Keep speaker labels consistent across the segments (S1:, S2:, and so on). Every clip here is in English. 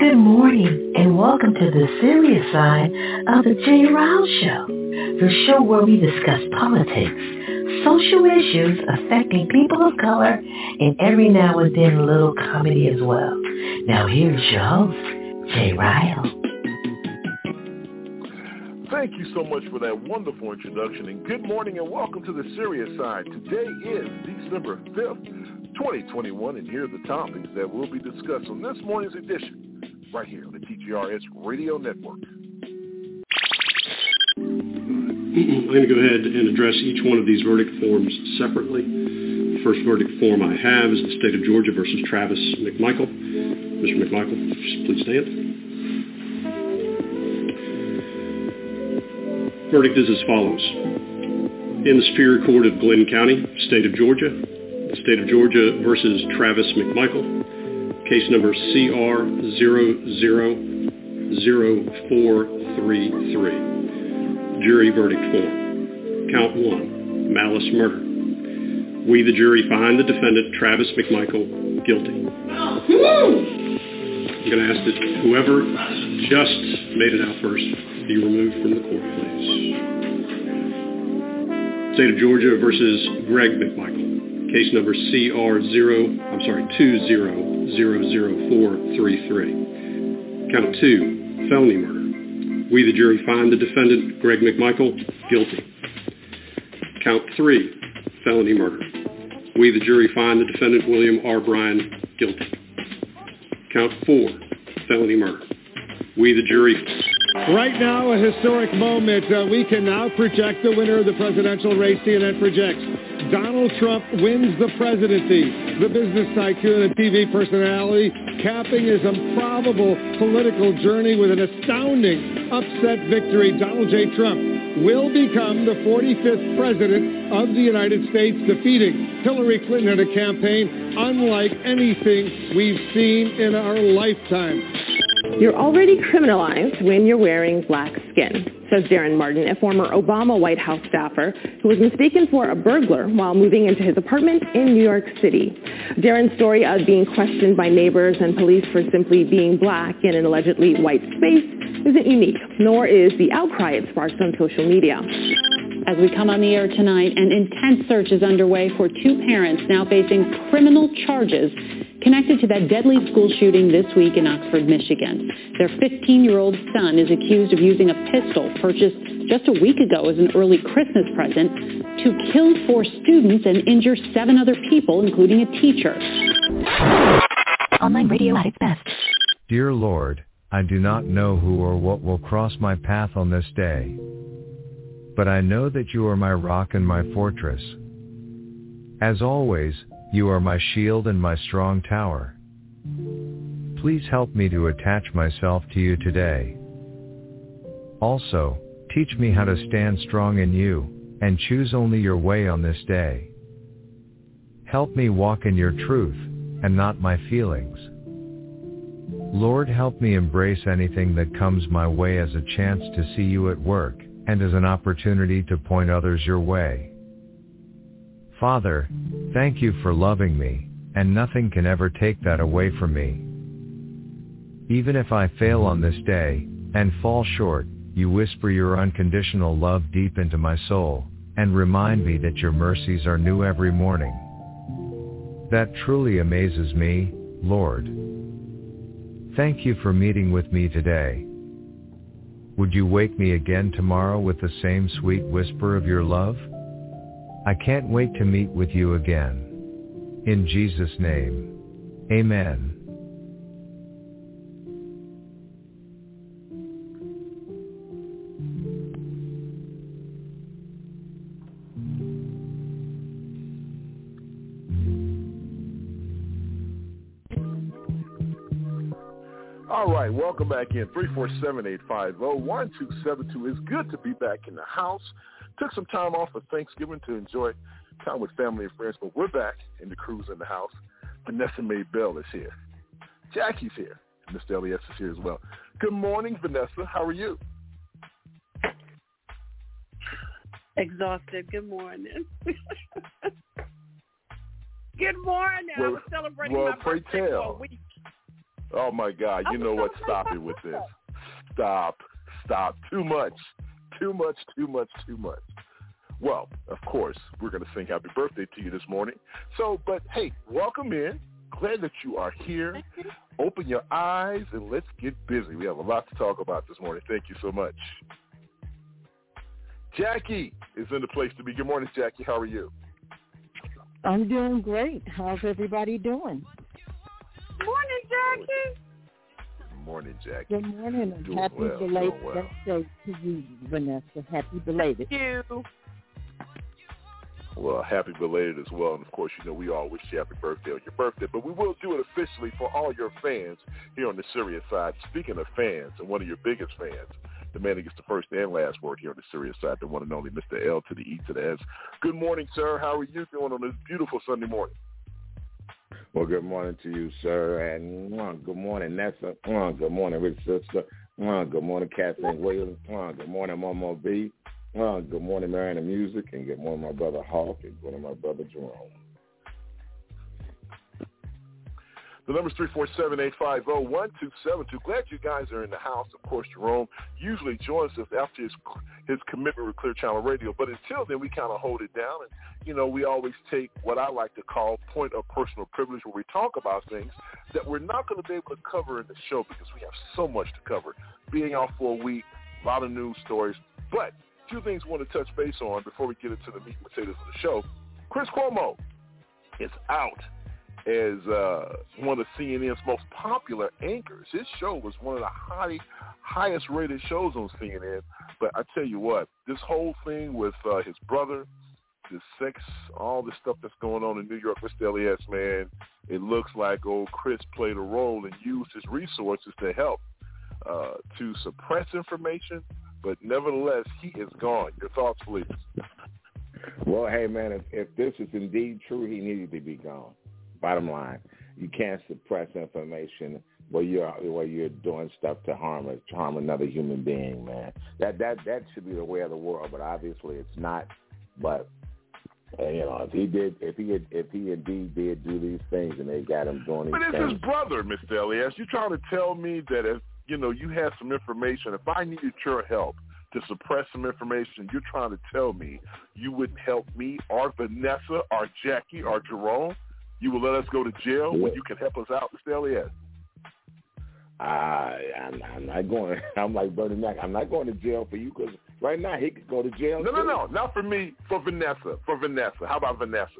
S1: Good morning and welcome to the serious side of the Jay Ryle Show, the show where we discuss politics, social issues affecting people of color, and every now and then a little comedy as well. Now here's your host, Jay Ryle.
S2: Thank you so much for that wonderful introduction and good morning and welcome to the serious side. Today is December 5th, 2021 and here are the topics that will be discussed on this morning's edition right here on the TJRS Radio Network.
S3: I'm going to go ahead and address each one of these verdict forms separately. The first verdict form I have is the state of Georgia versus Travis McMichael. Mr. McMichael, please stand. Verdict is as follows. In the Superior Court of Glynn County, State of Georgia, the State of Georgia versus Travis McMichael, case number CR000433. Jury verdict form. Count 1. Malice murder. We, the jury, find the defendant, Travis McMichael, guilty. I'm going to ask that whoever just made it out first be removed from the court, please. State of Georgia versus Greg McMichael. Case number CR0, I'm sorry, 2000433. Count two, felony murder. We, the jury, find the defendant, Greg McMichael, guilty. Count three, felony murder. We, the jury, find the defendant, William R. Bryan, guilty. Count four, felony murder. We, the jury...
S4: Right now, a historic moment. Uh, we can now project the winner of the presidential race. CNN projects Donald Trump wins the presidency. The business tycoon and TV personality capping his improbable political journey with an astounding upset victory. Donald J. Trump will become the 45th president of the United States, defeating Hillary Clinton in a campaign unlike anything we've seen in our lifetime.
S5: You're already criminalized when you're wearing black skin, says Darren Martin, a former Obama White House staffer who was mistaken for a burglar while moving into his apartment in New York City. Darren's story of being questioned by neighbors and police for simply being black in an allegedly white space isn't unique, nor is the outcry it sparks on social media.
S6: As we come on the air tonight, an intense search is underway for two parents now facing criminal charges connected to that deadly school shooting this week in Oxford, Michigan. Their 15-year-old son is accused of using a pistol purchased just a week ago as an early Christmas present to kill four students and injure seven other people, including a teacher.
S7: Online radio at its best.
S8: Dear Lord, I do not know who or what will cross my path on this day. But I know that you are my rock and my fortress. As always, you are my shield and my strong tower. Please help me to attach myself to you today. Also, teach me how to stand strong in you, and choose only your way on this day. Help me walk in your truth, and not my feelings. Lord help me embrace anything that comes my way as a chance to see you at work, and as an opportunity to point others your way. Father, thank you for loving me, and nothing can ever take that away from me. Even if I fail on this day, and fall short, you whisper your unconditional love deep into my soul, and remind me that your mercies are new every morning. That truly amazes me, Lord. Thank you for meeting with me today. Would you wake me again tomorrow with the same sweet whisper of your love? I can't wait to meet with you again. In Jesus' name. Amen.
S2: All right, welcome back in. 347-850-1272. It's good to be back in the house. Took some time off for Thanksgiving to enjoy time with family and friends, but we're back in the cruise in the house. Vanessa Mae Bell is here. Jackie's here. Mr. Elias is here as well. Good morning, Vanessa. How are you?
S9: Exhausted. Good morning. Good morning. Well, I was celebrating
S2: well,
S9: my birthday
S2: tell.
S9: for a week.
S2: Oh my God! You know what? Stop it with this. Stop. Stop. Too much. Too much. Too much. Too much. Well, of course, we're going to sing happy birthday to you this morning. So, but hey, welcome in. Glad that you are here. Open your eyes and let's get busy. We have a lot to talk about this morning. Thank you so much. Jackie is in the place to be. Good morning, Jackie. How are you?
S10: I'm doing great. How's everybody doing?
S9: Morning, Jackie.
S2: Good morning, Jackie.
S10: Good morning and
S2: Doing
S10: happy
S2: well,
S10: belated
S2: doing well.
S10: birthday to you, Vanessa. Happy belated.
S9: Thank you.
S2: Well, happy belated as well. And of course, you know, we all wish you happy birthday on your birthday, but we will do it officially for all your fans here on the serious side. Speaking of fans, and one of your biggest fans, the man that gets the first and last word here on the serious side, the one and only Mr. L to the E to the S. Good morning, sir. How are you doing on this beautiful Sunday morning?
S11: Well, good morning to you, sir, and uh, good morning, Nessa. Uh, good morning, Rich Sister. Uh, good morning, Kathleen Williams. Uh, good morning, Momo B. Uh, good morning, Mariana Music, and good morning, my brother Hawk, and good morning, my brother Jerome.
S2: The number's 347-850-1272. Glad you guys are in the house. Of course, Jerome usually joins us after his his commitment with Clear Channel Radio. But until then, we kind of hold it down. And, you know, we always take what I like to call point of personal privilege where we talk about things that we're not going to be able to cover in the show because we have so much to cover. Being out for a week, a lot of news stories. But two things I want to touch base on before we get into the meat and potatoes of the show. Chris Cuomo is out as uh, one of CNN's most popular anchors. His show was one of the high, highest rated shows on CNN. But I tell you what, this whole thing with uh, his brother, the sex, all the stuff that's going on in New York with Elias, man, it looks like old Chris played a role and used his resources to help uh, to suppress information. But nevertheless, he is gone. Your thoughts, please.
S11: Well, hey, man, if, if this is indeed true, he needed to be gone. Bottom line, you can't suppress information where you're where you're doing stuff to harm harm another human being, man. That that that should be the way of the world, but obviously it's not. But you know, if he did, if he had, if he indeed did do these things, and they got him doing these
S2: But it's
S11: things,
S2: his brother, Mr. Elias. You trying to tell me that if you know you had some information, if I needed your help to suppress some information, you're trying to tell me you wouldn't help me or Vanessa or Jackie or Jerome? You will let us go to jail when you can help us out, Mr. Elias?
S11: I I'm, I'm not going. I'm like Bernie Mac. I'm not going to jail for you because right now he could go to jail.
S2: No, no,
S11: too.
S2: no, not for me. For Vanessa. For Vanessa. How about Vanessa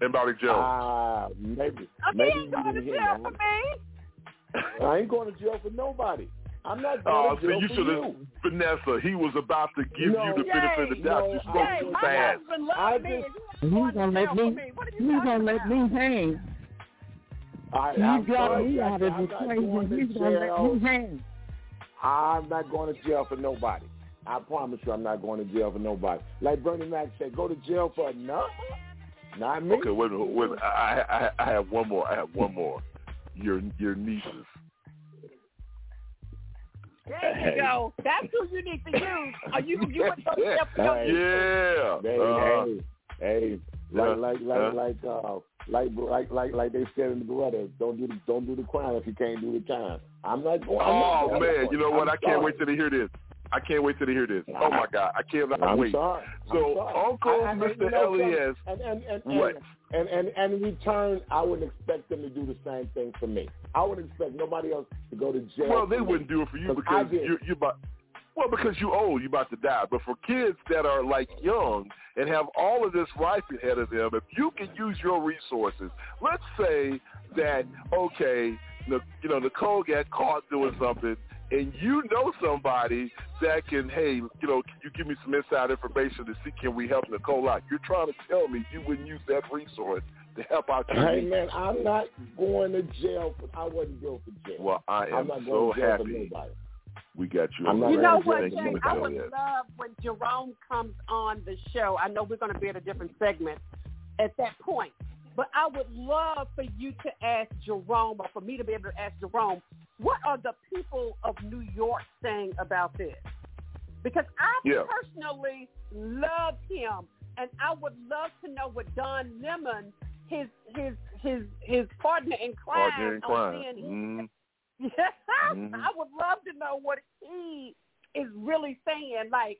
S2: and Bobby Jones?
S11: Ah, maybe.
S9: I
S11: maybe
S9: mean,
S11: you
S9: going to jail for me.
S11: I ain't going to jail for nobody. I'm not going
S2: Oh,
S11: to
S2: so
S11: jail
S2: you
S11: for
S2: should have,
S11: you.
S2: Vanessa. He was about to give
S11: No,
S2: you the benefit of the doubt.
S11: no,
S2: you
S11: I-
S2: spoke too
S9: my
S2: fast.
S11: I just-
S9: and
S10: He's
S9: He's
S10: gonna
S9: going to
S10: let me.
S9: for me. You
S10: He's gonna let me hang.
S11: I,
S10: You
S11: I'm
S10: got
S11: sorry,
S10: me out of
S11: I'm
S10: the
S11: not going to
S10: He's gonna let me hang.
S11: I'm not going to jail for nobody. I promise you, I'm not going to jail for nobody. Like Bernie Mac said, go to jail for another. Not me.
S2: Okay, wait a minute. Wait a minute. I, I, I have one more. I have one more. Your your nieces.
S9: There you go. That's who you need to use. Or you you would go to jail for your
S2: Yeah.
S11: Hey,
S2: Uh,
S11: hey, hey, like like like like uh like like like like they said in the Baretta, don't do the don't do the crime if you can't do the time. I'm not going. I'm not
S2: Oh man, you know what?
S11: I'm
S2: I can't
S11: sorry.
S2: wait till they hear this. I can't wait till they hear this. Oh my God, I cannot
S11: I'm
S2: wait.
S11: sorry.
S2: So. Uncle
S11: I-
S2: Mr.
S11: you know,
S2: Elias,
S11: and and and,
S2: what?
S11: and, and and and in return, I wouldn't expect them to do the same thing for me. I wouldn't expect nobody else to go to jail.
S2: Well, they wouldn't do it for you
S11: 'Cause
S2: because you're, you're about. Well, because you're old, you're about to die. But for kids that are like young and have all of this life ahead of them, if you can use your resources, let's say that okay, you know Nicole got caught doing something, and you know somebody that can, hey, you know, can you give me some inside information to see can we help Nicole out? You're trying to tell me you wouldn't use that resource to help out your
S11: Hey man, I'm not going to jail. For, I wasn't built for jail.
S2: Well, I
S11: I'm not
S2: so
S11: going to jail for
S2: happy
S11: nobody.
S2: We got you.
S11: I'm not
S9: You know what, Jay? I would
S2: Elliott.
S9: love when Jerome comes on the show. I know we're going to be at a different segment at that point, but I would love for you to ask Jerome, or for me to be able to ask Jerome, what are the people of New York saying about this? Because I
S2: Yeah.
S9: personally love him, and I would love to know what Don Lemon, his his his his partner in crime,
S2: Partner in
S9: on
S2: crime.
S9: CNN,
S2: Mhm.
S9: Yeah, I would love to know what he is really saying. Like,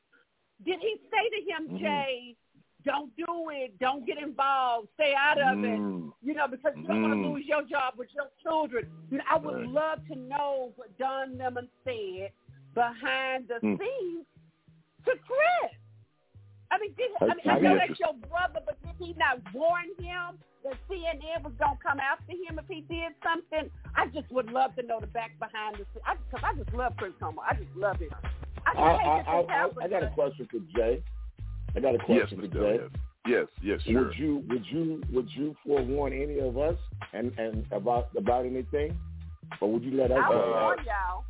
S9: did he say to him,
S2: Mhm.
S9: Jay, don't do it, don't get involved, stay out of
S2: Mm.
S9: it, you know, because you don't want to lose your job with your children. I would
S2: Right.
S9: love to know what Don Lemon said behind the
S2: Mm.
S9: scenes to Chris. I mean, did, I, mean,
S11: I
S9: I know that's your brother, but did he not warn him that CNN was going to come after him if he did something? I just would love to know the back behind the scenes. Because I, just love Chris Cuomo. I just love him. I
S11: I, I, I, I. I got a question for Jay. I got a question
S2: Mr.
S11: for Jay.
S2: Elliott. Yes, yes, sure.
S11: Would you would you would you forewarn any of us and and about about anything, or would you let us
S9: I
S11: know?
S9: would
S2: Uh,
S9: warn y'all.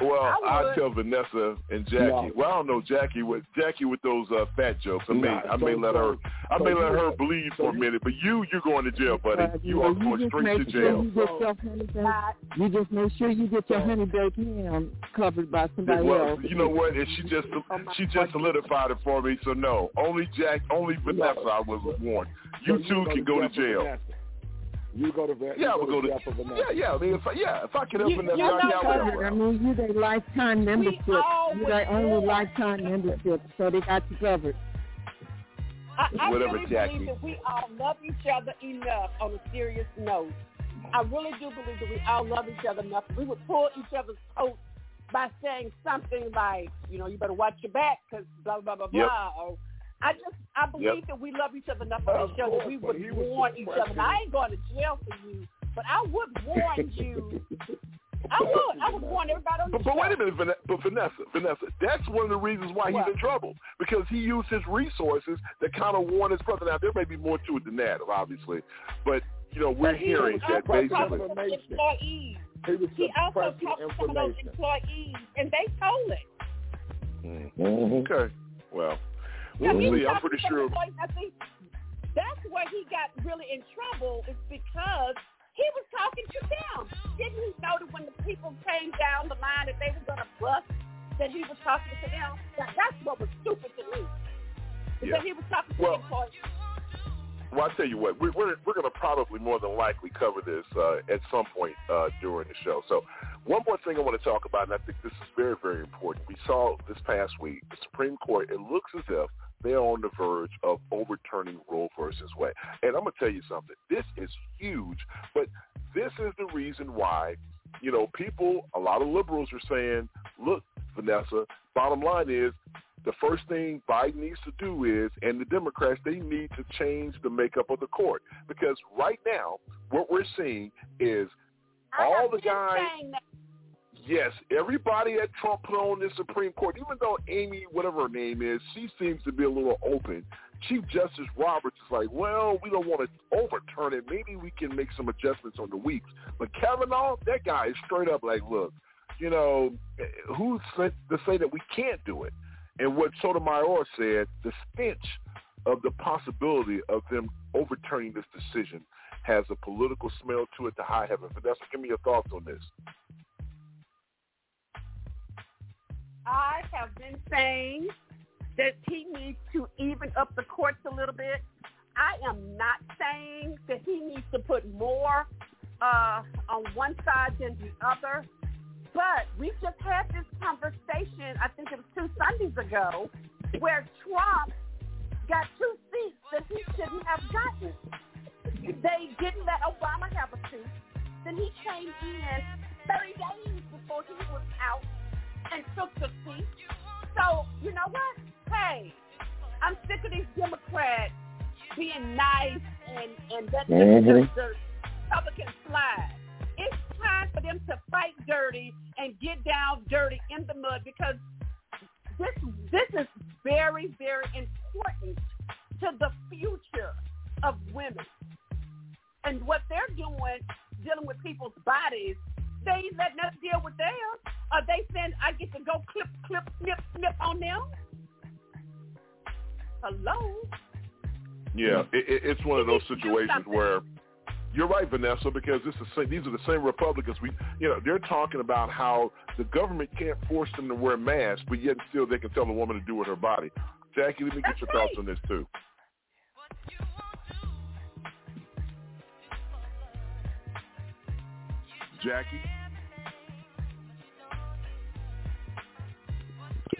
S2: Well,
S9: I
S2: I'll tell Vanessa and Jackie.
S11: No.
S2: Well, I don't know Jackie with Jackie with those uh, fat jokes. I may
S11: Nah,
S2: I may
S11: so-
S2: let her I
S11: so
S2: may let her bleed
S11: so
S2: for a minute, but you you're going to jail, buddy.
S10: Uh,
S2: You are going straight
S10: make
S2: to
S10: sure
S2: jail.
S10: you get honey baked.
S9: Uh,
S10: You just make sure you get your
S11: So-
S10: honey baked ham covered by somebody
S2: Well,
S10: else.
S2: you know what? And she just she just solidified it for me. So no, only Jack, only Vanessa, I was warned. You
S11: So
S2: two can go to
S11: for
S2: jail.
S11: Vanessa. You go to Vanessa.
S2: Yeah, I
S11: you
S2: would go to.
S11: jail for Vanessa.
S2: Yeah, yeah. I mean, if I, yeah, if I can help
S9: You-
S2: Vanessa,
S9: you
S2: I
S9: know
S2: can.
S10: I mean, you they lifetime membership. You
S9: would
S10: they only
S9: warn
S10: lifetime membership, so they got you covered.
S9: I, I
S2: Whatever,
S9: really
S2: Jackie.
S9: believe that we all love each other enough on a serious note. I really do believe that we all love each other enough. We would pull each other's coats by saying something like, you know, you better watch your back because blah, blah, blah, blah,
S2: Yep.
S9: blah. Or I just, I believe that we love each other enough on
S11: Of
S9: this show that we would
S11: but he was
S9: warn each other.
S11: suppressing-
S9: Now, I ain't going to jail for you, but I would warn you. I would. I would warn everybody on the
S2: But, but wait a minute, Van- but Vanessa, Vanessa, that's one of the reasons why
S9: What?
S2: he's in trouble because he used his resources to kind of warn his brother. Now there may be more to it than that, obviously, but you know we're
S9: But he
S2: hearing
S9: was
S2: that
S9: also
S2: basically.
S9: talking the employees.
S11: He was
S9: He also talked to some of those employees, and they told it.
S11: Mhm.
S2: Okay, well,
S9: Yeah,
S2: we'll
S9: he was
S2: see. I'm pretty sure.
S9: I think that's where he got really in trouble is because he was talking to them. Didn't he know that when the people came down the line that they were going to bust, that he was talking to them? That, that's what was stupid to me. Because
S2: Yeah.
S9: he was talking to
S2: Well,
S9: employees.
S2: Well, I tell you what, we're we're, we're going to probably more than likely cover this uh, at some point uh, during the show. So, one more thing I want to talk about, and I think this is very very important. We saw this past week the Supreme Court. It looks as if they're on the verge of overturning Roe versus Wade. And I'm going to tell you something. This is huge, but this is the reason why you know people, a lot of liberals are saying, look, Vanessa. Bottom line is the first thing Biden needs to do is, and the Democrats, they need to change the makeup of the court. Because right now, what we're seeing is all the guys,
S9: saying that
S2: yes, everybody that Trump put on the Supreme Court, even though Amy, whatever her name is, she seems to be a little open. Chief Justice Roberts is like, well, we don't want to overturn it. Maybe we can make some adjustments on the weeks. But Kavanaugh, that guy is straight up like, look, you know, who's to say that we can't do it? And what Sotomayor said, the stench of the possibility of them overturning this decision has a political smell to it to high heaven. Vanessa, give me your thoughts on this.
S9: I have been saying that he needs to even up the courts a little bit. I am not saying that he needs to put more uh, on one side than the other. But we just had this conversation, I think it was two Sundays ago, where Trump got two seats that he shouldn't have gotten. They didn't let Obama have a seat. Then he came in 30 days before he was out and took the seat. So, you know what? Hey, I'm sick of these Democrats being nice and, and letting
S11: Mhm.
S9: the, the Republicans slide. It's time for them to fight dirty and get down dirty in the mud because this this is very, very important to the future of women. and what they're doing, dealing with people's bodies, they letting us deal with theirs. Are they saying I get to go clip, clip, snip, snip on them? Hello.
S2: Yeah, it, it, it's one of those situations where you're right, Vanessa, because this is these are the same Republicans. We, you know, they're talking about how the government can't force them to wear masks, but yet still they can tell a woman to do with her body. Jackie, let me get
S9: That's
S2: your
S9: right.
S2: thoughts on this too. Jackie.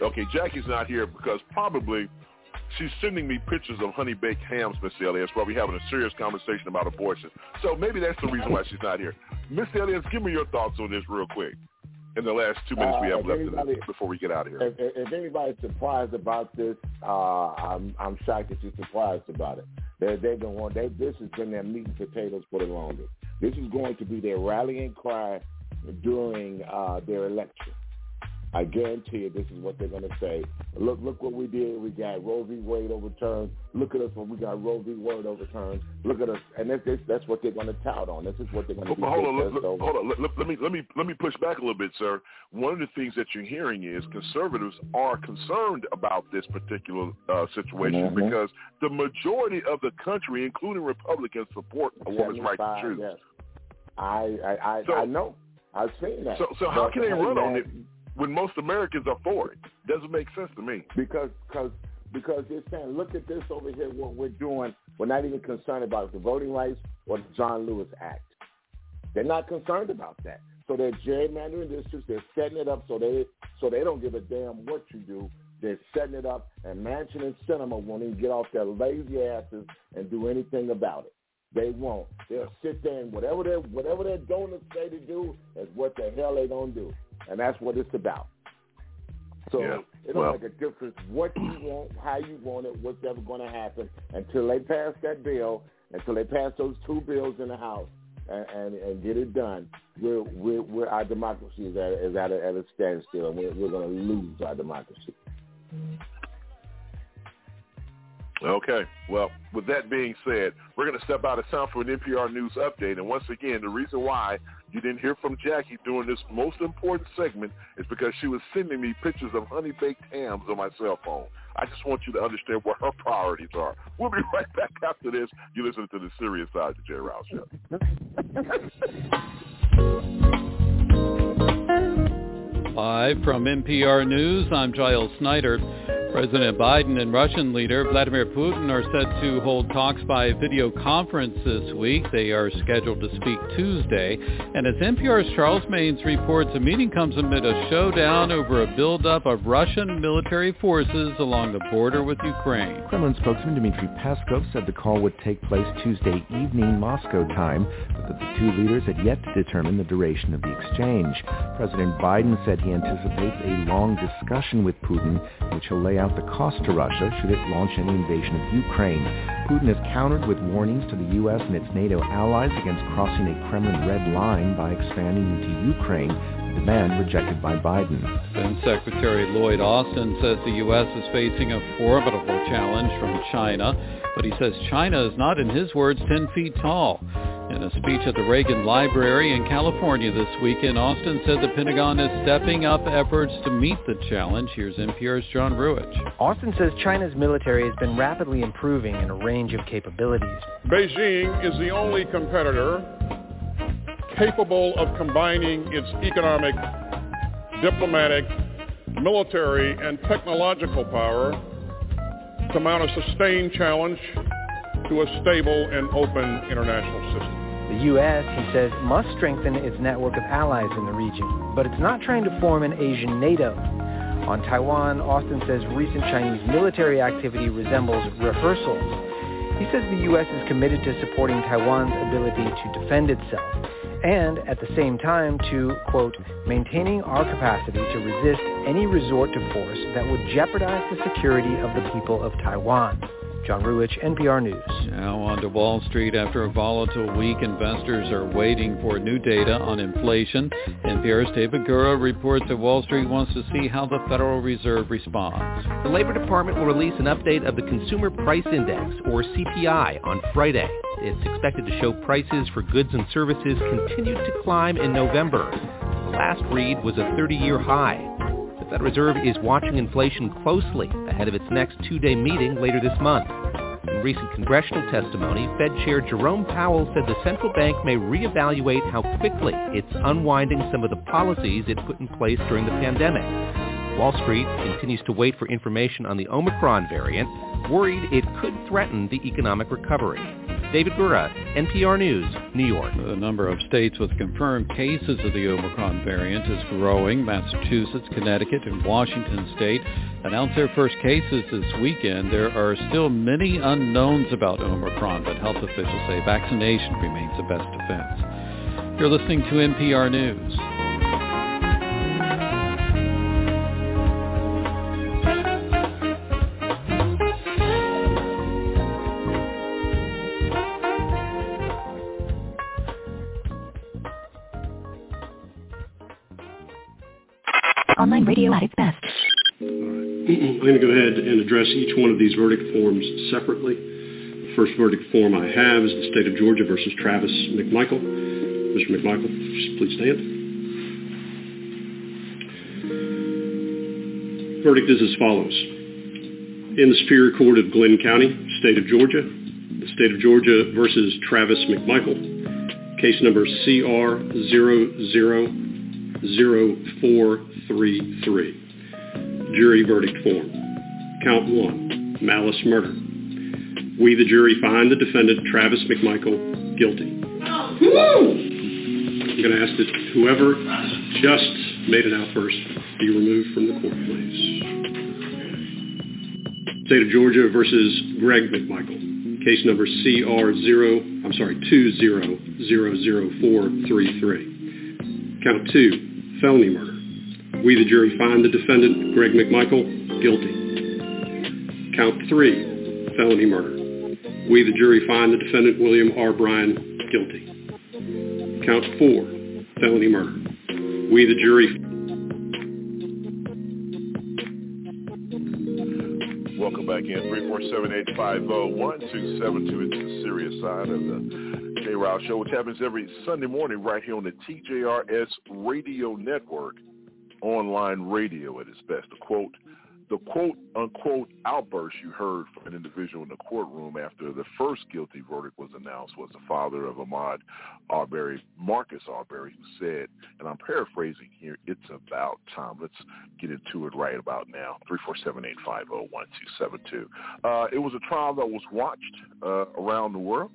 S2: Okay, Jackie's not here because probably she's sending me pictures of honey baked hams, Miss Elias, while we're having a serious conversation about abortion. So maybe that's the reason why she's not here. Miss Elias, give me your thoughts on this real quick in the last two minutes we
S11: Uh,
S2: have
S11: if
S2: left
S11: anybody-
S2: before we get out of here.
S11: If, if, anybody's surprised about this, uh, I'm I'm shocked that you're surprised about it. They, they've been one. They, this has been their meat and potatoes for the longest. This is going to be their rallying cry during uh, their election. I guarantee you, this is what they're going to say. Look, look what we did. We got Roe v. Wade overturned. Look at us when we got Roe v. Wade overturned. Look at us, and that's that's, that's what they're going to tout on. This is what they're going to do.
S2: hold on, let, hold on. Let, let- let me let me let me push back a little bit, sir. One of the things that you're hearing is conservatives are concerned about this particular uh, situation
S11: Mhm.
S2: because the majority of the country, including Republicans, support a woman's right to choose.
S11: yes. I I I,
S2: So-
S11: I know. I've seen that.
S2: So, so how
S11: But,
S2: can they
S11: hey,
S2: run on it when most Americans are for it? Doesn't make sense to me.
S11: Because because because they're saying, look at this over here. What we're doing, we're not even concerned about the Voting Rights or the John Lewis Act. They're not concerned about that. So they're gerrymandering districts. They're setting it up so they so they don't give a damn what you do. They're setting it up, and Manchin and Sinema won't even get off their lazy asses and do anything about it. They won't. They'll sit there and whatever they whatever their donors say to do is what the hell they gonna do, and that's what it's about. So
S2: Yeah.
S11: it don't
S2: Well-
S11: make a difference what you want, how you want it, what's ever going to happen until they pass that bill, until they pass those two bills in the House and, and, and get it done. We're, we're, we're our democracy is at, is at, a, at a standstill, and we're, we're going to lose our democracy.
S2: Okay. Well, with that being said, we're going to step out of town for an NPR News update. And once again, the reason why you didn't hear from Jackie during this most important segment is because she was sending me pictures of honey baked hams on my cell phone. I just want you to understand what her priorities are. We'll be right back after this. You listen to the serious side of Jay Rouse Show.
S12: Live from NPR News, I'm Giles Snyder. President Biden and Russian leader Vladimir Putin are set to hold talks by video conference this week. They are scheduled to speak Tuesday. And as NPR's Charles Maynes reports, the meeting comes amid a showdown over a buildup of Russian military forces along the border with Ukraine.
S13: Kremlin spokesman Dmitry Peskov said the call would take place Tuesday evening Moscow time, but that the two leaders had yet to determine the duration of the exchange. President Biden said he anticipates a long discussion with Putin, which will lay out the cost to Russia should it launch any invasion of Ukraine. Putin has countered with warnings to the U.S. and its NATO allies against crossing a Kremlin red line by expanding into Ukraine, demand rejected by Biden.
S12: Defense Secretary Lloyd Austin says the U.S. is facing a formidable challenge from China, but he says China is not, in his words, 10 feet tall. In a speech at the Reagan Library in California this weekend, Austin said the Pentagon is stepping up efforts to meet the challenge. Here's NPR's John Ruwitch.
S14: Austin says China's military has been rapidly improving in a range of capabilities.
S15: Beijing is the only competitor capable of combining its economic, diplomatic, military, and technological power to mount a sustained challenge to a stable and open international system.
S14: The U.S., he says, must strengthen its network of allies in the region, but it's not trying to form an Asian NATO. On Taiwan, Austin says recent Chinese military activity resembles rehearsals. He says the U.S. is committed to supporting Taiwan's ability to defend itself and at the same time to, quote, maintaining our capacity to resist any resort to force that would jeopardize the security of the people of Taiwan. John Ruwitch, NPR News.
S12: Now on to Wall Street. After a volatile week, investors are waiting for new data on inflation. NPR's David Gura reports that Wall Street wants to see how the Federal Reserve responds.
S16: The Labor Department will release an update of the Consumer Price Index, or CPI, on Friday. It's expected to show prices for goods and services continued to climb in November. The last read was a 30-year high. Fed Reserve is watching inflation closely ahead of its next two-day meeting later this month. In recent congressional testimony, Fed Chair Jerome Powell said the central bank may reevaluate how quickly it's unwinding some of the policies it put in place during the pandemic. Wall Street continues to wait for information on the Omicron variant, worried it could threaten the economic recovery. David Gura, NPR News, New York.
S12: The number of states with confirmed cases of the Omicron variant is growing. Massachusetts, Connecticut, and Washington state announced their first cases this weekend. There are still many unknowns about Omicron, but health officials say vaccination remains the best defense. You're listening to NPR News.
S7: online radio at its best.
S3: I'm going to go ahead and address each one of these verdict forms separately. The first verdict form I have is the state of Georgia versus Travis McMichael. Mr. McMichael, please stand. verdict is as follows. In the Superior Court of Glynn County, State of Georgia, the State of Georgia versus Travis McMichael, case number CR00044 3.3. Jury verdict form. Count 1. Malice murder. We, the jury, find the defendant, Travis McMichael, guilty. I'm going to ask that whoever just made it out first be removed from the court, please. State of Georgia versus Greg McMichael. Case number CR0, I'm sorry, two zero zero zero four three three. Count 2, felony murder. We, the jury, find the defendant, Greg McMichael, guilty. Count three, felony murder. We, the jury, find the defendant, William R. Bryan, guilty. Count four, felony murder. We, the jury...
S2: Welcome back in. 347-850-1272. It's the serious side of the J. Rouse Show, which happens every Sunday morning right here on the TJRS Radio Network online radio at its best. The quote, the quote unquote outburst you heard from an individual in the courtroom after the first guilty verdict was announced was the father of Ahmaud Arbery, Marcus Arbery, who said, and I'm paraphrasing here, it's about time. Let's get into it right about now. 347-850-1272. Uh, it was a trial that was watched uh, around the world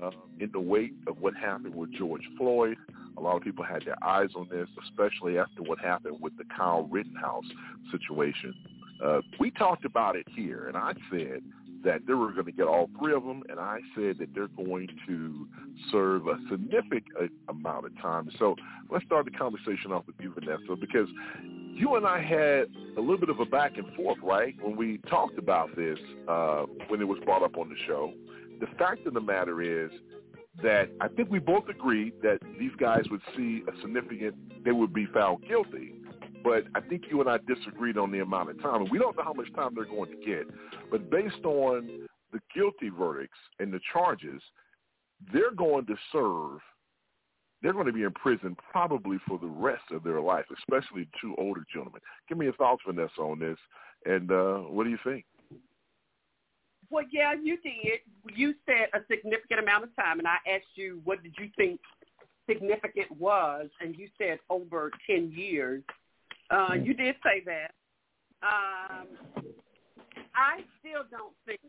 S2: uh, in the wake of what happened with George Floyd. A lot of people had their eyes on this, especially after what happened with the Kyle Rittenhouse situation. Uh, we talked about it here, and I said that they were going to get all three of them, and I said that they're going to serve a significant amount of time. So let's start the conversation off with you, Vanessa, because you and I had a little bit of a back and forth, right, when we talked about this uh, when it was brought up on the show. The fact of the matter is that I think we both agreed that these guys would see a significant, they would be found guilty. But I think you and I disagreed on the amount of time. And we don't know how much time they're going to get. But based on the guilty verdicts and the charges, they're going to serve, they're going to be in prison probably for the rest of their life, especially two older gentlemen. Give me your thoughts, Vanessa, on this. And uh, what do you think?
S9: Well, yeah, you did. You said a significant amount of time, and I asked you, what did you think significant was? And you said over 10 years. Uh, you did say that. Um, I still don't think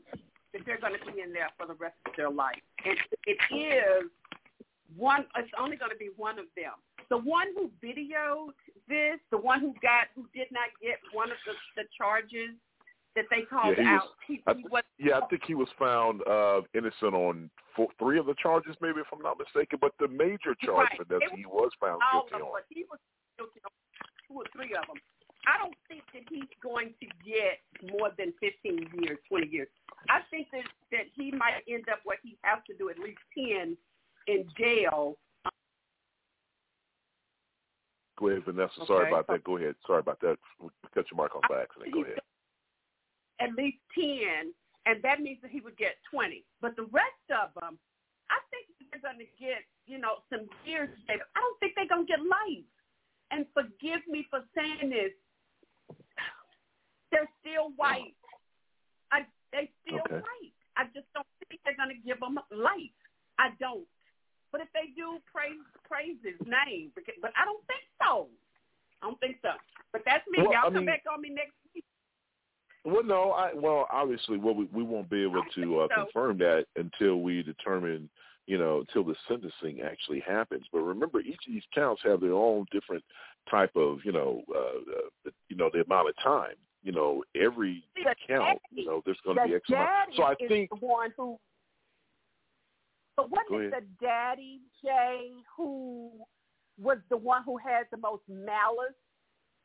S9: that they're going to be in there for the rest of their life. And it is one, it's only going to be one of them. The one who videoed this, the one who got, who did not get one of the, the charges, that they called
S2: yeah,
S9: out.
S2: Was,
S9: he,
S2: I,
S9: he was,
S2: yeah, I think he was found uh, innocent on four, three of the charges, maybe if I'm not mistaken. But the major charge
S9: right.
S2: for that, he was found guilty
S9: of them,
S2: on.
S9: But he was guilty on two or three of them. I don't think that he's going to get more than 15 years, 20 years. I think that that he might end up what he has to do at least 10 in jail.
S2: Go ahead, Vanessa.
S9: Okay.
S2: Sorry about that. Go ahead. Sorry about that. Cut your mark off by accident. Go ahead.
S9: At least 10, and that means that he would get 20. But the rest of them, I think they're going to get, you know, some years. I don't think they're going to get life. And forgive me for saying this, they're still white. I, they still
S2: Okay.
S9: white. I just don't think they're going to give them life. I don't. But if they do, praise praise his name. But I don't think so. I don't think so. But that's me.
S2: Well,
S9: Y'all
S2: I
S9: come
S2: mean-
S9: back on me next.
S2: Well, no, I well, obviously, well, we we won't be able to uh,
S9: so.
S2: confirm that until we determine, you know, until the sentencing actually happens. But remember, each of these counts have their own different type of, you know, uh, uh, you know, the amount of time. You know, every
S9: See,
S2: count,
S9: daddy-
S2: you know, there's going to
S9: the
S2: be X amount. So I think
S9: the one who. But wasn't it the daddy Jay who was the one who had the most malice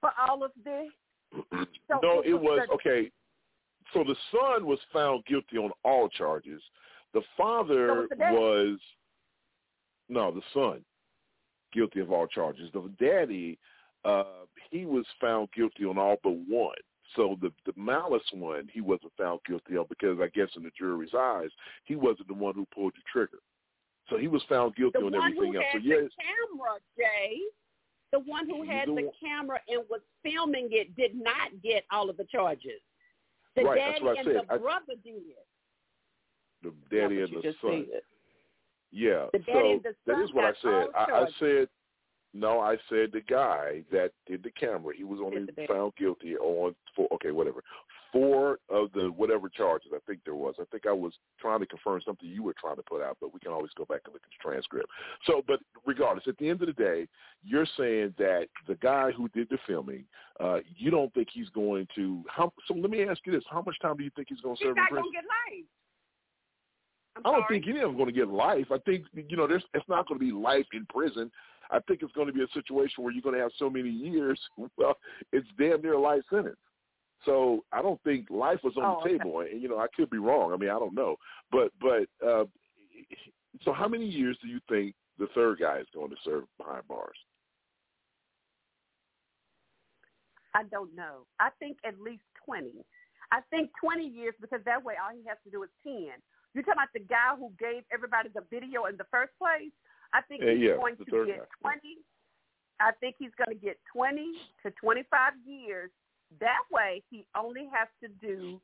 S9: for all of this? So
S2: no,
S9: it was the-
S2: okay. So the son was found guilty on all charges. The
S9: So
S2: father
S9: was the
S2: was no, the son guilty of all charges. The daddy, uh, he was found guilty on all but one. So the the malice one, he wasn't found guilty of because I guess in the jury's eyes, he wasn't the one who pulled the trigger. So he was found guilty
S9: the
S2: on everything else. So yes,
S9: camera, Jay, the one who had
S2: the
S9: the
S2: one-
S9: camera and was filming it, did not get all of the charges. The
S2: Right, that's
S9: daddy
S2: what I
S9: and
S2: said.
S9: the
S2: I-
S9: brother did.
S2: the daddy and the son. Yeah.
S9: The daddy
S2: so
S9: and the son
S2: is what I said. I, I said no. I said the guy that did the camera. He was only
S9: the
S2: found guilty on for Okay, whatever. Four of the whatever charges I think there was. I think I was trying to confirm something you were trying to put out, but we can always go back and look at the transcript. So, but regardless, at the end of the day, you're saying that the guy who did the filming, uh, you don't think he's going to. How, so let me ask you this: How much time do you think he's going to serve in
S9: not going to get life. I'm
S2: I don't
S9: sorry.
S2: think any of them going to get life. I think you know, there's it's not going to be life in prison. I think it's going to be a situation where you're going to have so many years. Well, it's damn near a life sentence. So I don't think life was on
S9: Oh,
S2: the
S9: okay.
S2: table. And you know, I could be wrong. I mean, I don't know. But but uh, so how many years do you think the third guy is going to serve behind bars?
S9: I don't know. I think at least 20. I think 20 years because that way all he has to do is 10. You're talking about the guy who gave everybody the video in the first place? I think
S2: Uh,
S9: he's
S2: yeah,
S9: going to get
S2: guy.
S9: 20. I think he's going to get 20 to 25 years. That way he only has to do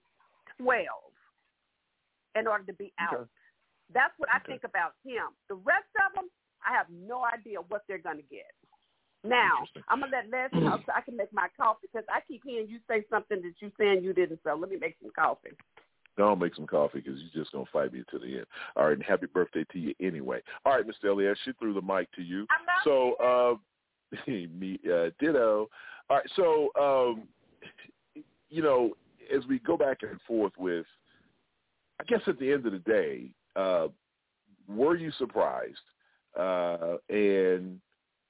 S9: 12 in order to be out.
S2: Okay.
S9: That's what I think about him. The rest of them, I have no idea what they're going to get. Now, I'm gonna let Les talk so I can make my coffee because I keep hearing you say something that you saying you didn't. So let me make some coffee.
S2: I'll make some coffee because you're just going to fight me to the end. All right, and happy birthday to you anyway. All right, Mr. Elias, she threw the mic to you. So, uh, me, uh, ditto. All right, so, um, you know, as we go back and forth with, I guess at the end of the day, uh, were you surprised? Uh, and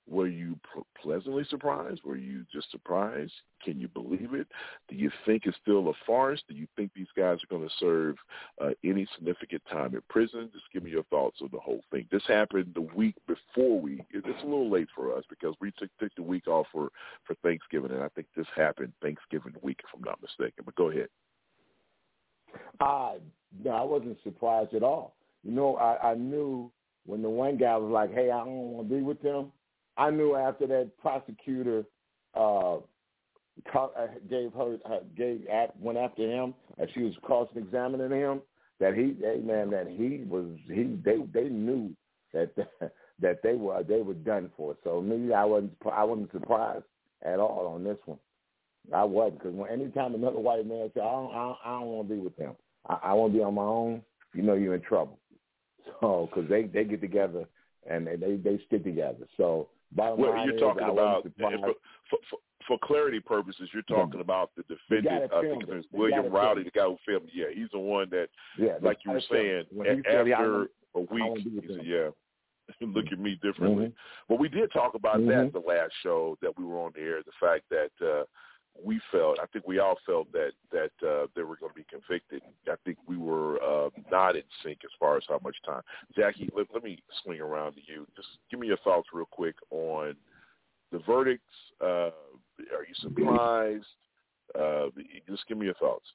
S2: were you pleasantly surprised? Were you just surprised? Can you believe it? Do you think it's still a farce? Do you think these guys are going to serve uh, any significant time in prison? Just give me your thoughts on the whole thing. This happened the week before we. It's a little late for us because we took, took the week off for for Thanksgiving, and I think this happened Thanksgiving week, if I'm not mistaken. But go ahead.
S11: Uh, no, I wasn't surprised at all. You know, I, I knew when the one guy was like, "Hey, I don't want to be with them." I knew after that prosecutor uh, uh, gave her uh, gave went after him, and she was cross examining him. That he, hey man, that he was he they they knew that that they were they were done for. So me, I wasn't I wasn't surprised at all on this one. I wasn't because when anytime another white man said, "I don't, I don't, I don't want to be with them. I, I want to be on my own," you know you're in trouble. So because they they get together and they, they stick together. So bottom
S2: Well,
S11: line
S2: you're talking
S11: I
S2: about for, for, for clarity purposes. You're talking about the defendant. I think
S11: it.
S2: it's William
S11: Roddie,
S2: the guy who filmed. Yeah, he's the one that,
S11: Yeah,
S2: like you were saying,
S11: after
S2: a-
S11: he said, "Yeah, I
S2: after
S11: want-
S2: a
S11: I
S2: week, he said, "Yeah." Look at me differently.
S11: Mhm.
S2: But we did talk about
S11: Mhm.
S2: that the last show that we were on the air. The fact that uh, we felt, I think we all felt that that uh, they were going to be convicted. I think we were uh, not in sync as far as how much time. Jackie, let, let me swing around to you. Just give me your thoughts real quick on the verdicts. Uh, are you surprised? Uh, just give me your thoughts.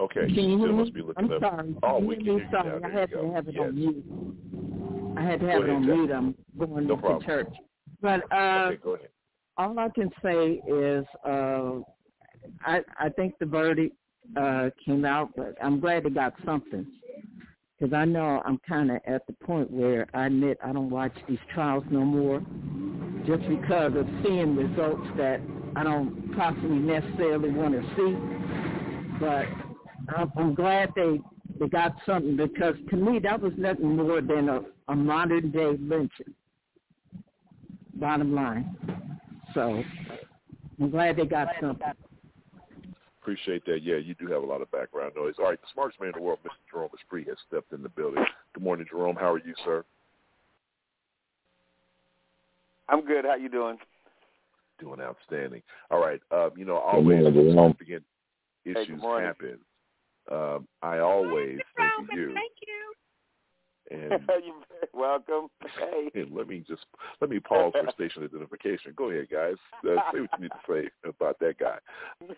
S2: Okay,
S10: you
S2: still must be looking
S10: I'm
S2: up.
S10: sorry.
S2: Oh, we can
S10: hear
S2: you
S10: Sorry,
S2: now.
S10: I had to have it
S2: Yes.
S10: on mute. I had to have it on mute. I'm going
S2: No
S10: to
S2: problem.
S10: church. But uh,
S2: Okay,
S10: all I can say is uh, I I think the verdict uh, came out, but I'm glad they got something because I know I'm kind of at the point where I admit I don't watch these trials no more, just because of seeing results that I don't possibly necessarily want to see. But I'm, I'm glad they they got something because to me that was nothing more than a, a modern day lynching. Bottom line. So I'm glad they got something.
S2: Appreciate that. Yeah, you do have a lot of background noise. All right, the smartest man in the world, Mr. Jerome Esprit, has stepped in the building. Good morning, Jerome. How are you, sir?
S17: I'm good. How you doing?
S2: Doing outstanding. All right. Um, you know,
S11: Good
S2: always
S11: morning,
S2: when
S11: Jerome.
S2: significant
S17: Hey, good
S2: issues
S17: morning.
S2: happen, um, I always think of you.
S9: Thank you.
S2: And
S17: You're very welcome. Hey.
S2: And let me just let me pause for station identification. Go ahead, guys. Uh, say what you need to say about that guy.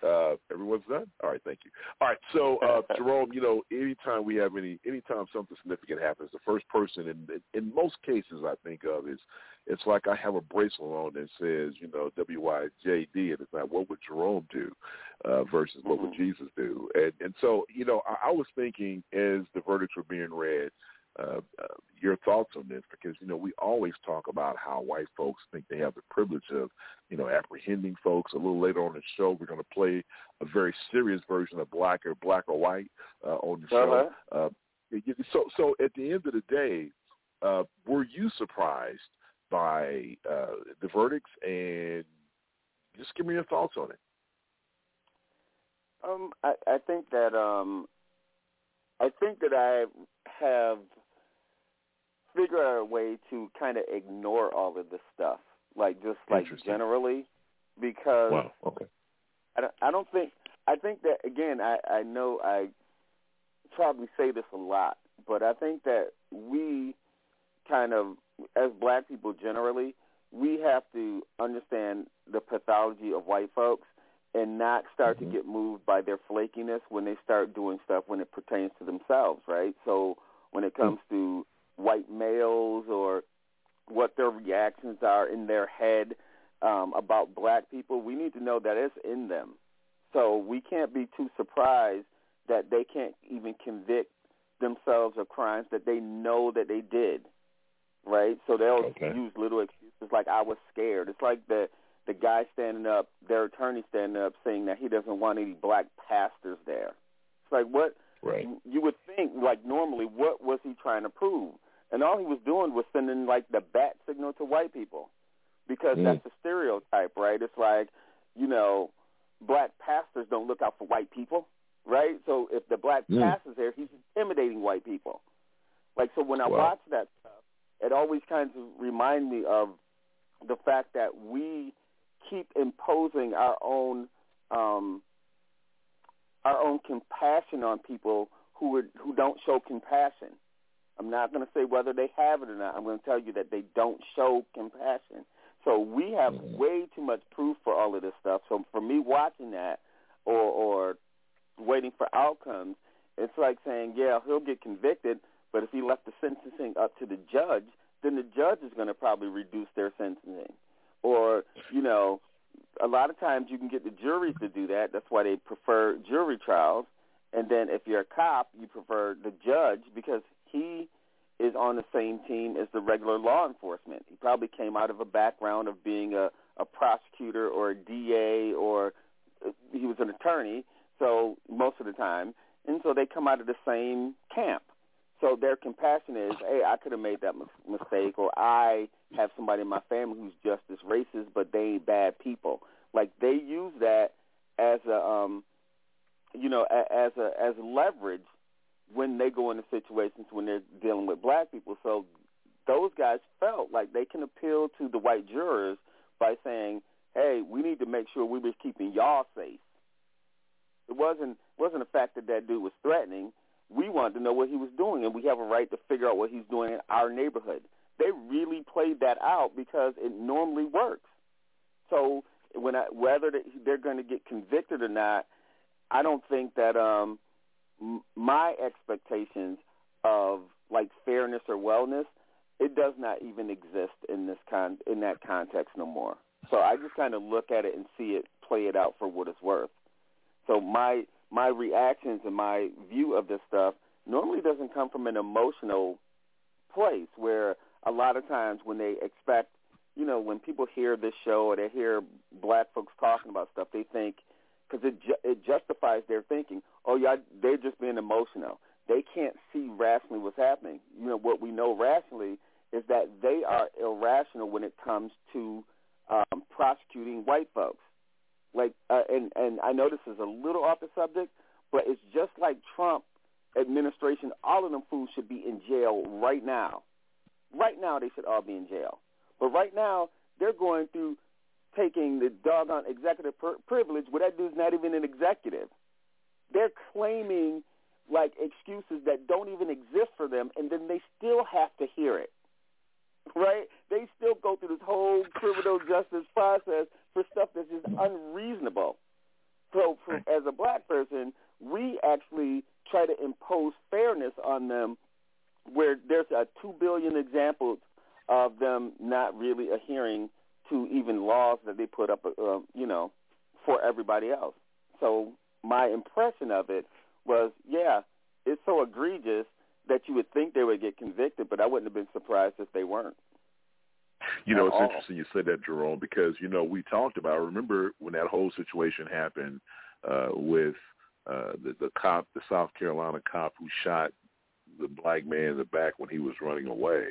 S2: Uh, everyone's done. All right, thank you. All right, so uh, Jerome, you know, anytime we have any, anytime something significant happens, the first person, in in most cases, I think of is it's like I have a bracelet on that says, you know, W Y J D, and it's not what would Jerome do uh, versus what would Jesus do, and and so you know, I, I was thinking as the verdicts were being read uh, uh, your thoughts on this because you know we always talk about how white folks think they have the privilege of you know apprehending folks. A little later on the show, we're going to play a very serious version of black or black or white uh, on the show. Uh, it- so so at the end of the day, uh, were you surprised by uh, the verdicts and just give me your thoughts on it.
S17: Um, I, I think that um, I think that I have figured out a way to kind of ignore all of this stuff, like just like generally, because
S2: Wow. Okay.
S17: I don't, I don't think I think that again I I know I probably say this a lot, but I think that we kind of as black people generally we have to understand the pathology of white folks and not start to mm-hmm. get moved by their flakiness when they start doing stuff when it pertains to themselves, right? So when it mm. comes to white males or what their reactions are in their head um, about black people, we need to know that it's in them. So we can't be too surprised that they can't even convict themselves of crimes that they know that they did, right? So they'll
S2: Okay.
S17: use little excuses like "I was scared." It's like the the guy standing up, their attorney standing up, saying that he doesn't want any black pastors there. It's like what
S2: Right.
S17: you would think like normally what was he trying to prove and all he was doing was sending like the bat signal to white people because
S2: Mm.
S17: that's the stereotype right it's like you know black pastors don't look out for white people right so if the black
S2: Mm.
S17: pastor's there he's intimidating white people like so when i
S2: Wow.
S17: watch that stuff it always kind of remind me of the fact that we keep imposing our own um our own compassion on people who are, who don't show compassion. I'm not going to say whether they have it or not. I'm going to tell you that they don't show compassion. So we have mm-hmm. way too much proof for all of this stuff. So for me watching that or or waiting for outcomes, it's like saying, yeah, he'll get convicted, but if he left the sentencing up to the judge, then the judge is going to probably reduce their sentencing. Or, you know, a lot of times you can get the juries to do that. That's why they prefer jury trials. And then if you're a cop, you prefer the judge because he is on the same team as the regular law enforcement. He probably came out of a background of being a, a prosecutor or a DA or uh, he was an attorney, so most of the time. And so they come out of the same camp. So their compassion is, hey, I could have made that mistake, or I have somebody in my family who's just as racist, but they ain't bad people. Like they use that as a, um, you know, as a as leverage when they go into situations when they're dealing with black people. So those guys felt like they can appeal to the white jurors by saying, "Hey, we need to make sure we were keeping y'all safe." It wasn't wasn't the fact that that dude was threatening. We wanted to know what he was doing, and we have a right to figure out what he's doing in our neighborhood. They really played that out because it normally works. So when I, whether they're going to get convicted or not, I don't think that um, my expectations of like fairness or wellness, it does not even exist in this con in that context no more. So I just kind of look at it and see it play it out for what it's worth. So my my reactions and my view of this stuff normally doesn't come from an emotional place where a lot of times when they expect, you know, when people hear this show or they hear black folks talking about stuff, they think because it ju- it justifies their thinking. Oh yeah, they're just being emotional. They can't see rationally what's happening. You know what we know rationally is that they are irrational when it comes to um, prosecuting white folks. Like, uh, and and I know this is a little off the subject, but it's just like Trump administration. All of them fools should be in jail right now. Right now, they should all be in jail. But right now, they're going through taking the doggone executive per- privilege where that dude's not even an executive. They're claiming like excuses that don't even exist for them, and then they still have to hear it. Right? They still go through this whole criminal justice process for stuff that's just unreasonable. So, for, as a black person, we actually try to impose fairness on them, where there's a two billion examples of them not really adhering to even laws that they put up, uh, you know, for everybody else. So my impression of it was, yeah, it's so egregious that you would think they would get convicted, but I wouldn't have been surprised if they weren't.
S2: You know, it's
S17: all.
S2: interesting you said that, Jerome, because you know we talked about. Remember when that whole situation happened uh, with uh, the the cop, the South Carolina cop who shot the black man in the back when he was running away.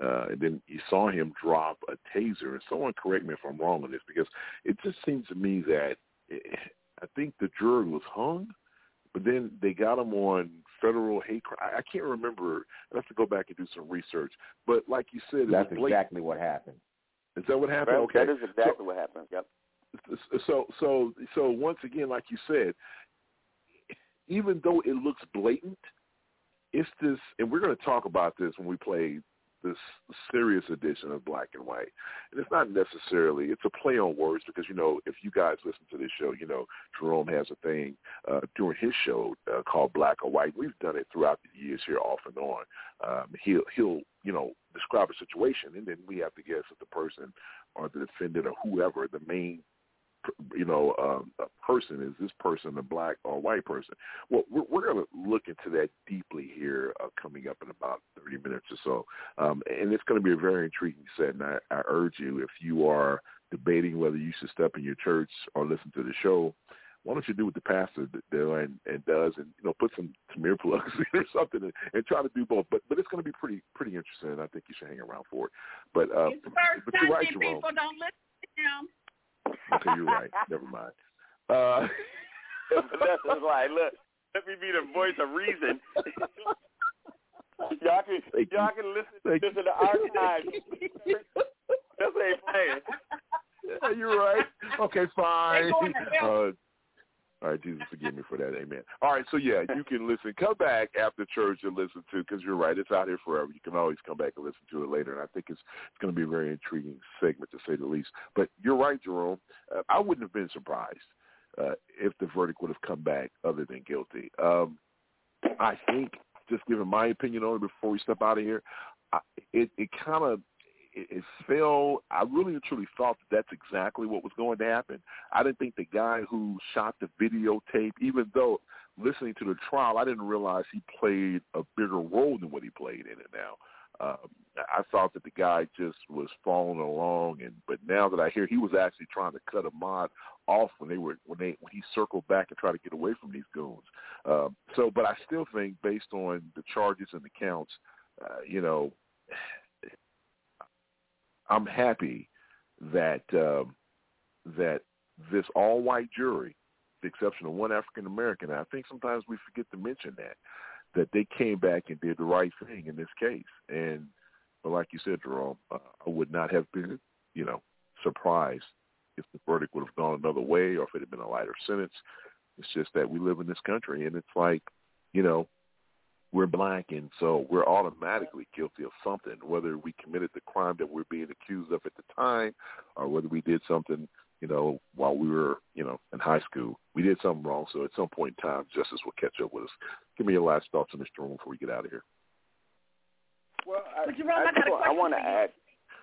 S2: Uh, and then you saw him drop a taser. And someone correct me if I'm wrong on this, because it just seems to me that it, I think the jury was hung, but then they got him on federal hate crime. I can't remember. I have to go back and do some research. But like you said,
S11: that's
S2: it was
S11: exactly what happened.
S2: Is that what happened?
S17: That,
S2: okay,
S17: that is exactly
S2: so,
S17: what happened. Yep.
S2: So so so once again, like you said, even though it looks blatant, it's this, and we're going to talk about this when we play this serious edition of Black and White. And it's not necessarily, it's a play on words because, you know, if you guys listen to this show, you know, Jerome has a thing uh, during his show uh, called Black or White. We've done it throughout the years here off and on. Um, he'll, he'll, you know, describe a situation and then we have to guess if the person or the defendant or whoever, the main you know, um, a person is this person a black or white person? Well, we're, we're going to look into that deeply here uh, coming up in about 30 minutes or so. Um, and it's going to be a very intriguing set. And I, I urge you, if you are debating whether you should step in your church or listen to the show, why don't you do what the pastor do and, and does and you know put some some earplugs in or something and, and try to do both but but it's going to be pretty pretty interesting i think you should hang around for it but uh
S9: it's first
S2: but you're right, Jerome.
S9: people don't listen to him.
S2: Okay, you're right. Never mind. Uh,
S17: That's like, look, let me be the voice of reason. y'all can y'all can listen
S2: Thank
S17: to this in the archives. That's ain't playing.
S2: yeah, you're right. Okay, fine.
S9: They going to.
S2: Uh, all right, Jesus, forgive me for that. Amen. All right, so yeah, you can listen. Come back after church and listen to because you're right. It's out here forever. You can always come back and listen to it later, and I think it's it's going to be a very intriguing segment to say the least. But you're right, Jerome. Uh, I wouldn't have been surprised uh, if the verdict would have come back other than guilty. Um, I think, just giving my opinion on it before we step out of here, I, it it kind of it, fell. I really and truly thought that that's exactly what was going to happen. I didn't think the guy who shot the videotape, even though listening to the trial, I didn't realize he played a bigger role than what he played in it now. Um, I thought that the guy just was following along, and but now that I hear he was actually trying to cut Ahmaud off when they were when they when he circled back and tried to get away from these goons. Um, so, but I still think based on the charges and the counts, uh, you know, I'm happy that um, that this all-white jury, the exception of one African American, I think sometimes we forget to mention that that they came back and did the right thing in this case, and But like you said, Jerome, uh, I would not have been, you know, surprised if the verdict would have gone another way or if it had been a lighter sentence. It's just that we live in this country, and it's like, you know, we're black, and so we're automatically guilty of something, whether we committed the crime that we're being accused of at the time, or whether we did something, you know, while we were, you know, in high school. We did something wrong, so at some point in time, justice will catch up with us. Give me your last thoughts on this, Jerome, before we get out of here.
S17: Well, I,
S9: But Jerome, I,
S17: I,
S9: got a
S17: I
S9: question
S17: want to
S9: for you.
S17: add.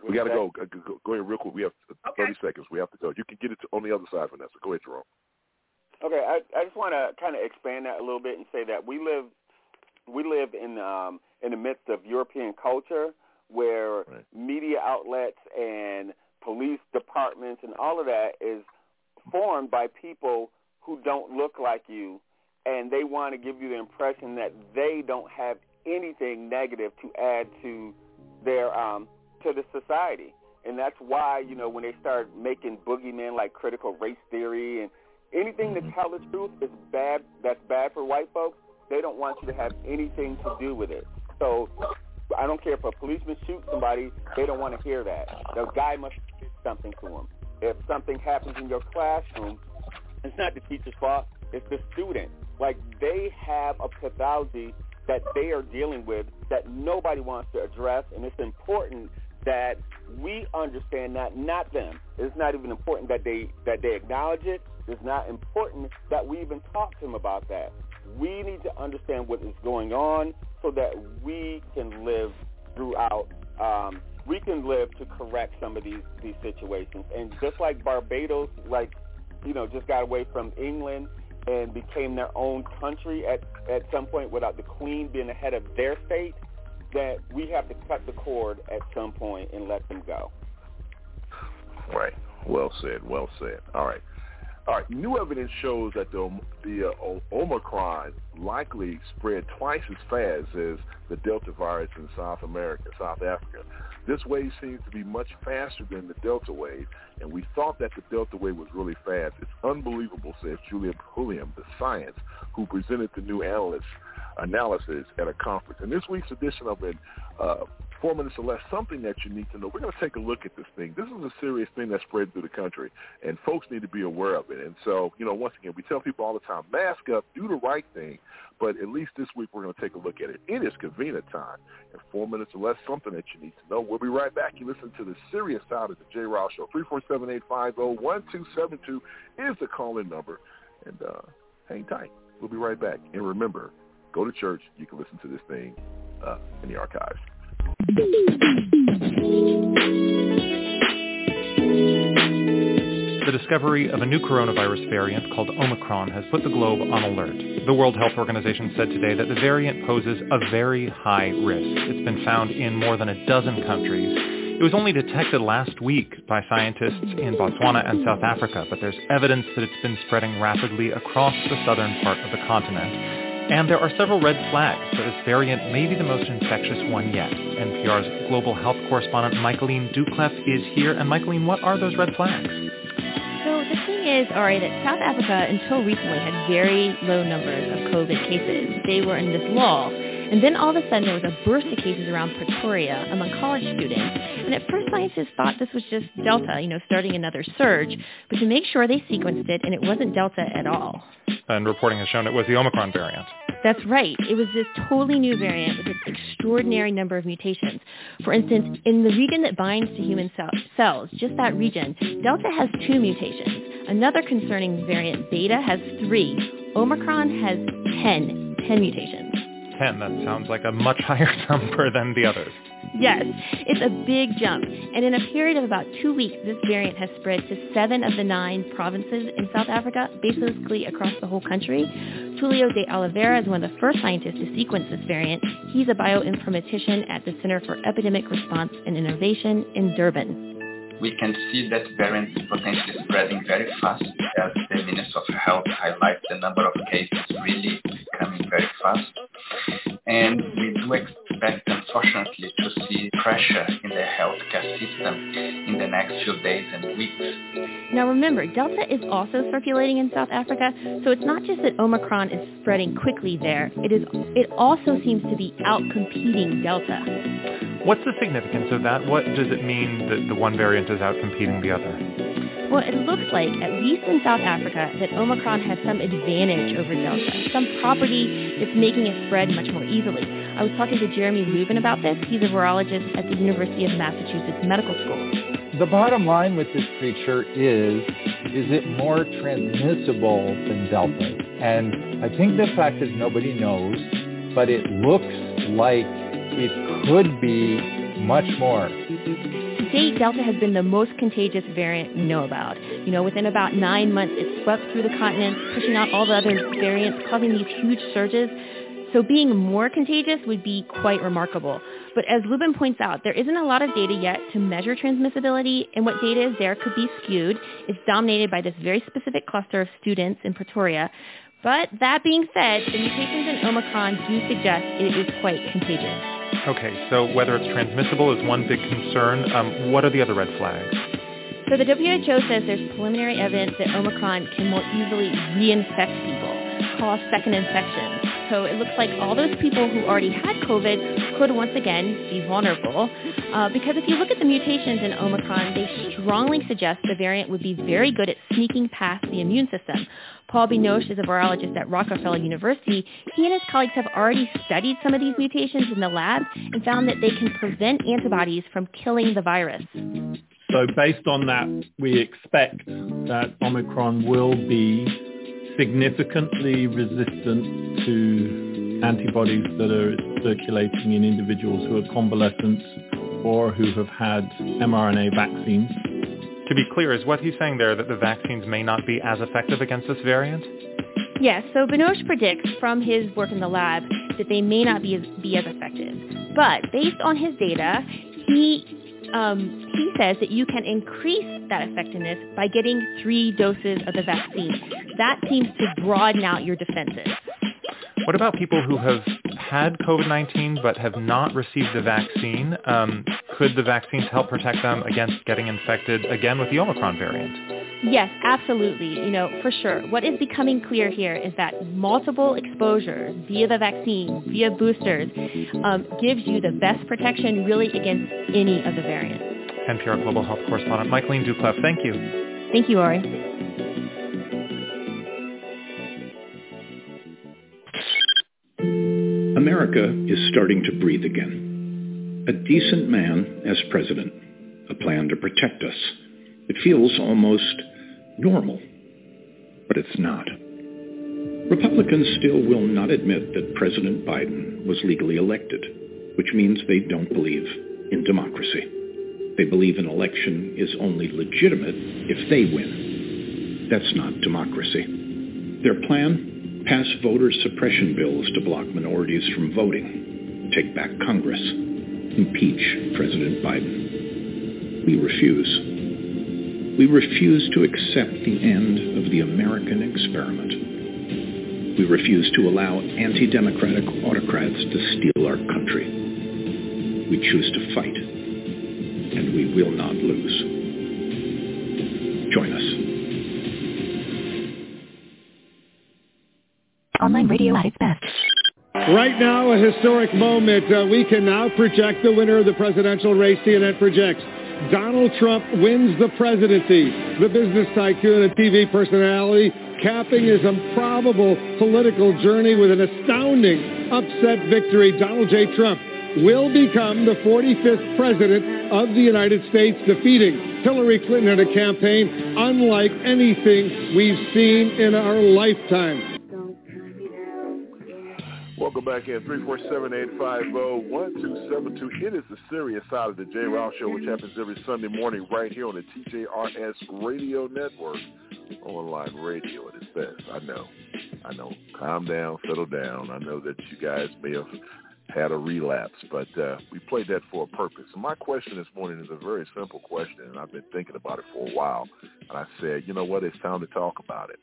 S2: We got to go. Go, go. go ahead real quick. We have 30 seconds. We have to go. You can get it to, on the other side, Vanessa. Go ahead, Jerome.
S17: Okay, I, I just want to kind of expand that a little bit and say that we live we live in um, in the midst of European culture where media outlets and police departments and all of that is formed by people who don't look like you and they want to give you the impression that they don't have anything negative to add to their um to the society. And that's why you know when they start making boogeymen like critical race theory and anything to tell the truth is bad that's bad for white folks they don't want you to have anything to do with it. So i don't care if a policeman shoots somebody they don't want to hear that. The guy must do something to him. If something happens in your classroom it's not the teacher's fault it's the student. Like they have a pathology that they are dealing with that nobody wants to address and it's important that we understand that not them. It's not even important that they that they acknowledge it. It's not important that we even talk to them about that we need to understand what is going on so that we can live throughout um, we can live to correct some of these these situations and just like barbados like you know just got away from england and became their own country at at some point without the queen being the head of their state that we have to cut the cord at some point and let them go
S2: Right. Well said. Well said. All right. All right. New evidence shows that the the uh, Omicron likely spread twice as fast as the Delta virus in South America, South Africa. This wave seems to be much faster than the Delta wave, and we thought that the Delta wave was really fast. It's unbelievable, says Julia Pulliam, the science, who presented the new analyst analysis at a conference. In this week's edition of it, uh, Four Minutes or Less, something that you need to know. We're going to take a look at this thing. This is a serious thing that's spread through the country, and folks need to be aware of it. And so, you know, once again, we tell people all the time, mask up, do the right thing. But at least this week we're going to take a look at it. It is convenient time. And four minutes or less, something that you need to know. We'll be right back. You listen to the serious side of the J. Rouse Show. 347-850-1272 is the call-in number. And uh, hang tight. We'll be right back. And remember, go to church. You can listen to this thing uh, in the archives.
S18: The discovery of a new coronavirus variant called Omicron has put the globe on alert. The World Health Organization said today that the variant poses a very high risk. It's been found in more than a dozen countries. It was only detected last week by scientists in Botswana and South Africa, but there's evidence that it's been spreading rapidly across the southern part of the continent. And there are several red flags that this variant may be the most infectious one yet. NPR's global health correspondent Michaeline Doucleff is here. And Michaeline, what are those red flags?
S19: So the thing is, Ari, that South Africa until recently had very low numbers of COVID cases. They were in this lull. And then all of a sudden there was a burst of cases around Pretoria among college students. And at first scientists thought this was just Delta, you know, starting another surge. But to make sure they sequenced it and it wasn't Delta at all.
S18: And reporting has shown it was the Omicron variant.
S19: That's right. It was this totally new variant with its extraordinary number of mutations. For instance, in the region that binds to human cell- cells, just that region, Delta has two mutations. Another concerning variant, Beta, has three. Omicron has 10, 10 mutations.
S18: 10, that sounds like a much higher number than the others.
S19: Yes, it's a big jump. And in a period of about two weeks, this variant has spread to seven of the nine provinces in South Africa, basically across the whole country. Tulio de Oliveira is one of the first scientists to sequence this variant. He's a bioinformatician at the Center for Epidemic Response and Innovation in Durban.
S20: We can see that variant is potentially spreading very fast as the Minister of Health highlights the number of cases really coming very fast. And we do expect, unfortunately, to see pressure in the healthcare system in the next few days and weeks.
S19: Now remember, Delta is also circulating in South Africa, so it's not just that Omicron is spreading quickly there. It is. It also seems to be outcompeting Delta.
S18: What's the significance of that? What does it mean that the one variant is outcompeting the other?
S19: Well, it looks like, at least in South Africa, that Omicron has some advantage over Delta, some property that's making it spread much more easily. I was talking to Jeremy Luban about this. He's a virologist at the University of Massachusetts Medical School.
S21: The bottom line with this creature is, is it more transmissible than Delta? And I think the fact is nobody knows, but it looks like it could be much more.
S19: To date, Delta has been the most contagious variant we know about. You know, within about nine months, it swept through the continent, pushing out all the other variants, causing these huge surges. So being more contagious would be quite remarkable. But as Luban points out, there isn't a lot of data yet to measure transmissibility, and what data is there could be skewed. It's dominated by this very specific cluster of students in Pretoria. But that being said, the mutations in Omicron do suggest it is quite contagious.
S18: Okay, so whether it's transmissible is one big concern. Um, what are the other red flags?
S19: So the WHO says there's preliminary evidence that Omicron can more easily reinfect people, cause second infections. So it looks like all those people who already had COVID could once again be vulnerable. Uh, because if you look at the mutations in Omicron, they strongly suggest the variant would be very good at sneaking past the immune system. Paul Bieniasz is a virologist at Rockefeller University. He and his colleagues have already studied some of these mutations in the lab and found that they can prevent antibodies from killing the virus.
S22: So based on that, we expect that Omicron will be significantly resistant to antibodies that are circulating in individuals who are convalescent or who have had mRNA vaccines.
S18: To be clear, is what he's saying there that the vaccines may not be as effective against this variant?
S19: Yes, so Bieniasz predicts from his work in the lab that they may not be as, be as effective. But based on his data, he um, he says that you can increase that effectiveness by getting three doses of the vaccine. That seems to broaden out your defenses.
S18: What about people who have had COVID-19 but have not received the vaccine? Um, could the vaccines help protect them against getting infected again with the Omicron variant?
S19: Yes, absolutely. You know, for sure. What is becoming clear here is that multiple exposures via the vaccine, via boosters, um, gives you the best protection really against any of the variants.
S18: NPR Global Health Correspondent Michaeline Doucleff, thank you.
S19: Thank you, Ari.
S23: America is starting to breathe again. A decent man as president, a plan to protect us. It feels almost normal, but it's not. Republicans still will not admit that President Biden was legally elected, which means they don't believe in democracy. They believe an election is only legitimate if they win. That's not democracy. Their plan? Pass voter suppression bills to block minorities from voting, take back Congress, impeach President Biden. We refuse. We refuse to accept the end of the American experiment. We refuse to allow anti-democratic autocrats to steal our country. We choose to fight, and we will not lose. Join us.
S7: Online radio at its best.
S4: Right now, a historic moment. Uh, we can now project the winner of the presidential race. CNN projects Donald Trump wins the presidency. The business tycoon and TV personality capping his improbable political journey with an astounding upset victory. Donald J. Trump will become the 45th president of the United States, defeating Hillary Clinton in a campaign unlike anything we've seen in our lifetime.
S2: Welcome back in, 347-850-1272. It is the serious side of the J. Rouse Show, which happens every Sunday morning right here on the TJRS Radio Network. Online radio at its best. I know. I know. Calm down, settle down. I know that you guys may have had a relapse, but uh, we played that for a purpose. My question this morning is a very simple question, and I've been thinking about it for a while. And I said, you know what? It's time to talk about it.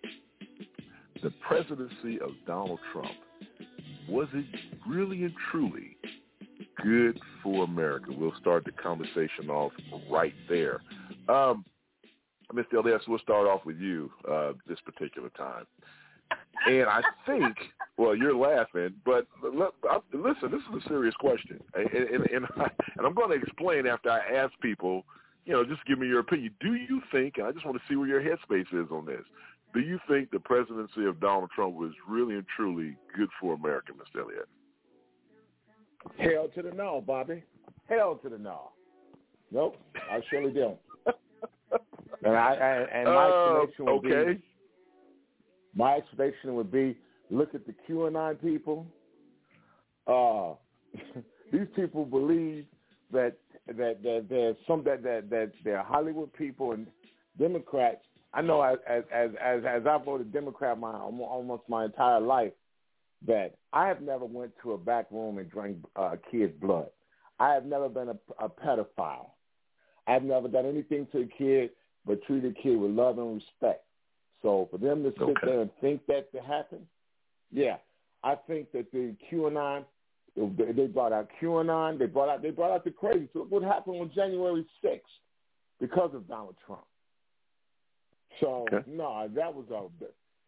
S2: The presidency of Donald Trump was it really and truly good for America? We'll start the conversation off right there. Um, Mr. LDS, we'll start off with you uh, this particular time. And I think Well, you're laughing, but listen, this is a serious question, and and, and, I, and I'm going to explain after I ask people. You know, just give me your opinion. Do you think? I just want to see where your headspace is on this. Do you think the presidency of Donald Trump was really and truly good for America, Mr. Elliott?
S11: Hell to the no, Bobby. Hell to the no. Nope, I surely don't. and I, I and my
S2: uh,
S11: explanation would
S2: okay.
S11: be my explanation would be look at the QAnon people. Uh, these people believe that that that there's some that that that they're Hollywood people and Democrats. I know as as as as, I voted Democrat my almost my entire life that I have never went to a back room and drank uh, kids' blood. I have never been a, a pedophile. I've never done anything to a kid but treated a kid with love and respect. So for them to sit
S2: Okay.
S11: there and think that to happen, yeah, I think that the QAnon, they they brought out QAnon, they brought out they brought out the crazy. So what happened on January sixth because of Donald Trump? So
S2: Okay.
S11: no, that was a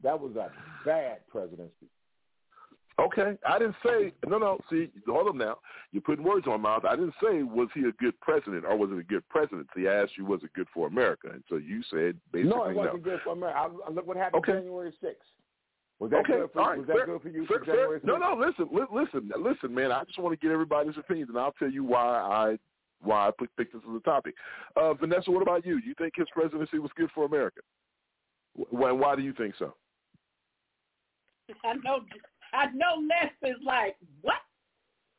S11: that was a bad presidency.
S2: Okay, I didn't say no, no. See, hold on now. You're putting words in my mouth. I didn't say was he a good president or was it a good presidency. I asked you was it good for America, and so you said basically
S11: no, it wasn't good for America. I, I, look what happened
S2: Okay.
S11: January sixth. Was that
S2: okay,
S11: good for
S2: all right,
S11: was that
S2: fair-
S11: good for you
S2: fair-
S11: for
S2: fair-
S11: January
S2: No,
S11: 6th?
S2: no. Listen, li- listen, listen, man. I just want to get everybody's opinions, and I'll tell you why I why I picked this as a topic. Uh, Vanessa, what about you? You think his presidency was good for America? Why, why do you think so?
S9: I know I know Les is like, what?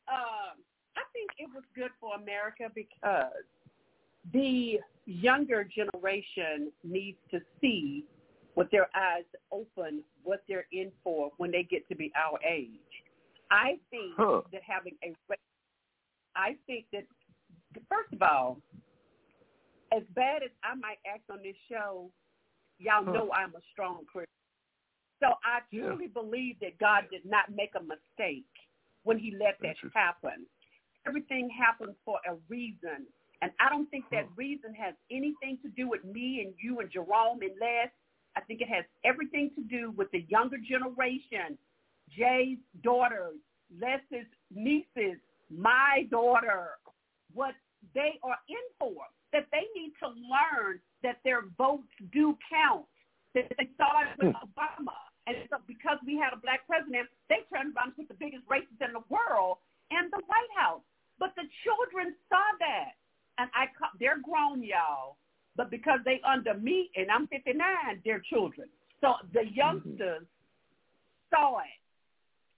S9: Um, I think it was good for America because the younger generation needs to see with their eyes open what they're in for when they get to be our age. I think
S2: Huh.
S9: that having a I think that first of all, as bad as I might act on this show, y'all know I'm a strong Christian. So I
S2: Yeah.
S9: truly believe that God did not make a mistake when he let that happen. Everything happened for a reason. And I don't think that reason has anything to do with me and you and Jerome and Les. I think it has everything to do with the younger generation, Jay's daughters, Les's nieces, my daughter, what they are in for, that they need to learn that their votes do count, that they started with Obama. And so because we had a black president, they turned around and put the biggest racists in the world in the White House. But the children saw that. And I, they're grown, y'all. But because they under me, and I'm 59, they're children. So the youngsters saw it.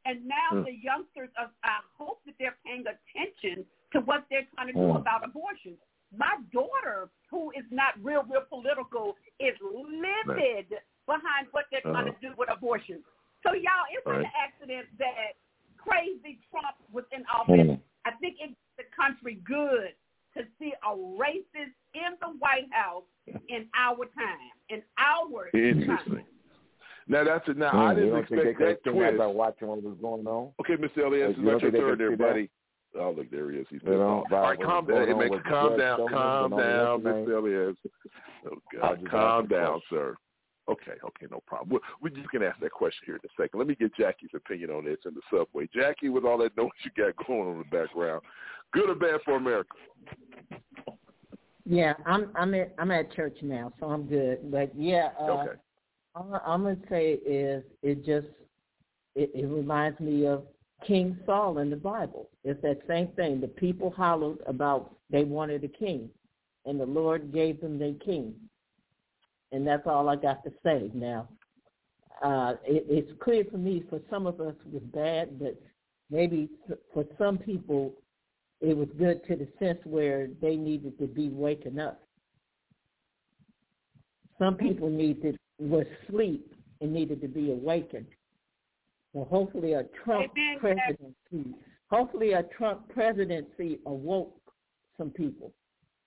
S9: And now
S2: Hmm.
S9: the youngsters, are, I hope that they're paying attention to what they're trying to do
S2: Hmm.
S9: about abortion. My daughter, who is not real, real political, is livid behind what they're trying
S2: Uh-huh.
S9: to do with abortion. So, y'all, it's
S2: Right.
S9: an accident that crazy Trump was in office.
S2: Hmm.
S9: I think it's the country good to see a racist in the White House in our time, in our time.
S2: Interesting. Now that's it. Now
S11: Hmm,
S2: I didn't
S11: don't think they
S2: expect that
S11: have seen that
S2: twist.
S11: by watching what was going on?
S2: Okay, Mr. Elliott, this is
S11: don't
S2: your
S11: think they
S2: turn
S11: could
S2: there,
S11: see that?
S2: buddy. Oh, look, there he is. He's
S11: You know,
S2: pissed. All right, calm down.
S11: going
S2: It makes calm down, calm down,
S11: that,
S2: Mr. Elliott. Oh God, calm down, sir. Okay, okay, no problem. We, we you can ask that question here in a second. Let me get Jackie's opinion on this in the subway. Jackie, with all that noise you got going on in the background, good or bad for America?
S10: Yeah, I'm I'm at I'm at church now, so I'm good. But yeah, uh,
S2: Okay.
S10: all I'm gonna say is it just it, it reminds me of King Saul in the Bible. It's that same thing. The people hollered about they wanted a king, and the Lord gave them their king. And that's all I got to say. Now, uh, it, it's clear for me. For some of us, it was bad, but maybe for some people, it was good to the sense where they needed to be waking up. Some people needed was asleep and needed to be awakened. Well, hopefully a Trump
S9: Amen.
S10: presidency, hopefully a Trump presidency awoke some people,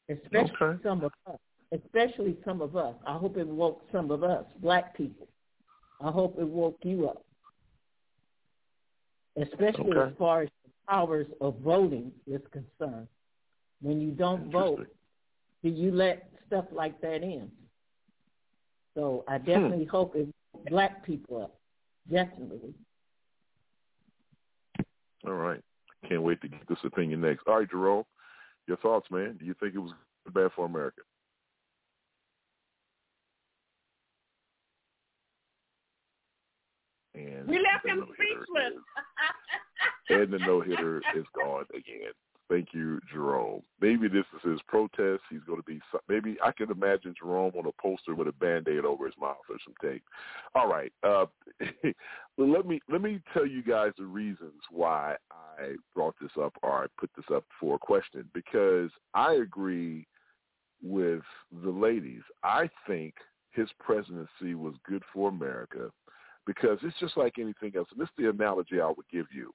S10: especially
S2: Okay.
S10: some of us, especially some of us. I hope it woke some of us, black people. I hope it woke you up, especially
S2: Okay.
S10: as far as the powers of voting is concerned. When you don't vote, do you let stuff like that in? So I hmm. definitely hope it woke black people up, definitely.
S2: All right. Can't wait to get this opinion next. All right, Jerome, your thoughts, man. Do you think it was bad for America? And
S9: we left him speechless.
S2: and the no hitter is gone again. Thank you, Jerome. Maybe this is his protest. He's going to be maybe I can imagine Jerome on a poster with a band-aid over his mouth or some tape. All right, uh, let me let me tell you guys the reasons why I brought this up or I put this up for a question because I agree with the ladies. I think his presidency was good for America because it's just like anything else. And this is the analogy I would give you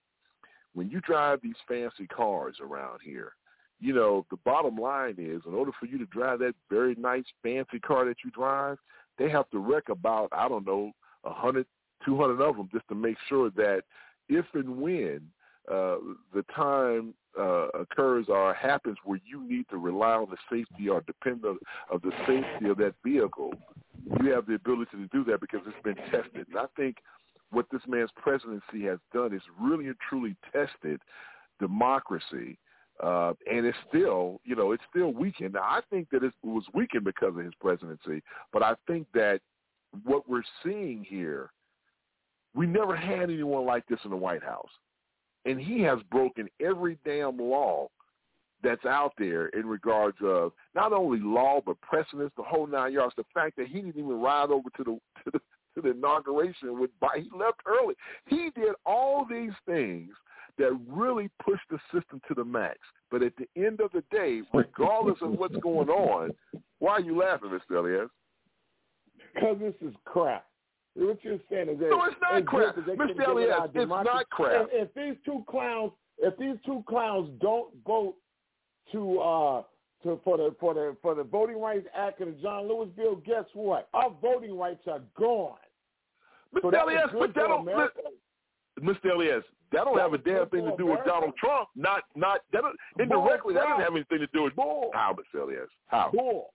S2: when you drive these fancy cars around here, you know, the bottom line is in order for you to drive that very nice fancy car that you drive, they have to wreck about, I don't know, a hundred, two hundred of them just to make sure that if and when uh, the time uh, occurs or happens where you need to rely on the safety or depend on of the safety of that vehicle, you have the ability to do that because it's been tested. And I think what this man's presidency has done is really and truly tested democracy. Uh, and it's still, you know, it's still weakened. Now, I think that it was weakened because of his presidency, but I think that what we're seeing here, we never had anyone like this in the White House. And he has broken every damn law that's out there in regards of not only law but precedents, the whole nine yards. The fact that he didn't even ride over to the to the to the inauguration with by he left early. He did all these things that really pushed the system to the max. But at the end of the day, regardless of what's going on, why are you laughing, Mr. Elias?
S11: Because this is crap. What you're saying is that
S2: no, it's not crap, Mr. Elias. It's not crap.
S11: If, if these two clowns, if these two clowns don't vote to uh to for the for the for the Voting Rights Act and the John Lewis bill, guess what? Our voting rights are gone.
S2: Mr. So Elias, but that don't, Mr. Elias, that don't have a damn thing to do with Donald Trump. Not not that indirectly that doesn't have anything to do with
S11: Bull.
S2: How, Mr. Elias? How?
S11: Bull.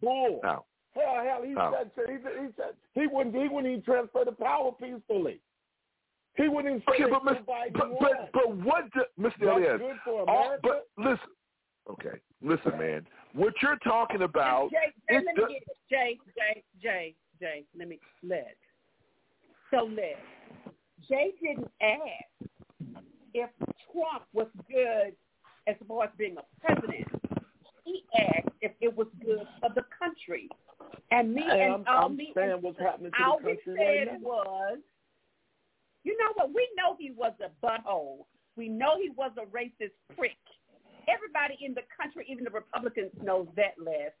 S11: Bull.
S2: How?
S11: Hell, hell, he
S2: How?
S11: said he, he said he wouldn't he wouldn't even transfer the power peacefully. He wouldn't even
S2: okay, but, Mr. but, but but what, do, Mr.
S11: That's
S2: Elias?
S11: good for
S2: all,
S11: America.
S2: but listen, okay, listen, man. What you're talking about?
S9: Jay, Jay, let
S2: do-
S9: me get. Jay, Jay, Jay, Jay. Let me let. So let. Jay didn't ask if Trump was good as far as being a president. He asked if it was good for the country. And me
S11: And
S9: and
S11: I'm-
S9: all
S11: I'm
S9: me
S11: saying
S9: and
S11: what's happening to the
S9: all we
S11: country
S9: said
S11: right now.
S9: was, you know what? We know he was a butthole. We know he was a racist prick. Everybody in the country, even the Republicans, knows that, Les.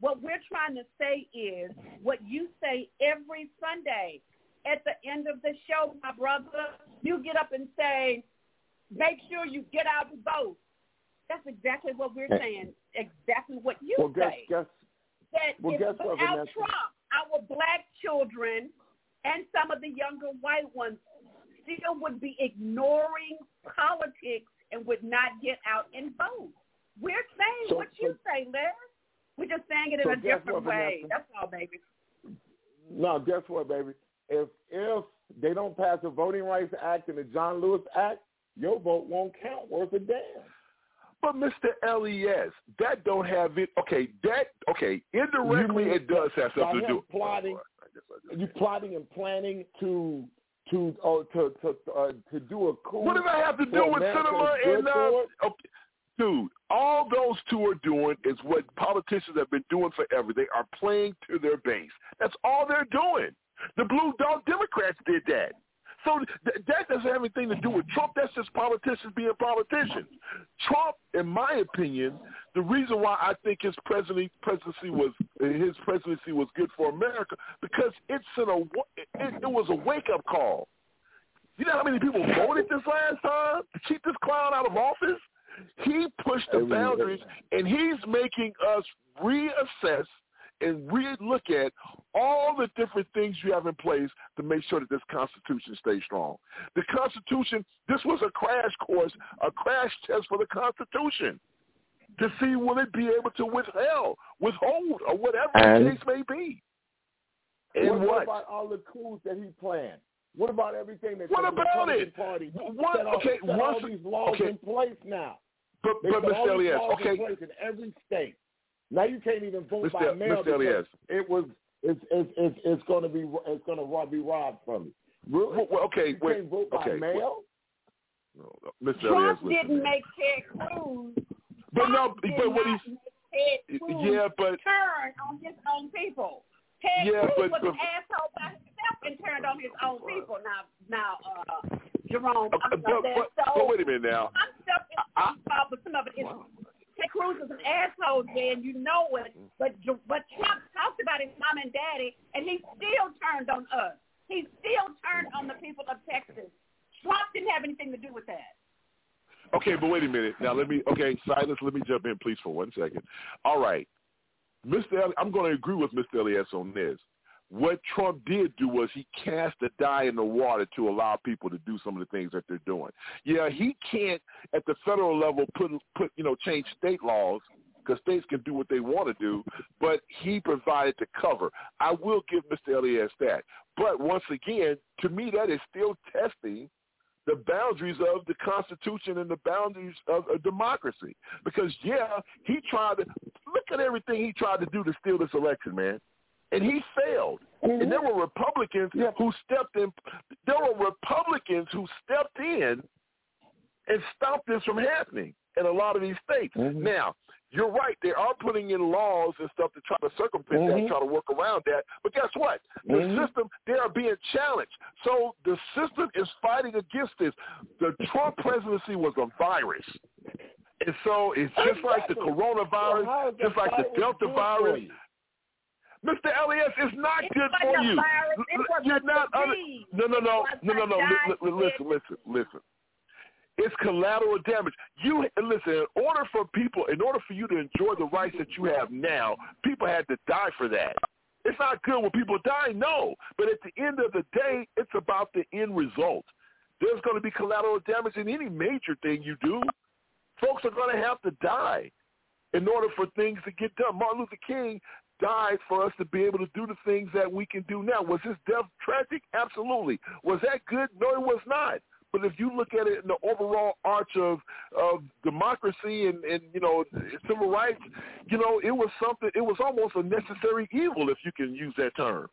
S9: What we're trying to say is what you say every Sunday at the end of the show, my brother. You get up and say, make sure you get out and vote. That's exactly what we're saying. Exactly what you
S11: well, guess
S9: say.
S11: guess
S9: that
S11: well,
S9: if
S11: guess what,
S9: without
S11: Vanessa?
S9: Trump, our black children and some of the younger white ones still would be ignoring politics and would not get out and vote. We're saying
S11: So-
S9: what you say, Liz. We're just saying it in
S11: So
S9: a different
S11: what,
S9: way.
S11: Vanessa?
S9: That's all, baby.
S11: No, guess what, baby? If if they don't pass the Voting Rights Act and the John Lewis Act, your vote won't count worth a damn.
S2: But Mr. Les, that don't have it. Okay, that okay. Indirectly,
S11: mean
S2: it does have something to do.
S11: plotting,
S2: I guess I just-
S11: you plotting and planning to to oh, to to uh, to do a coup.
S2: What does that have to do with
S11: Sinema
S2: and uh, okay, dude? All those two are doing is what politicians have been doing forever. They are playing to their base. That's all they're doing. The Blue Dog Democrats did that. So th- that doesn't have anything to do with Trump. That's just politicians being politicians. Trump, in my opinion, the reason why I think his presidency presidency was his presidency was good for America because it's an a it, it was a wake up call. You know how many people voted this last time to keep this clown out of office? He pushed the boundaries, and he's making us reassess and re-look at all the different things you have in place to make sure that this Constitution stays strong. The Constitution, this was a crash course, a crash test for the Constitution to see will it be able to withheld, withhold, or whatever
S11: And-
S2: the case may be. And
S11: what,
S2: what?
S11: about all the coups that he planned? What about everything that
S2: what
S11: the
S2: about
S11: Republican
S2: it?
S11: Party
S2: What,
S11: set, all,
S2: okay,
S11: set
S2: once,
S11: all these laws
S2: okay.
S11: in place now?
S2: But,
S11: They
S2: but
S11: put
S2: Mr. Elias, okay,
S11: in place in every state. Now you can't even vote by mail
S2: Mr.
S11: because
S2: Elias.
S11: it was it's it's it's, it's going to be it's going to be robbed from you. Really?
S2: Well, well, okay,
S11: you
S2: wait,
S11: can't vote by
S2: okay,
S11: mail.
S2: no, no, Mr.
S9: Trump
S2: Elias,
S9: didn't make Ted Cruz.
S2: But no,
S9: did
S2: but what
S9: not
S2: he's
S9: Ted Cruz
S2: yeah, but
S9: turn on his own people. Ted
S2: Yeah,
S9: Cruz
S2: but-
S9: was an asshole by himself and turned on his own people. Now, now, uh, Jerome,
S2: Uh,
S9: I'm
S2: but, but,
S9: so.
S2: but wait a minute now.
S9: Some stuff is uh, but some of it is. Ted Cruz is an asshole, man. You know it. But but Trump talked about his mom and daddy, and he still turned on us. He still turned on the people of Texas. Trump didn't have anything to do with that.
S2: Okay, but wait a minute. Now let me. Okay, Silas, let me jump in, please, for one second. All right, Mr. Eli- I'm going to agree with Mr. Elias on this. What Trump did do was he cast a die in the water to allow people to do some of the things that they're doing. Yeah, he can't at the federal level put put you know change state laws because states can do what they want to do, but he provided the cover. I will give Mr. Elias that. But once again, to me, that is still testing the boundaries of the Constitution and the boundaries of a democracy. Because yeah, he tried to look at everything he tried to do to steal this election, man, and he failed. And there were Republicans who stepped in. There were Republicans who stepped in and stopped this from happening in a lot of these states. Now, you're right. They are putting in laws and stuff to try to circumvent that,
S11: Mhm.
S2: try to work around that. But guess what? The
S11: Mhm.
S2: system, they are being challenged. So the system is fighting against this. The Trump presidency was a virus. And so it's just like the coronavirus,
S11: So how is that
S2: just like the Delta virus. Mr. Elias, it's not
S9: It
S2: good for you.
S9: virus,
S2: You're not under, no, no, no, no, no, no. Li- listen, listen, listen. It's collateral damage. You listen. In order for people, in order for you to enjoy the rights that you have now, people had to die for that. It's not good when people die, no. But at the end of the day, it's about the end result. There's going to be collateral damage in any major thing you do. Folks are going to have to die in order for things to get done. Martin Luther King died for us to be able to do the things that we can do now. Was his death tragic? Absolutely. Was that good? No, it was not. But if you look at it in the overall arch of of democracy and, and you know civil rights, you know it was something. It was almost a necessary evil, if you can use that term.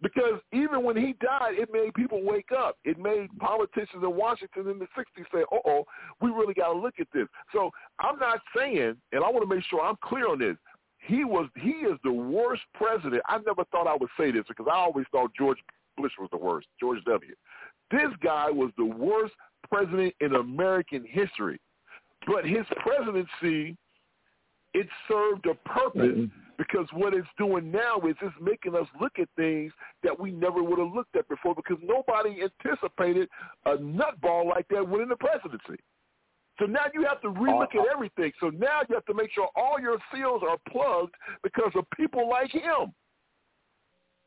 S2: Because even when he died, it made people wake up. It made politicians in Washington in the 60s say, uh-oh, we really got to look at this. So I'm not saying, and I want to make sure I'm clear on this, he was he is the worst president. I never thought I would say this because I always thought George Bush was the worst, George W. This guy was the worst president in American history. But his presidency, it served a purpose because what it's doing now is it's making us look at things that we never would have looked at before because nobody anticipated a nutball like that winning the presidency. So now you have to relook at everything. So now you have to make sure all your seals are plugged because of people like him.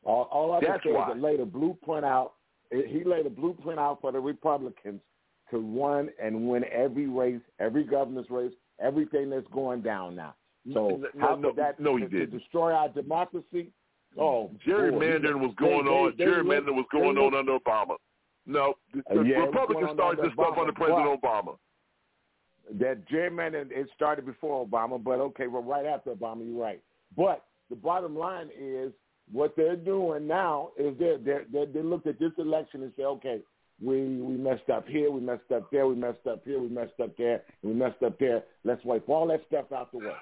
S11: All, all I can say
S2: why.
S11: is it laid a blueprint out. It, he laid a blueprint out for the Republicans to run and win every race, every governor's race, everything that's going down now. So
S2: No,
S11: how
S2: no,
S11: that
S2: no, he
S11: to, to
S2: didn't.
S11: destroy our democracy? Oh,
S2: Gerrymandering was going on. gerrymandering was going on under Obama. No, the,
S11: Uh, yeah,
S2: Republicans started this stuff under President Obama.
S11: That gerrymandering it started before Obama, but okay, well, right after Obama, you're right. But the bottom line is what they're doing now is they're, they're, they're, they looked at this election and say, okay, we we messed up here, we messed up there, we messed up here, we messed up there, we messed up there. Let's wipe all that stuff out the way.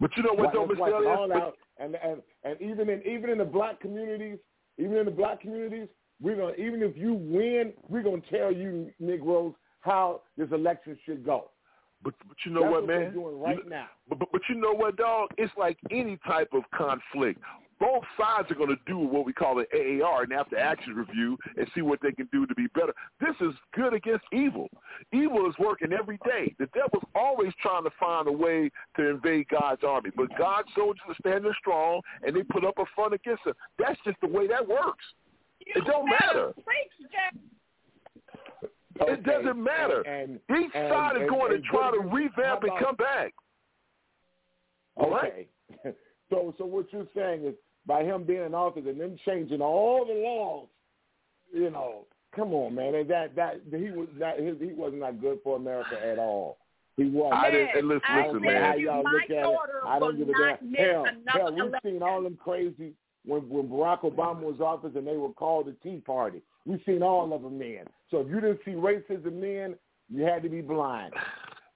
S2: But you know what, though, Mr. Elliott?
S11: all out, and and and even in even in the black communities, even in the black communities, we're gonna even if you win, we're gonna tell you Negroes how this election should go.
S2: But but you know
S11: That's
S2: what,
S11: what
S2: man?
S11: they're doing right
S2: You-
S11: now.
S2: But, but but you know what, dog? It's like any type of conflict. Both sides are going to do what we call an AAR, an after action review, and see what they can do to be better. This is good against evil. Evil is working every day. The devil's always trying to find a way to invade God's army, but God's soldiers are standing strong, and they put up a front against them. That's just the way that works. It don't matter. It doesn't matter.
S11: And,
S2: Each
S11: and-
S2: side is going
S11: and
S2: to try to
S11: what-
S2: revamp and come back. All
S11: Okay. so so what you're saying is by him being in office and them changing all the laws you know, come on, man. And that that he was not his, he was not good for America at all. He was.
S2: I didn't. And listen,
S11: I
S2: listen,
S11: don't how y'all look at it. I don't give a damn. Hell, hell, we've seen all them crazy when when Barack Obama was office and they were called the Tea Party. We've seen all of them then. So if you didn't see racism then, you had to be blind.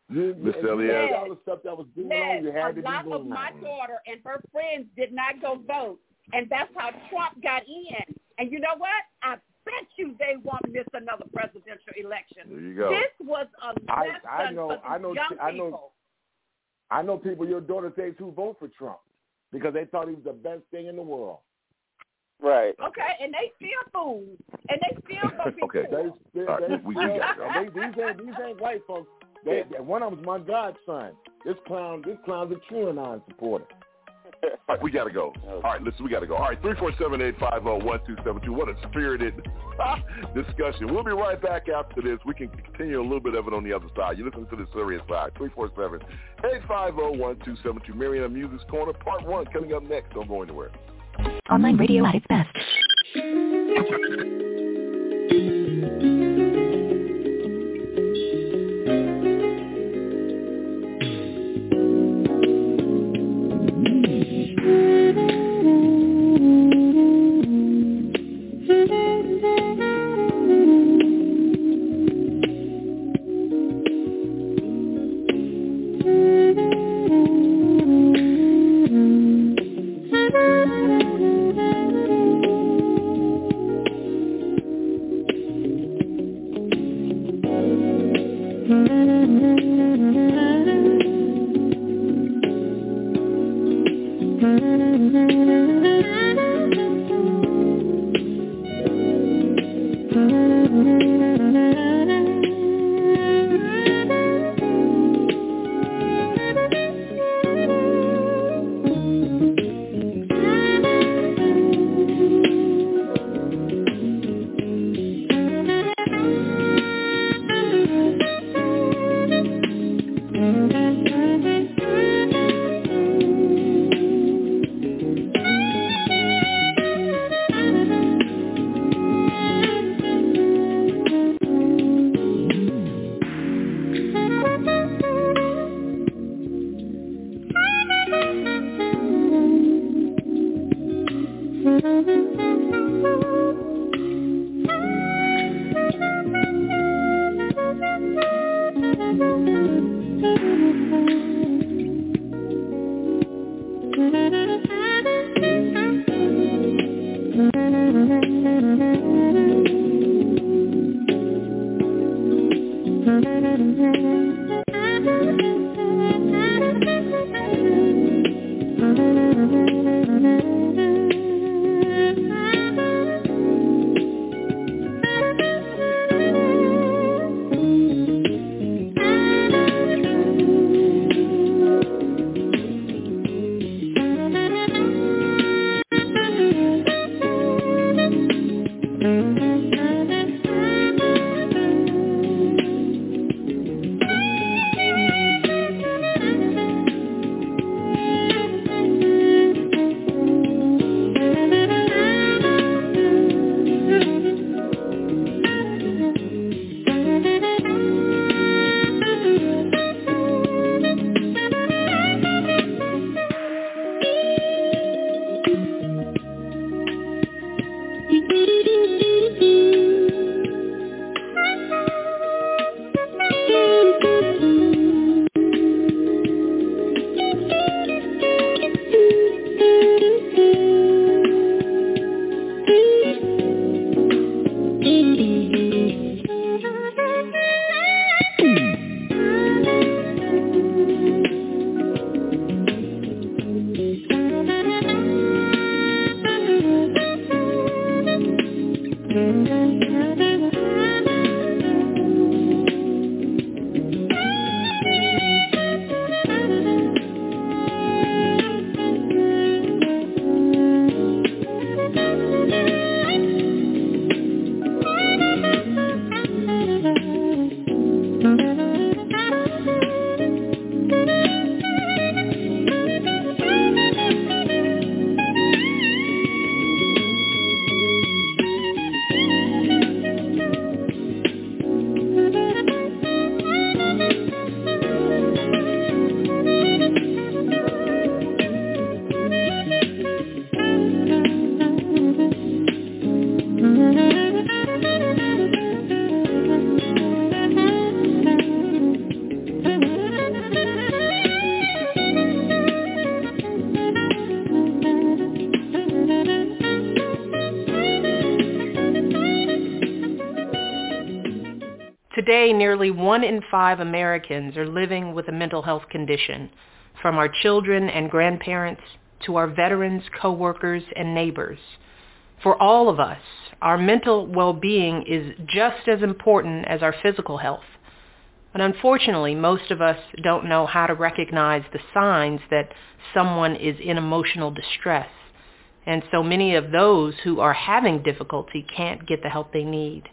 S11: You,
S2: Miss Elliott.
S11: had all the stuff that was going on, you had to be blind.
S9: A lot of my daughter and her friends did not go vote, and that's how Trump got in. And you know what? I bet you they won't miss another presidential election.
S2: There you go.
S9: This was a
S11: I,
S9: lesson
S11: I know,
S9: for the
S11: I know,
S9: young
S11: I know,
S9: people.
S11: I know people. Your daughter age who vote for Trump because they thought he was the best thing in the world.
S17: Right.
S9: Okay, and they still fool, and they still gonna be
S2: Okay.
S9: fool.
S11: They, they,
S2: All right,
S11: they,
S2: we- we got
S11: they, these ain't these ain't white folks. They, one of them's my godson. This clown, this clown's a QAnon supporter.
S2: All right, we got to go. All right, listen, we got to go. All right, three four seven eight five zero one two seven two. What a spirited discussion. We'll be right back after this. We can continue a little bit of it on the other side. You're listening to the serious side. Three four seven eight five zero one two seven two. Mariana Music's Corner, Part One, coming up next. Don't go anywhere.
S7: Online radio at its best.
S24: Nearly one in five Americans are living with a mental health condition, from our children and grandparents to our veterans, coworkers, and neighbors. For all of us, our mental well-being is just as important as our physical health. But unfortunately, most of us don't know how to recognize the signs that someone is in emotional distress. And so many of those who are having difficulty can't get the help they need.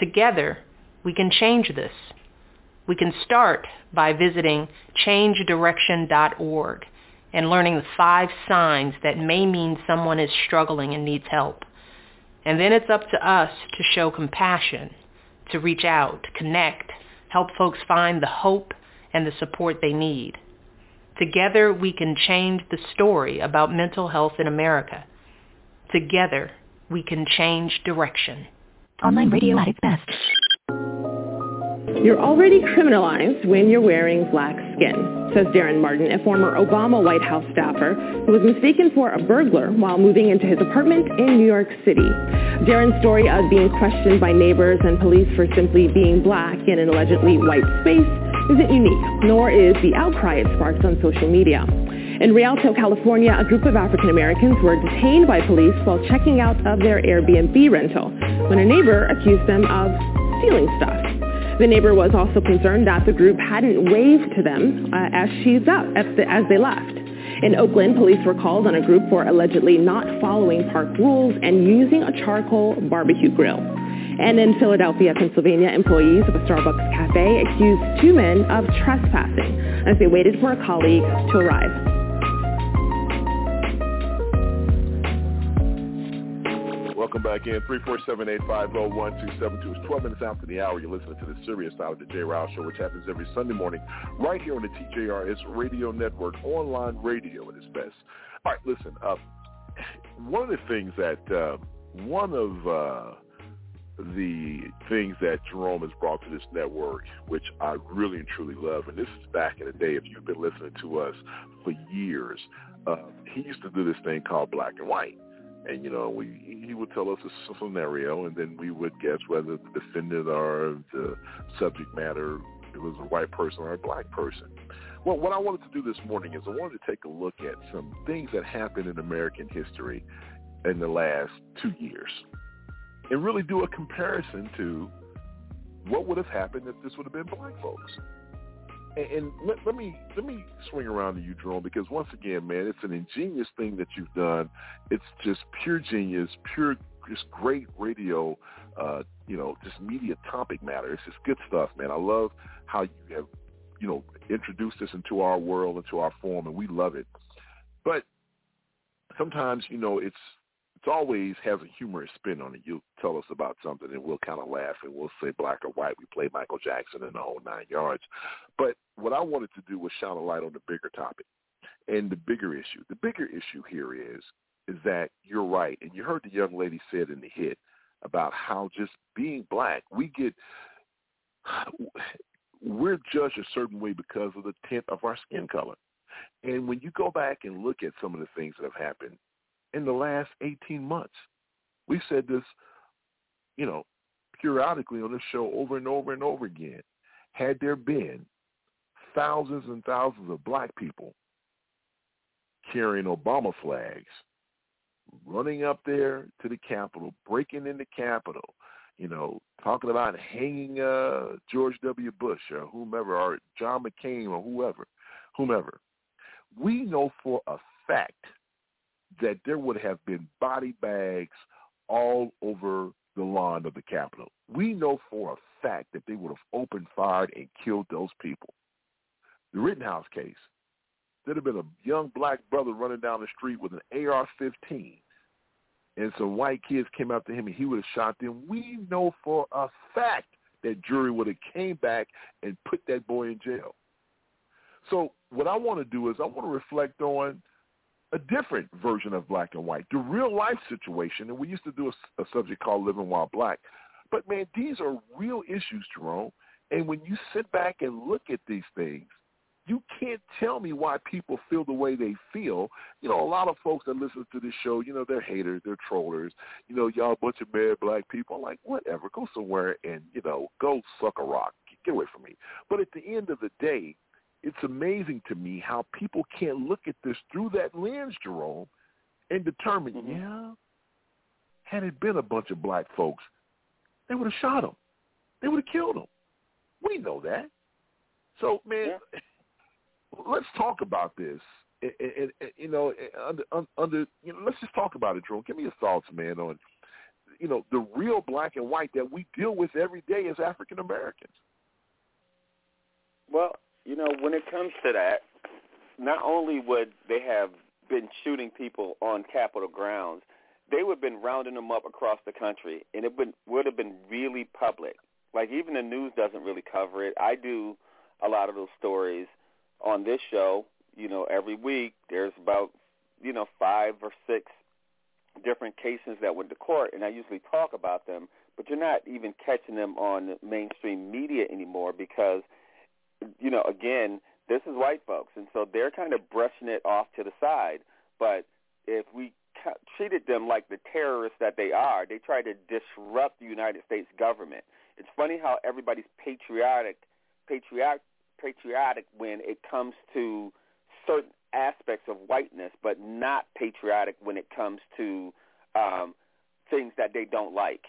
S24: Together, we can change this. We can start by visiting changedirection.org and learning the five signs that may mean someone is struggling and needs help. And then it's up to us to show compassion, to reach out, to connect, help folks find the hope and the support they need. Together we can change the story about mental health in America. Together we can change direction.
S7: Online radio at its best.
S5: You're already criminalized when you're wearing black skin, says Darren Martin, a former Obama White House staffer who was mistaken for a burglar while moving into his apartment in New York City. Darren's story of being questioned by neighbors and police for simply being black in an allegedly white space isn't unique, nor is the outcry it sparks on social media. In Rialto, California, a group of African Americans were detained by police while checking out of their Airbnb rental when a neighbor accused them of stealing stuff. The neighbor was also concerned that the group hadn't waved to them uh, as she's up the, as they left. In Oakland, police were called on a group for allegedly not following park rules and using a charcoal barbecue grill. And in Philadelphia, Pennsylvania, employees of a Starbucks cafe accused two men of trespassing as they waited for a colleague to arrive.
S2: Welcome back in. 347-850-1272. It's 12 minutes after the hour. You're listening to the serious side of the J. Ryle Show, which happens every Sunday morning right here on the TJRS Radio Network, online radio at its best. All right, listen. Uh, one of the things that, uh, one of uh, the things that Jerome has brought to this network, which I really and truly love, and this is back in the day, if you've been listening to us for years, uh, he used to do this thing called Black and White and you know we he would tell us a scenario and then we would guess whether the defendant or the subject matter it was a white person or a black person. Well what i wanted to do this morning is i wanted to take a look at some things that happened in american history in the last two years and really do a comparison to what would have happened if this would have been black folks and, and let, let, me let me swing around to you, Jerome, because once again, man, it's an ingenious thing that you've done. It's just pure genius, pure just great radio, uh, you know, just media topic matter. It's just good stuff, man. I love how you have, you know, introduced this into our world, into our form, and we love it. But sometimes, you know, it's it always has a humorous spin on it. You tell us about something and we'll kind of laugh and we'll say black or white. We play Michael Jackson in the whole nine yards. But what I wanted to do was shine a light on the bigger topic and the bigger issue. The bigger issue here is is that you're right, and you heard the young lady said in the hit about how just being black, we get we're judged a certain way because of the tint of our skin color. And when you go back and look at some of the things that have happened in the last 18 months. We said this, you know, periodically on this show over and over and over again. Had there been thousands and thousands of black people carrying Obama flags, running up there to the Capitol, breaking in the Capitol, you know, talking about hanging uh, George W. Bush or whomever, or John McCain or whoever, whomever. We know for a fact – that there would have been body bags all over the lawn of the Capitol. We know for a fact that they would have opened fire and killed those people. The Rittenhouse case, there'd have been a young black brother running down the street with an AR-15, and some white kids came after him, and he would have shot them. We know for a fact that jury would have came back and put that boy in jail. So what I want to do is I want to reflect on a different version of black and white, the real life situation. And we used to do a, a subject called Living While Black. But man, these are real issues, Jerome. And when you sit back and look at these things, you can't tell me why people feel the way they feel. You know, a lot of folks that listen to this show, you know, they're haters, they're trollers. You know, y'all a bunch of mad black people. I'm like, whatever, go somewhere and, you know, go suck a rock. Get away from me. But at the end of the day, it's amazing to me how people can't look at this through that lens, Jerome, and determine, mm-hmm. yeah, had it been a bunch of black folks, they would have shot him. They would have killed him. We know that. So, man, yeah. let's talk about this. And, and, and, you know, under, under, you know, let's just talk about it, Jerome. Give me your thoughts, man, on, you know, the real black and white that we deal with every day as African Americans.
S17: Well, you know, when it comes to that, not only would they have been shooting people on Capitol grounds, they would have been rounding them up across the country, and it would would have been really public. Like even the news doesn't really cover it. I do a lot of those stories on this show. You know, every week there's about you know five or six different cases that went to court, and I usually talk about them. But you're not even catching them on mainstream media anymore because you know, again, this is white folks, and so they're kind of brushing it off to the side. But if we treated them like the terrorists that they are, they try to disrupt the United States government. It's funny how everybody's patriotic, patriotic, patriotic when it comes to certain aspects of whiteness, but not patriotic when it comes to um, things that they don't like,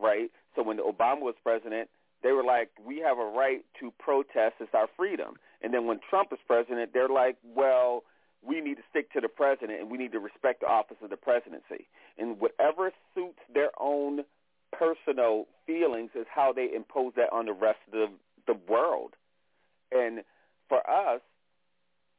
S17: right? So when Obama was president, they were like, we have a right to protest. It's our freedom. And then when Trump is president, they're like, well, we need to stick to the president and we need to respect the office of the presidency. And whatever suits their own personal feelings is how they impose that on the rest of the, the world. And for us,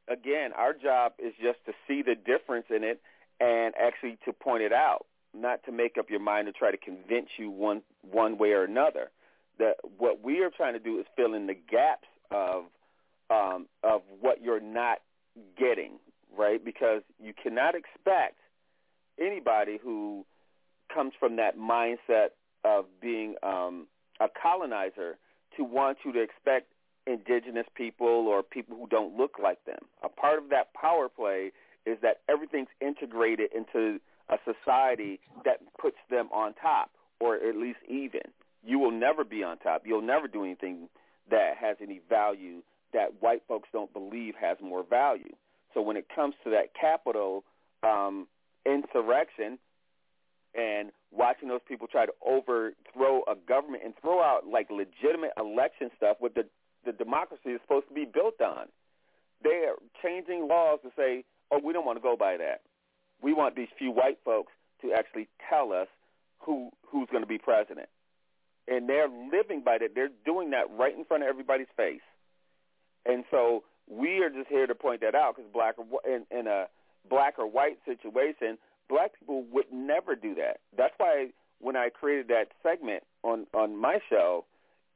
S17: again, our job is just to see the difference in it and actually to point it out, not to make up your mind to try to convince you one one way or another that what we are trying to do is fill in the gaps of um, of what you're not getting, right? Because you cannot expect anybody who comes from that mindset of being um, a colonizer to want you to expect indigenous people or people who don't look like them. A part of that power play is that everything's integrated into a society that puts them on top or at least even you will never be on top. You'll never do anything that has any value that white folks don't believe has more value. So when it comes to that capital um, insurrection and watching those people try to overthrow a government and throw out like legitimate election stuff, what the the democracy is supposed to be built on, they are changing laws to say, "Oh, we don't want to go by that. We want these few white folks to actually tell us who who's going to be president." And they're living by that. They're doing that right in front of everybody's face. And so we are just here to point that out because black or in, in a black or white situation, black people would never do that. That's why when I created that segment on on my show,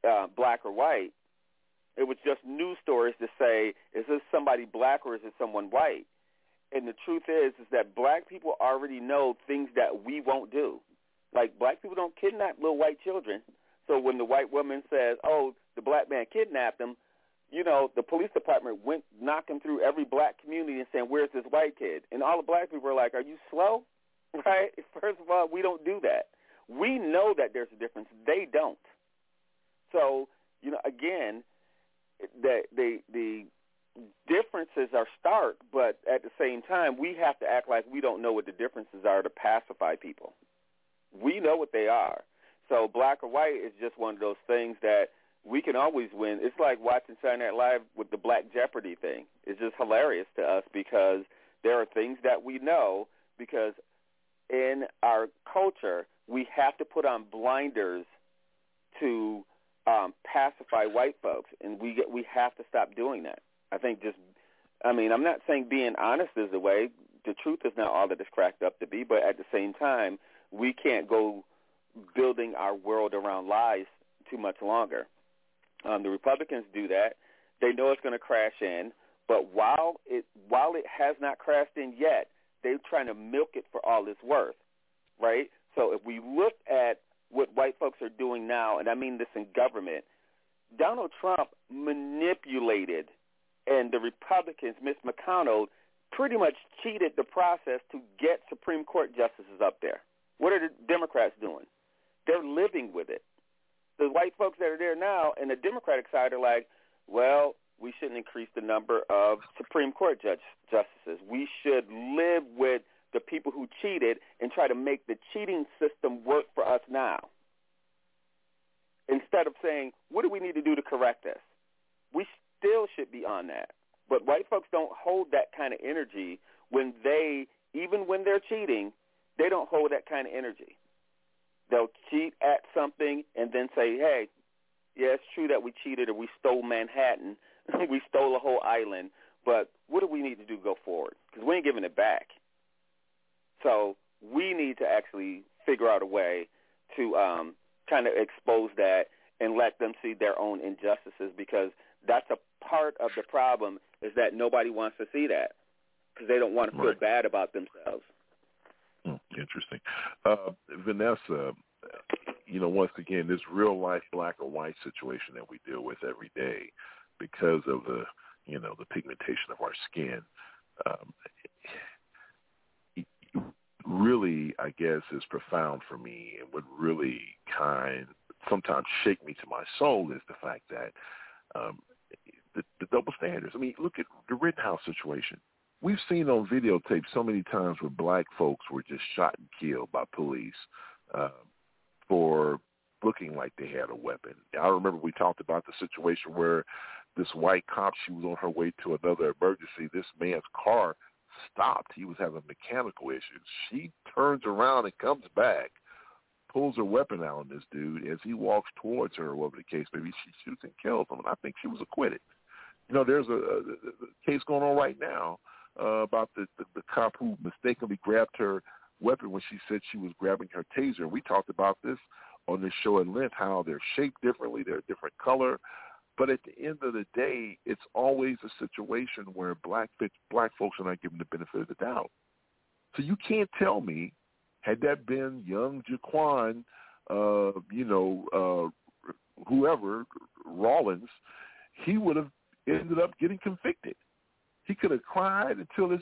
S17: uh, black or white, it was just news stories to say, is this somebody black or is it someone white? And the truth is, is that black people already know things that we won't do. Like black people don't kidnap little white children. So when the white woman says, "Oh, the black man kidnapped him," you know, the police department went knocking through every black community and saying, "Where's this white kid?" And all the black people are like, "Are you slow?" Right? First of all, we don't do that. We know that there's a difference. They don't. So, you know, again, the the the differences are stark, but at the same time, we have to act like we don't know what the differences are to pacify people. We know what they are. So black or white is just one of those things that we can always win. It's like watching Saturday Night Live with the Black Jeopardy thing. It's just hilarious to us because there are things that we know because in our culture we have to put on blinders to um, pacify white folks, and we get, we have to stop doing that. I think just, I mean, I'm not saying being honest is the way. The truth is not all that it's cracked up to be, but at the same time, we can't go building our world around lies too much longer. Um, the Republicans do that. They know it's going to crash in, but while it while it has not crashed in yet, they're trying to milk it for all it's worth, right? So if we look at what white folks are doing now, and I mean this in government, Donald Trump manipulated and the Republicans, Mitch McConnell, pretty much cheated the process to get Supreme Court justices up there. What are the Democrats doing? They're living with it. The white folks that are there now and the Democratic side are like, well, we shouldn't increase the number of Supreme Court judge, justices. We should live with the people who cheated and try to make the cheating system work for us now. Instead of saying, what do we need to do to correct this? We still should be on that. But white folks don't hold that kind of energy when they, even when they're cheating, they don't hold that kind of energy. They'll cheat at something and then say, hey, yeah, it's true that we cheated or we stole Manhattan, we stole a whole island, but what do we need to do to go forward? Because we ain't giving it back. So we need to actually figure out a way to um, kind of expose that and let them see their own injustices because that's a part of the problem is that nobody wants to see that because they don't want to feel
S2: Right.
S17: bad about themselves.
S2: Interesting. Uh, Vanessa, you know, once again, this real life black or white situation that we deal with every day because of the, you know, the pigmentation of our skin, um, really, I guess, is profound for me and would really kind sometimes shake me to my soul is the fact that um, the, the double standards. I mean, look at the Rittenhouse situation. We've seen on videotape so many times where black folks were just shot and killed by police uh, for looking like they had a weapon. I remember we talked about the situation where this white cop, she was on her way to another emergency. This man's car stopped. He was having mechanical issues. She turns around and comes back, pulls her weapon out on this dude. As he walks towards her, whatever the case may be, she shoots and kills him. And I think she was acquitted. You know, there's a, a, a case going on right now uh, about the, the, the cop who mistakenly grabbed her weapon when she said she was grabbing her taser. We talked about this on this show at length, how they're shaped differently, they're a different color. But at the end of the day, it's always a situation where black black folks are not given the benefit of the doubt. So you can't tell me, had that been young Jaquan, uh, you know, uh, whoever, Rollins, he would have ended up getting convicted. He could have cried until his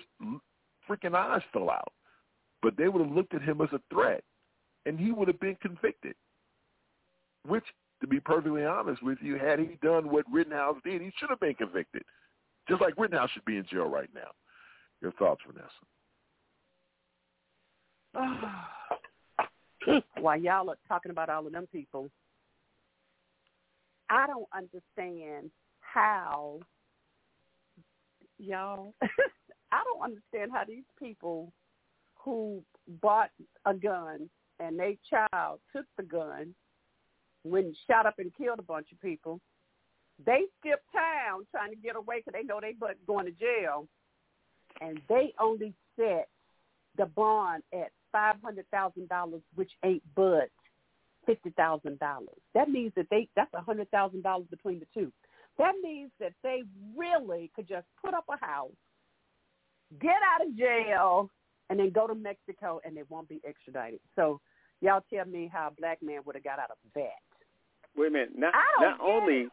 S2: freaking eyes fell out. But they would have looked at him as a threat, and he would have been convicted. Which, to be perfectly honest with you, had he done what Rittenhouse did, he should have been convicted. Just like Rittenhouse should be in jail right now. Your thoughts, Vanessa?
S9: While y'all are talking about all of them people, I don't understand how y'all. I don't understand how these people who bought a gun and their child took the gun, when shot up and killed a bunch of people, they skipped town trying to get away because they know they but going to jail, and they only set the bond at five hundred thousand dollars, which ain't but fifty thousand dollars. That means that they that's a hundred thousand dollars between the two. That means that they really could just put up a house, get out of jail, and then go to Mexico, and they won't be extradited. So y'all tell me how a black man would have got out of that.
S17: Wait a minute. Not
S9: I don't
S17: not
S9: get
S17: only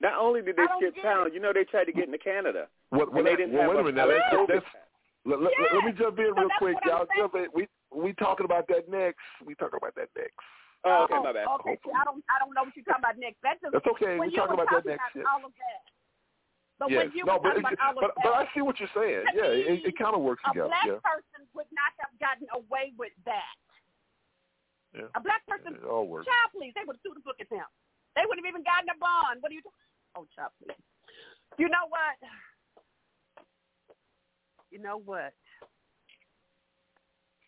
S17: not only did they skip
S9: get
S17: town, you know they tried to get into Canada.
S2: What,
S17: and they didn't
S2: well,
S17: have
S2: wait a
S17: a
S2: minute. Now, let's,
S17: COVID
S2: let's, let, let, me jump in
S9: So
S2: real
S9: that's
S2: quick, y'all. Jump in. We we talking about that next. We talking about that next.
S17: Oh, okay, oh, my bad.
S9: Okay, see, I don't, I don't know what you're talking about next. That just,
S2: That's okay. We
S9: you
S2: talking about that next,
S9: about all of that. But
S2: yes.
S9: when you
S2: no, but, it,
S9: about all of
S2: but,
S9: that,
S2: but I see what you're saying. Yeah,
S9: me,
S2: it, it kind of works
S9: a
S2: together.
S9: A black
S2: Yeah,
S9: person would not have gotten away with that.
S2: yeah.
S9: A black person,
S2: It all works.
S9: child please, they would have sued the book at him. They wouldn't have even gotten a bond. What are you doing? Oh, child please. You know what? You know what?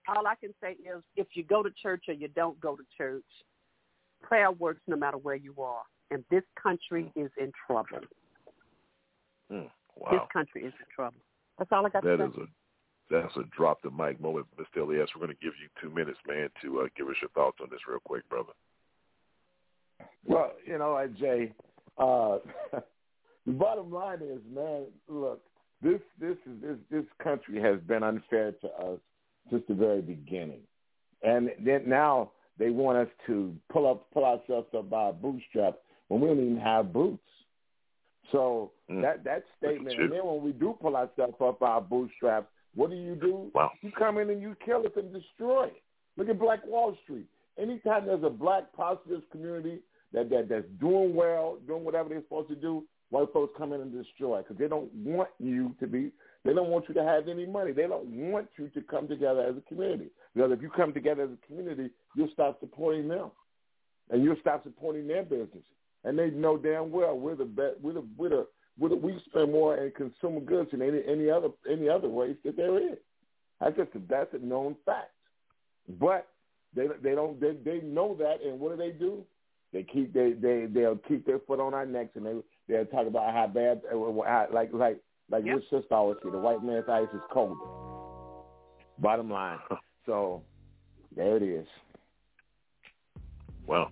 S9: All I can say is if you go to church or you don't go to church, prayer works no matter where you are. And this country is in trouble.
S2: Mm,
S9: This country is in trouble. That's all I got
S2: that
S9: to
S2: is a that's a drop the mic moment, Mr. Elias. We're going to give you two minutes, man, to uh, give us your thoughts on this real quick, brother.
S11: Well, you know, Jay, uh, the bottom line is, man, look, this this is this this country has been unfair to us since the very beginning, and then now they want us to pull up pull ourselves up by our bootstraps when we don't even have boots. So mm. that that statement, and then when we do pull ourselves up our bootstraps, what do you do?
S2: Wow.
S11: You come in and you kill it and destroy it. Look at Black Wall Street. Anytime there's a black positive community that, that that's doing well, doing whatever they're supposed to do, white folks come in and destroy it because they don't want you to be. They don't want you to have any money. They don't want you to come together as a community. Because if you come together as a community, you'll stop supporting them, and you'll stop supporting their businesses. And they know damn well we're the best. We're the we're the, we're the we spend more in consumer goods than any any other any other race that there is. That's just a, that's a known fact. But they they don't they they know that, and what do they do? They keep they they they'll keep their foot on our necks, and they they'll talk about how bad how, like like like yep. your sister always say, the white man's ice is colder. Bottom line. So there it is.
S2: Well,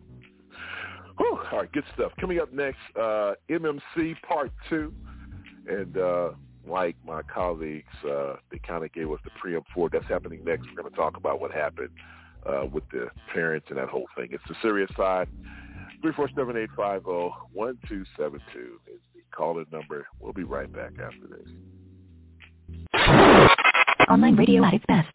S2: Whew. All right, good stuff. Coming up next, uh, MMC Part 2. And uh, like my colleagues, uh, they kind of gave us the preamp for That's happening next. We're going to talk about what happened uh, with the parents and that whole thing. It's the serious side. 347-850-1272 is call-in number. We'll be right back after this.
S7: Online radio at its best.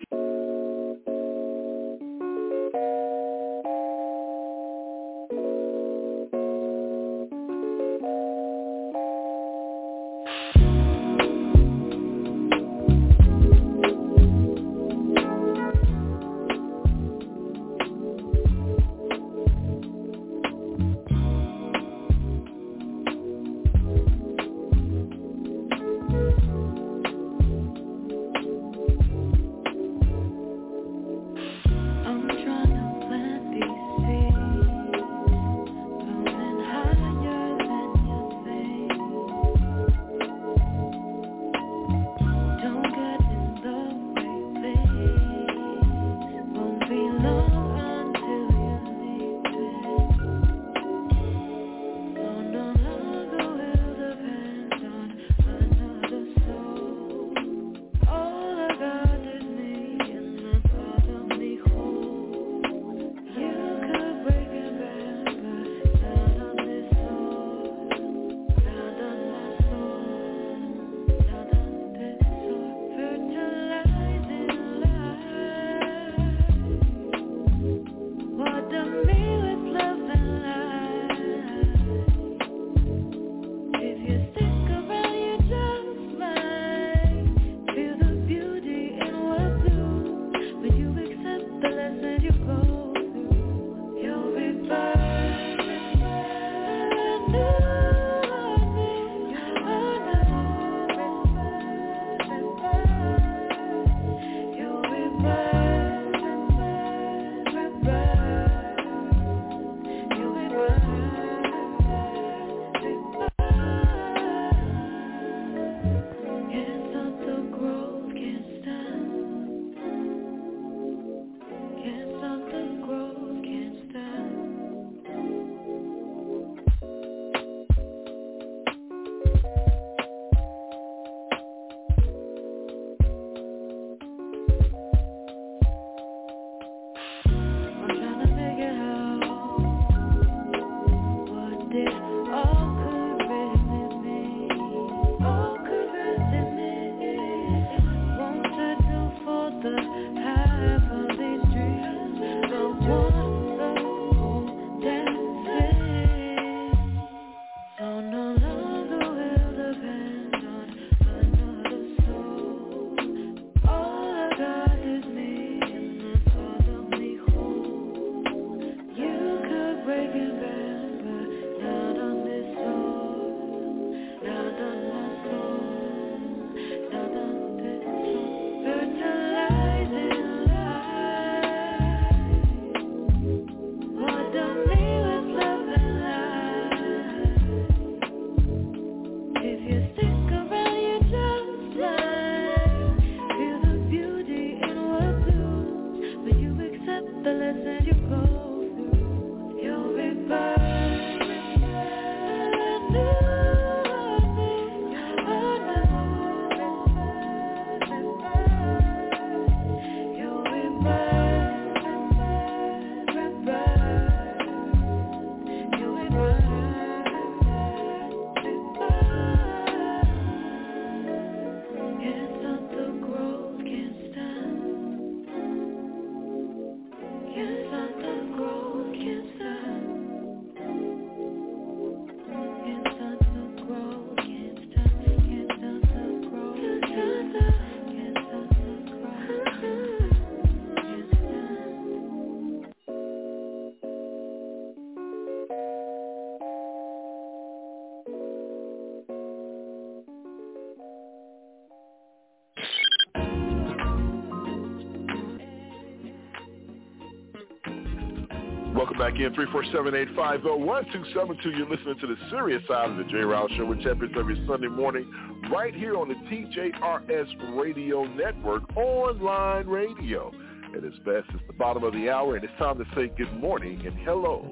S2: Back in. 347-850-1272. You're listening to the serious side of the J. Rouse Show with champions every Sunday morning right here on the TJRS Radio Network, online radio. And it's best, it's the bottom of the hour, and it's time to say good morning and hello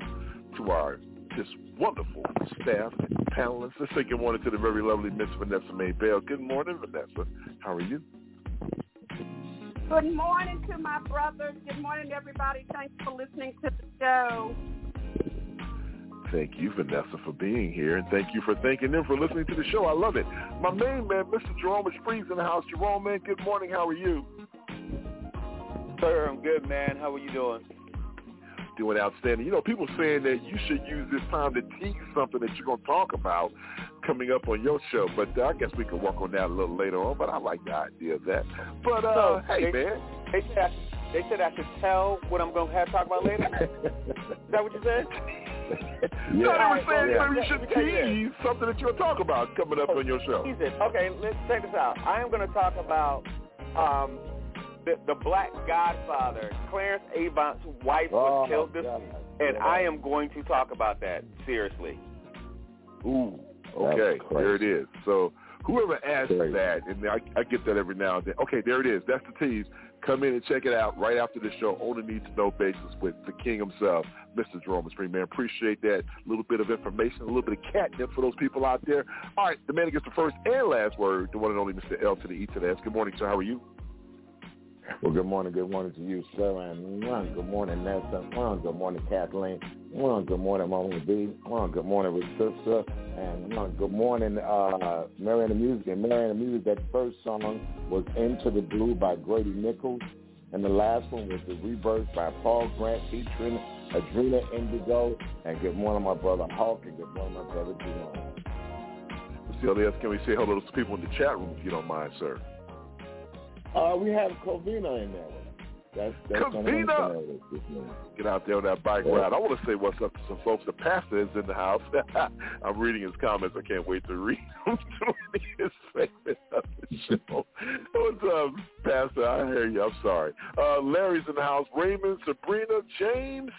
S2: to our just wonderful staff and panelists. Let's say good morning to the very lovely Miss Vanessa May Bell. Good morning, Vanessa. How are you?
S9: Good morning to my brothers. Good morning, to everybody. Thanks for listening to the show.
S2: Thank you, Vanessa, for being here, and thank you for thanking them for listening to the show. I love it. My main man, Mr. Jerome Springs in the house. Jerome, man, good morning. How are you?
S25: Sir, I'm good, man. How are you doing?
S2: Doing outstanding. You know, people saying that you should use this time to tease something that you're going to talk about coming up on your show, but uh, I guess we can work on that a little later on. But I like the idea of that. But uh,
S25: so,
S2: hey,
S25: they,
S2: man,
S25: they said I, they said I should tell what I'm going to have to talk about later. Is that what you said?
S2: yeah. No, they were saying
S25: yeah.
S2: maybe you should tease something that you'll talk about coming up
S25: oh,
S2: on your show.
S25: Tease it. Okay, let's check this out. I am going to talk about um, the, the Black Godfather. Clarence Avant's wife
S11: oh,
S25: was killed this,
S11: God.
S25: and I am going to talk about that seriously.
S2: Ooh. Okay, there it is. So whoever asked that, and I, I get that every now and then. Okay, there it is. That's the tease. Come in and check it out right after the show on a need to know basis with the king himself, Mr. Jerome Spring. Man, appreciate that little bit of information, a little bit of catnip for those people out there. All right, the man that gets the first and last word, the one and only Mr. L to the E to the S. Good morning, sir. How are you?
S11: Well, good morning. Good morning to you, sir. And good morning, Nessa. Good morning, Kathleen. Good morning, Mama B. Good morning, sister. And good morning, uh, Mariana Music. And Mariana Music, that first song was Into the Blue by Grady Nichols. And the last one was The Rebirth by Paul Grant featuring Adrena Indigo. And good morning, my brother Hawk. And good morning, my brother Jerome.
S2: CLS, can we say hello to some people in the chat room if you don't mind, sir?
S11: Uh, we have Covina in there. That's, that's
S2: Covina! Get out there on that bike
S11: Yeah.
S2: ride. I want to say what's up to some folks. The pastor is in the house. I'm reading his comments. I can't wait to read them during his segment of the show. What's up, Pastor? I hear you. I'm sorry. Uh, Larry's in the house. Raymond, Sabrina, James,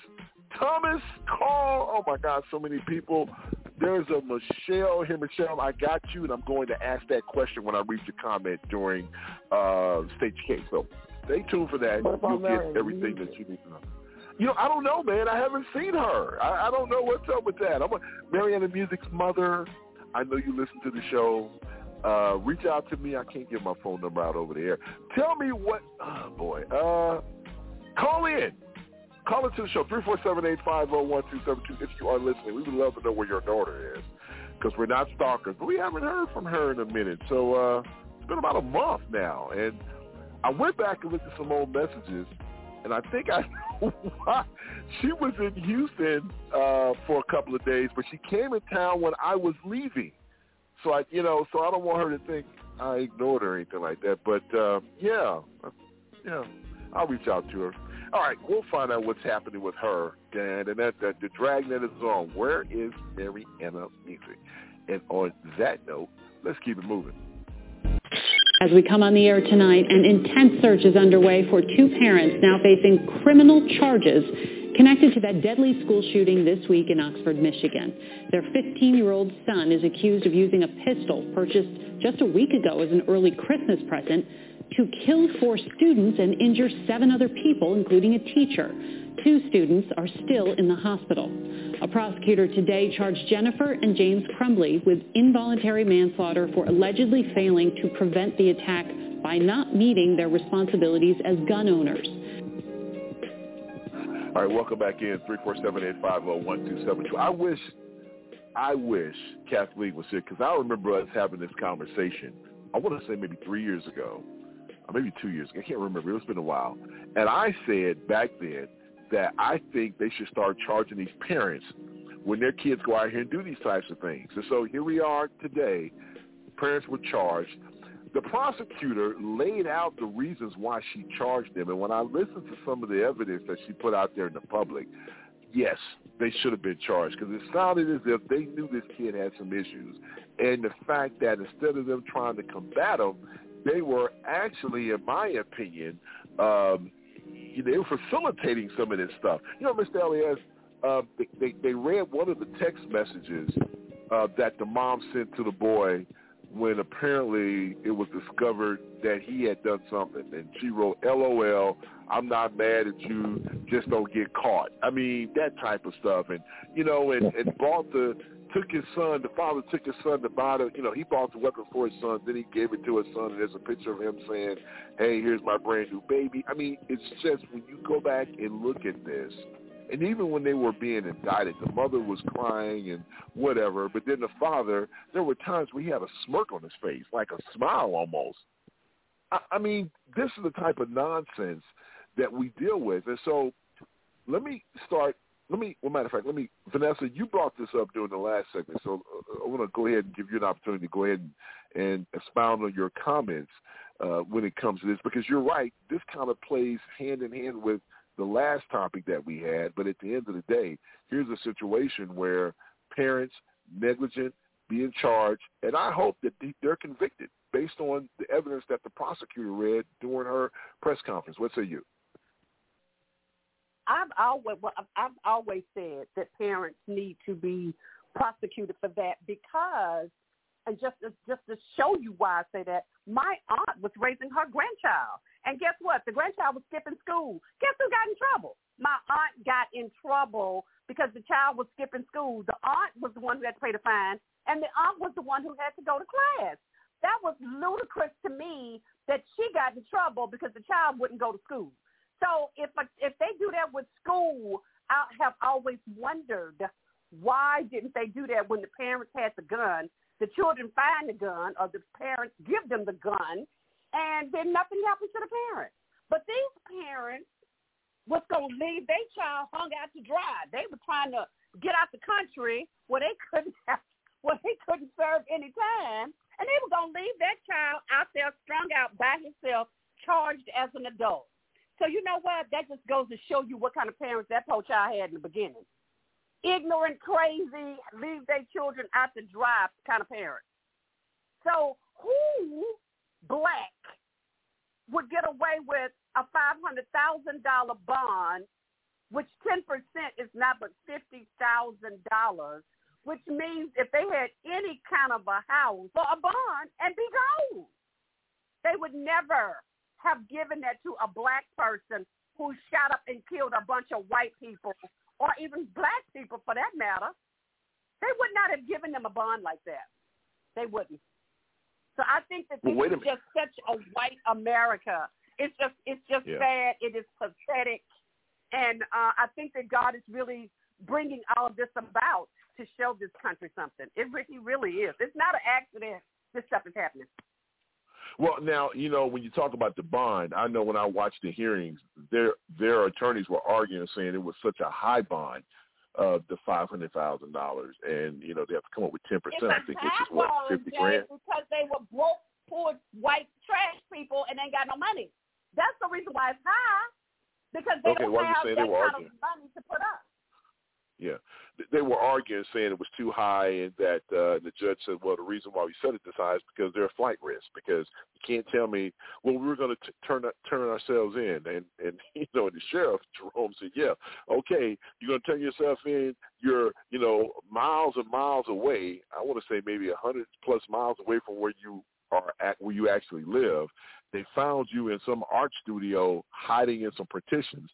S2: Thomas, Carl. Oh, my God, so many people. There's a Michelle here. Michelle, I got you, and I'm going to ask that question when I read your comment during uh, Stage Case. So stay tuned for that. You'll get everything that you need to know. You know, I don't know, man. I haven't seen her. I, I don't know what's up with that. I'm a, Mariana Music's mother. I know you listen to the show. Uh, reach out to me. I can't get my phone number out over the air. Tell me what. Oh boy. Uh, call in. Call into the show, 347-850-1272 if you are listening. We would love to know where your daughter is because we're not stalkers, but we haven't heard from her in a minute. So uh, it's been about a month now. And I went back and looked at some old messages, and I think I. She was in Houston uh, for a couple of days, but she came in town when I was leaving. So I, you know, so I don't want her to think I ignored her or anything like that. But uh, yeah, yeah, I'll reach out to her. All right, we'll find out what's happening with her. And, and that, that the dragnet is on. Where is Mary Mariana Music? And on that note, let's keep it moving.
S6: As we come on the air tonight, an intense search is underway for two parents now facing criminal charges connected to that deadly school shooting this week in Oxford, Michigan. Their 15-year-old son is accused of using a pistol purchased just a week ago as an early Christmas present to kill four students and injure seven other people, including a teacher. Two students are still in the hospital. A prosecutor today charged Jennifer and James Crumbley with involuntary manslaughter for allegedly failing to prevent the attack by not meeting their responsibilities as gun owners.
S2: All right, welcome back in, 347-850-1272. I wish, I wish Kathleen was here because I remember us having this conversation, I want to say maybe three years ago, maybe two years ago. I can't remember. It's been a while. And I said back then that I think they should start charging these parents when their kids go out here and do these types of things. And so here we are today. Parents were charged. The prosecutor laid out the reasons why she charged them. And when I listened to some of the evidence that she put out there in the public, yes, they should have been charged because it sounded as if they knew this kid had some issues. And the fact that instead of them trying to combat him, they were actually, in my opinion, um, they were facilitating some of this stuff. You know, Mr. Elias, uh, they, they they read one of the text messages uh, that the mom sent to the boy when apparently it was discovered that he had done something, and she wrote, "LOL, I'm not mad at you, just don't get caught." I mean that type of stuff, and you know, and, and bought the took his son. The father took his son to buy the, you know, he bought the weapon for his son. Then he gave it to his son, and there's a picture of him saying, "Hey, here's my brand new baby." I mean, it's just when you go back and look at this, and even when they were being indicted, the mother was crying and whatever. But then the father, there were times where he had a smirk on his face, like a smile almost. I, I mean, this is the type of nonsense that we deal with. And so let me start. Let me, well, matter of fact, let me, Vanessa, you brought this up during the last segment, so uh, I want to go ahead and give you an opportunity to go ahead and, and expound on your comments uh, when it comes to this, because you're right. This kind of plays hand in hand with the last topic that we had. But at the end of the day, here's a situation where parents negligent, being charged, and I hope that they're convicted based on the evidence that the prosecutor read during her press conference. What say you?
S9: I've always well, I've always said that parents need to be prosecuted for that because and just just to show you why I say that, my aunt was raising her grandchild, and guess what? The grandchild was skipping school. Guess who got in trouble? My aunt got in trouble because the child was skipping school. The aunt was the one who had to pay the fine, and the aunt was the one who had to go to class. That was ludicrous to me that she got in trouble because the child wouldn't go to school. So if if they do that with school, I have always wondered why didn't they do that when the parents had the gun the children find the gun or the parents give them the gun and then nothing happens to the parents. But these parents was going to leave their child hung out to dry. They were trying to get out the country where they couldn't have, where they couldn't serve any time, and they were going to leave that child out there strung out by himself, charged as an adult. So you know what? That just goes to show you what kind of parents that poor child had in the beginning ignorant, crazy, leave their children out to dry kind of parents. So who black would get away with a five hundred thousand dollar bond, which ten percent is not but fifty thousand dollars, which means if they had any kind of a house or a bond and be gone, they would never have given that to a black person who shot up and killed a bunch of white people or even black people for that matter, they would not have given them a bond like that. They wouldn't. So I think that this well, is just such a white America. It's just it's just yeah. sad. It is pathetic, and uh, I think that God is really bringing all of this about to show this country something. It really, really is. It's not an accident. This stuff is happening.
S2: Well, now you know when you talk about the bond, I know when I watched the hearings, their their attorneys were arguing, saying it was such a high bond of the five hundred thousand dollars, and you know they have to come up with ten percent. I think, which is what fifty grand.
S9: Because they were broke, poor, white trash people, and ain't got no money. That's the reason why it's high. Because they
S2: okay,
S9: don't
S2: well,
S9: have that kind
S2: arguing.
S9: of money to put up.
S2: Yeah, they were arguing, saying it was too high, and that uh, the judge said, "Well, the reason why we set it this high is because they're a flight risk. Because you can't tell me, well, we were going to turn turn ourselves in." And and you know, the sheriff Jerome said, "Yeah, okay, you're going to turn yourself in. You're you know miles and miles away. I want to say maybe a hundred plus miles away from where you are at, where you actually live." They found you in some art studio hiding in some partitions.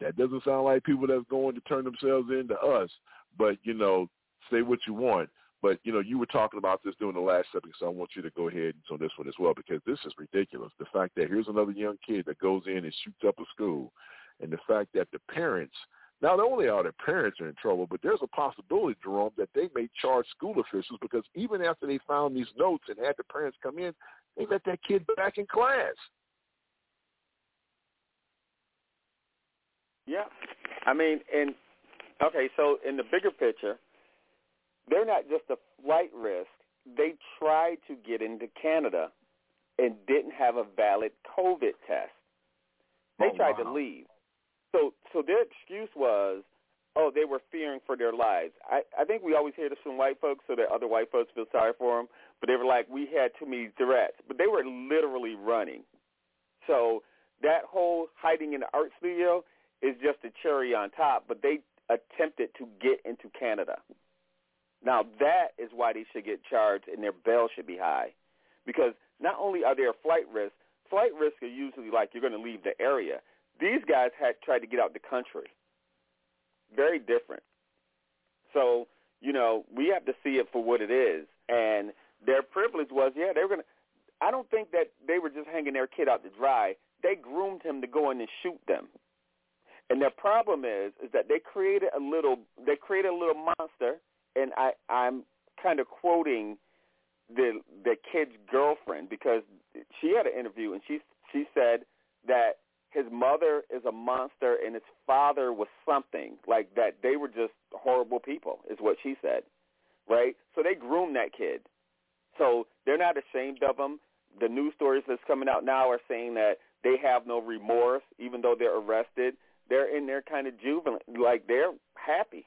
S2: That doesn't sound like people that's going to turn themselves into us. But you know, say what you want. But you know, you were talking about this during the last segment, so I want you to go ahead and on this one as well because this is ridiculous. The fact that here's another young kid that goes in and shoots up a school, and the fact that the parents not only are the parents are in trouble, but there's a possibility, Jerome, that they may charge school officials because even after they found these notes and had the parents come in, they let that kid back in class.
S17: Yeah. I mean, and okay, so in the bigger picture, they're not just a flight risk. They tried to get into Canada and didn't have a valid COVID test. They
S2: oh,
S17: tried
S2: wow.
S17: to leave. So so their excuse was, oh, they were fearing for their lives. I I think we always hear this from white folks so that other white folks feel sorry for them, but they were like, we had too many threats, but they were literally running. So that whole hiding in the art studio is just a cherry on top. But they attempted to get into Canada. Now that is why they should get charged and their bail should be high. Because not only are there flight risks, flight risks are usually like you're going to leave the area. These guys had tried to get out the country. Very different. So, you know, we have to see it for what it is. And their privilege was, yeah, they were going to, I don't think that they were just hanging their kid out to dry. They groomed him to go in and shoot them. And their problem is, is that they created a little, they created a little monster, and I, I'm kind of quoting the the kid's girlfriend because she had an interview and she she said that his mother is a monster and his father was something like that they were just horrible people is what she said right? So they groomed that kid. So they're not ashamed of him. The news stories that's coming out now are saying that they have no remorse even though they're arrested they're in there kind of juvenile like they're happy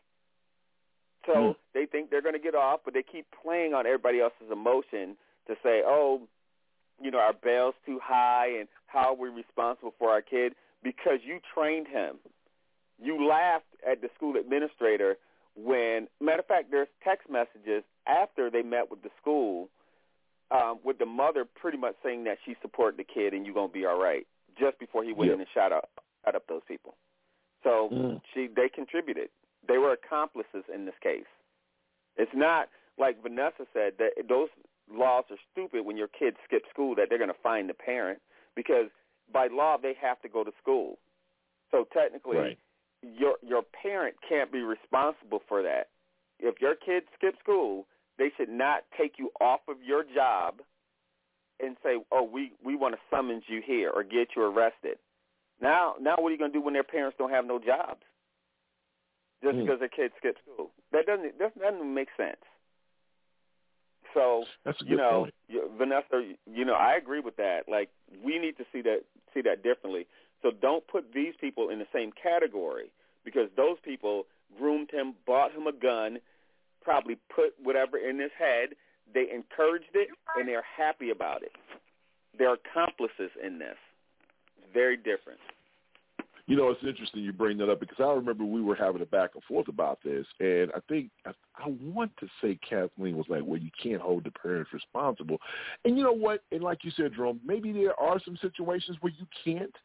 S17: so mm. they think they're going to get off, but they keep playing on everybody else's emotion to say, oh, you know, our bail's too high and how are we responsible for our kid because you trained him. You laughed at the school administrator when, matter of fact, there's text messages after they met with the school um, with the mother pretty much saying that she supported the kid and you're going to be all right just before he went yep. in and shot up, shot up those people. So mm. she they contributed. They were accomplices in this case. It's not like Vanessa said that those laws are stupid when your kids skip school that they're going to find the parent because by law they have to go to school. So technically, right. your your parent can't be responsible for that. If your kid skips school, they should not take you off of your job and say, "Oh, we we want to summons you here or get you arrested." Now, now what are you going to do when their parents don't have no jobs? just mm. because a kid skips school. That doesn't that doesn't make sense. So you know,
S2: point.
S17: Vanessa, you know, I agree with that. Like we need to see that see that differently. So don't put these people in the same category because those people groomed him, bought him a gun, probably put whatever in his head. They encouraged it, and they're happy about it. They're accomplices in this. Very different.
S2: You know, it's interesting you bring that up because I remember we were having a back and forth about this, and I think I, I want to say Kathleen was like, "Well, you can't hold the parents responsible," and you know what? And like you said, Jerome, maybe there are some situations where you can't,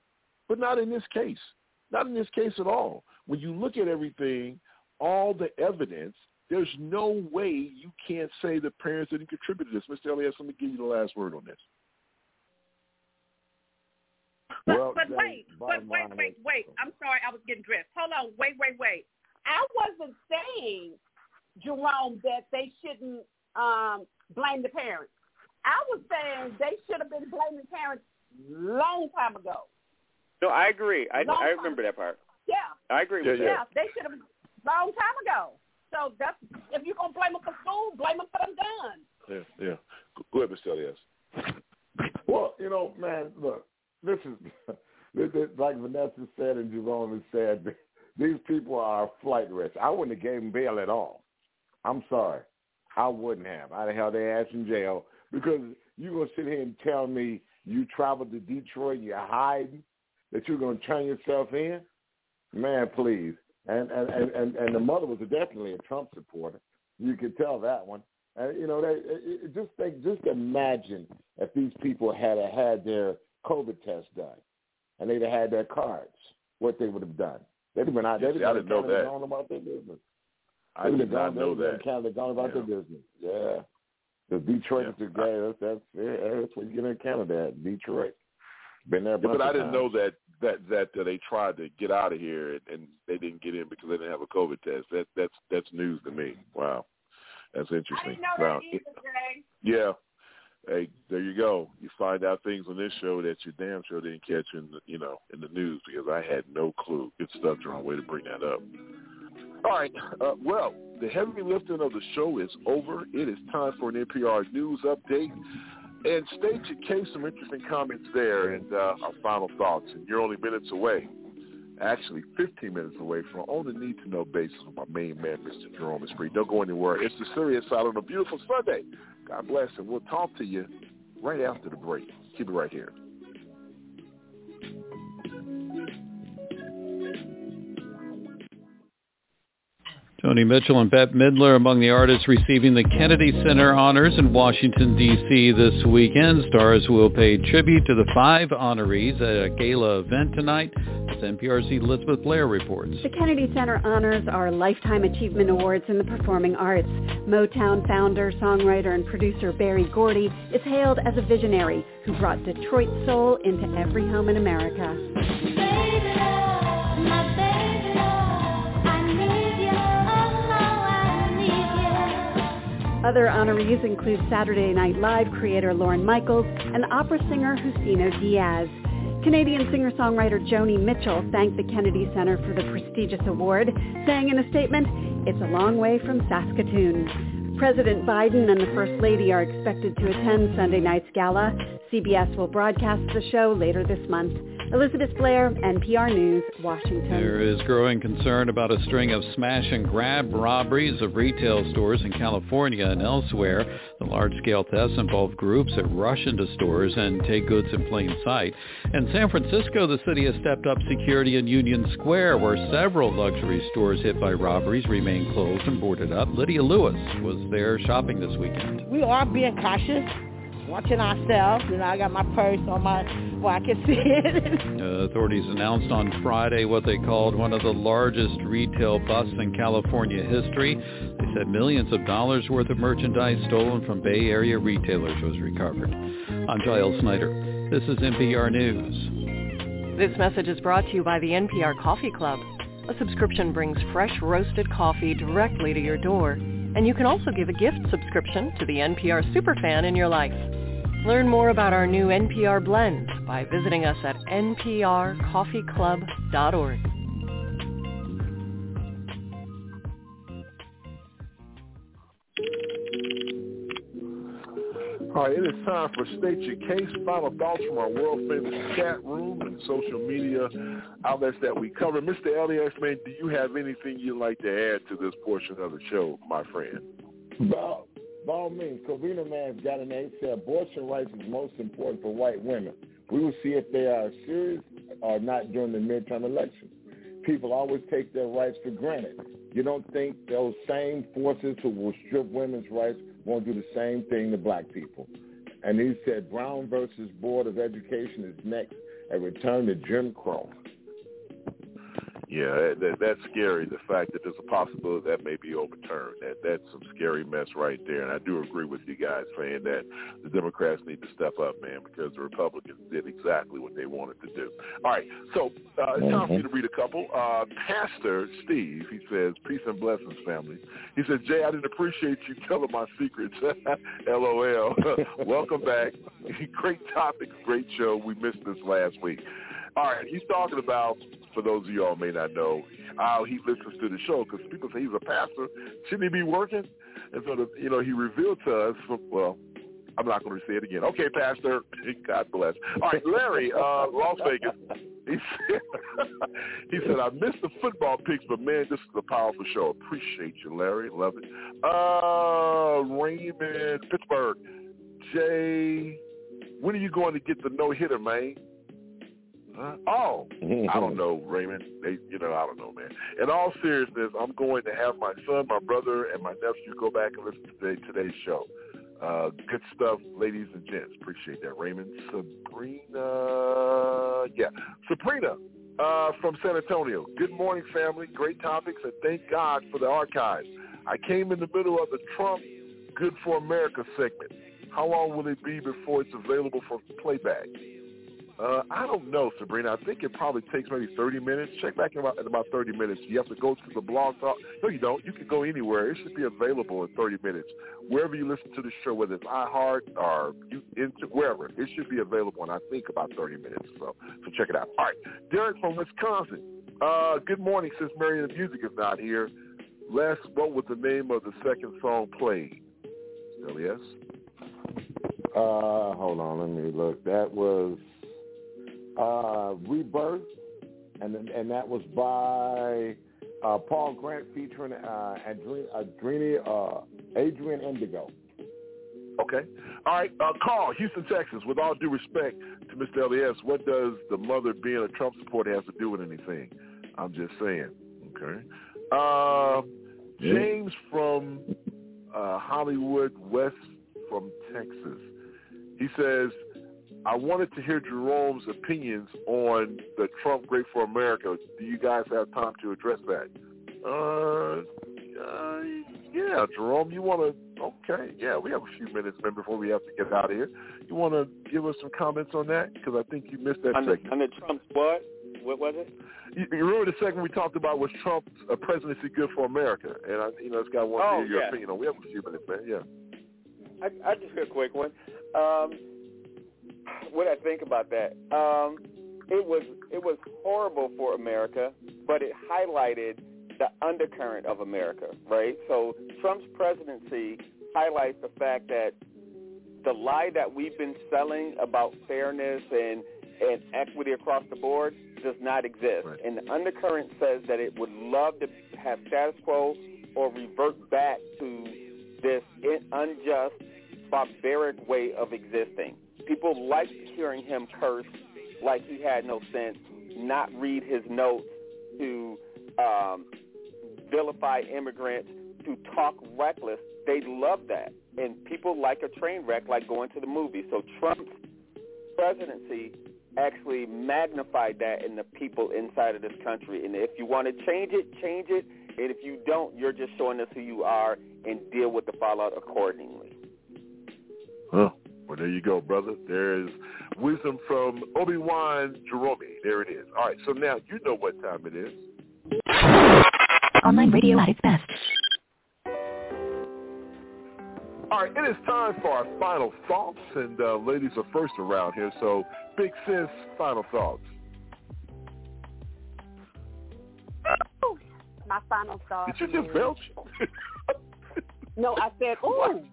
S2: but not in this case. Not in this case at all. When you look at everything, all the evidence, there's no way you can't say the parents didn't contribute to this. Mr. Elias, let me give you the last word on this.
S9: But, well, but wait, but wait, wait, wait. I'm sorry, I was getting dressed. Hold on, wait, wait, wait. I wasn't saying, Jerome, that they shouldn't um, blame the parents. I was saying they should have been blaming parents long time ago.
S17: No, I agree. I, I remember that part.
S9: Yeah.
S17: I agree with
S9: yeah.
S17: that.
S9: Yeah, they should have long time ago. So that's if you're gonna blame them for school, blame them for them guns.
S2: Yeah, yeah. Go ahead, Mr. Elias.
S11: Well, you know, man, look, this is like Vanessa said and Jerome said. These people are flight risks. I wouldn't have gave them bail at all. I'm sorry, I wouldn't have. I'd have held their ass in jail because you're gonna sit here and tell me you traveled to Detroit you're hiding that you're gonna turn yourself in. Man, please. And and and and the mother was definitely a Trump supporter. You could tell that one. And you know, they just think, just imagine if these people had had their COVID test done, and they'd have had their cards, what they would have done. They'd have been out. They'd have been
S2: know that.
S11: gone about their business.
S2: I did not know that.
S11: Canada gone about
S2: yeah.
S11: their business. Yeah. The Detroit
S2: yeah.
S11: is the guy. That's that's, yeah, that's what you get in Canada at Detroit. Been there,
S2: yeah, but I didn't
S11: times.
S2: know that that that uh, they tried to get out of here and, and they didn't get in because they didn't have a COVID test. That that's that's news to me. Wow, that's interesting. I
S9: didn't know
S2: wow.
S9: that either, Jay.
S2: Yeah, hey, there you go. You find out things on this show that you damn sure didn't catch in the, you know, in the news because I had no clue. Good stuff, Jerome. Way to bring that up. All right. Uh, well, the heavy lifting of the show is over. It is time for an NPR news update. And state your case, some interesting comments there, and uh, our final thoughts. And you're only minutes away, actually 15 minutes away from on the need to know basis with my main man, Mr. Jerome Esprit. Don't go anywhere. It's the serious side on a beautiful Sunday. God bless, and we'll talk to you right after the break. Keep it right here.
S12: Joni Mitchell and Bette Midler among the artists receiving the Kennedy Center honors in Washington, D.C. this weekend. Stars will pay tribute to the five honorees at a gala event tonight. NPR's Elizabeth Blair reports.
S26: The Kennedy Center honors our Lifetime Achievement Awards in the Performing Arts. Motown founder, songwriter, and producer Berry Gordy is hailed as a visionary who brought Detroit soul into every home in America. Other honorees include Saturday Night Live creator Lorne Michaels and opera singer Justino Diaz. Canadian singer-songwriter Joni Mitchell thanked the Kennedy Center for the prestigious award, saying in a statement, it's a long way from Saskatoon. President Biden and the First Lady are expected to attend Sunday night's gala. CBS will broadcast the show later this month. Elizabeth Blair, NPR News, Washington.
S12: There is growing concern about a string of smash and grab robberies of retail stores in California and elsewhere. The large-scale thefts involve groups that rush into stores and take goods in plain sight. In San Francisco, the city has stepped up security in Union Square, where several luxury stores hit by robberies remain closed and boarded up. Lydia Lewis was there shopping this weekend.
S27: We are being cautious watching ourselves. You know, I got my purse on my where I can see it.
S12: uh, authorities announced on Friday what they called one of the largest retail busts in California history. They said millions of dollars worth of merchandise stolen from Bay Area retailers was recovered. I'm Giles Snyder. This is NPR News.
S28: This message is brought to you by the NPR Coffee Club. A subscription brings fresh roasted coffee directly to your door. And you can also give a gift subscription to the NPR superfan in your life. Learn more about our new NPR blend by visiting us at nprcoffeeclub.org.
S2: All right, it is time for State Your Case. Final thoughts from our world-famous chat room and social media outlets that we cover. Mr. Elias, man, do you have anything you'd like to add to this portion of the show, my friend?
S11: Well, by all means, Covina Man's got an A said abortion rights is most important for white women. We will see if they are serious or not during the midterm elections. People always take their rights for granted. You don't think those same forces who will strip women's rights won't do the same thing to black people? And he said Brown versus Board of Education is next, a return to Jim Crow.
S2: Yeah, that, that's scary. The fact that there's a possibility that may be overturned. That that's some scary mess right there. And I do agree with you guys saying that the Democrats need to step up, man, because the Republicans did exactly what they wanted to do. All right, so uh, it's time for you to read a couple. Uh, Pastor Steve, he says, "Peace and blessings, family." He says, "Jay, I didn't appreciate you telling my secrets." LOL. Welcome back. great topic, great show. We missed this last week. All right, he's talking about, for those of you all may not know, how he listens to the show because people say he's a pastor. Shouldn't he be working? And so, the, you know, he revealed to us, from, well, I'm not going to say it again. Okay, Pastor. God bless. All right, Larry, uh, Las Vegas. He said, he said, I missed the football picks, but man, this is a powerful show. Appreciate you, Larry. Love it. Uh, Raymond, Pittsburgh. Jay, when are you going to get the no-hitter, man? Oh, I don't know, Raymond. They, you know, I don't know, man. In all seriousness, I'm going to have my son, my brother, and my nephew go back and listen to today, today's show. Uh, good stuff, ladies and gents. Appreciate that, Raymond. Sabrina, yeah, Sabrina uh, from San Antonio. Good morning, family. Great topics, and thank God for the archives. I came in the middle of the Trump Good for America segment. How long will it be before it's available for playback? Uh, I don't know, Sabrina. I think it probably takes maybe 30 minutes. Check back in about, in about 30 minutes. You have to go to the blog talk. No, you don't. You can go anywhere. It should be available in 30 minutes. Wherever you listen to the show, whether it's iHeart or you, into, wherever, it should be available in, I think, about 30 minutes. So, so check it out. All right. Derek from Wisconsin. Uh, good morning. Since Marion Music is not here, Les, what was the name of the second song played? Elias?
S11: Uh, hold on. Let me look. That was uh, Rebirth, and and that was by uh, Paul Grant featuring uh, Adrian, uh, Adrian Indigo.
S2: Okay. All right. Uh, Carl, Houston, Texas. With all due respect to Mr. Elias, what does the mother being a Trump supporter have to do with anything? I'm just saying. Okay. Uh, James from uh, Hollywood West from Texas. He says, I wanted to hear Jerome's opinions on the Trump Great for America. Do you guys have time to address that? Uh, uh yeah, Jerome, you want to? Okay, yeah, we have a few minutes, man, before we have to get out of here. You want to give us some comments on that? Because I think you missed that
S17: under,
S2: segment.
S17: Under Trump's what? What was it?
S2: You, you remember the segment we talked about was Trump's uh, presidency good for America? And I, you know, it's got one
S17: oh,
S2: to hear your
S17: yeah.
S2: opinion on. We have a few minutes, man. Yeah.
S17: I, I just hear a quick one. Um, what I think about that? Um, it was it was horrible for America, but it highlighted the undercurrent of America, right? So Trump's presidency highlights the fact that the lie that we've been selling about fairness and and equity across the board does not exist.
S2: Right.
S17: And the undercurrent says that it would love to have status quo or revert back to this unjust, barbaric way of existing. People liked hearing him curse like he had no sense, not read his notes, to um, vilify immigrants, to talk reckless. They love that. And people like a train wreck like going to the movie. So Trump's presidency actually magnified that in the people inside of this country. And if you want to change it, change it. And if you don't, you're just showing us who you are and deal with the fallout accordingly.
S2: Well, there you go, brother. There is wisdom from Obi-Wan Jerome. There it is. All right, so now you know what time it is.
S7: Online radio at its best.
S2: All right, it is time for our final thoughts, and uh, ladies are first around here. So, Big Sis, final thoughts.
S9: My final thoughts.
S2: Did you just belch?
S9: no, I said, ooh.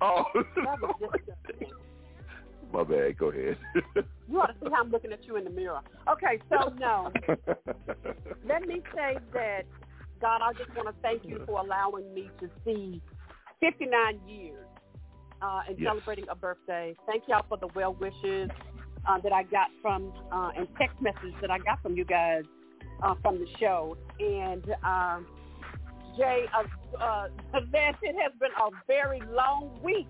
S2: Oh.
S9: That was disgusting.
S2: My bad. Go ahead.
S9: You ought to see how I'm looking at you in the mirror. Okay, so no. Let me say that, God, I just want to thank you for allowing me to see 59 years uh, and
S2: Yes.
S9: celebrating a birthday. Thank y'all for the well wishes uh, that I got from uh, and text messages that I got from you guys uh, from the show. And um, Jay, uh, uh, Vance, it has been a very long week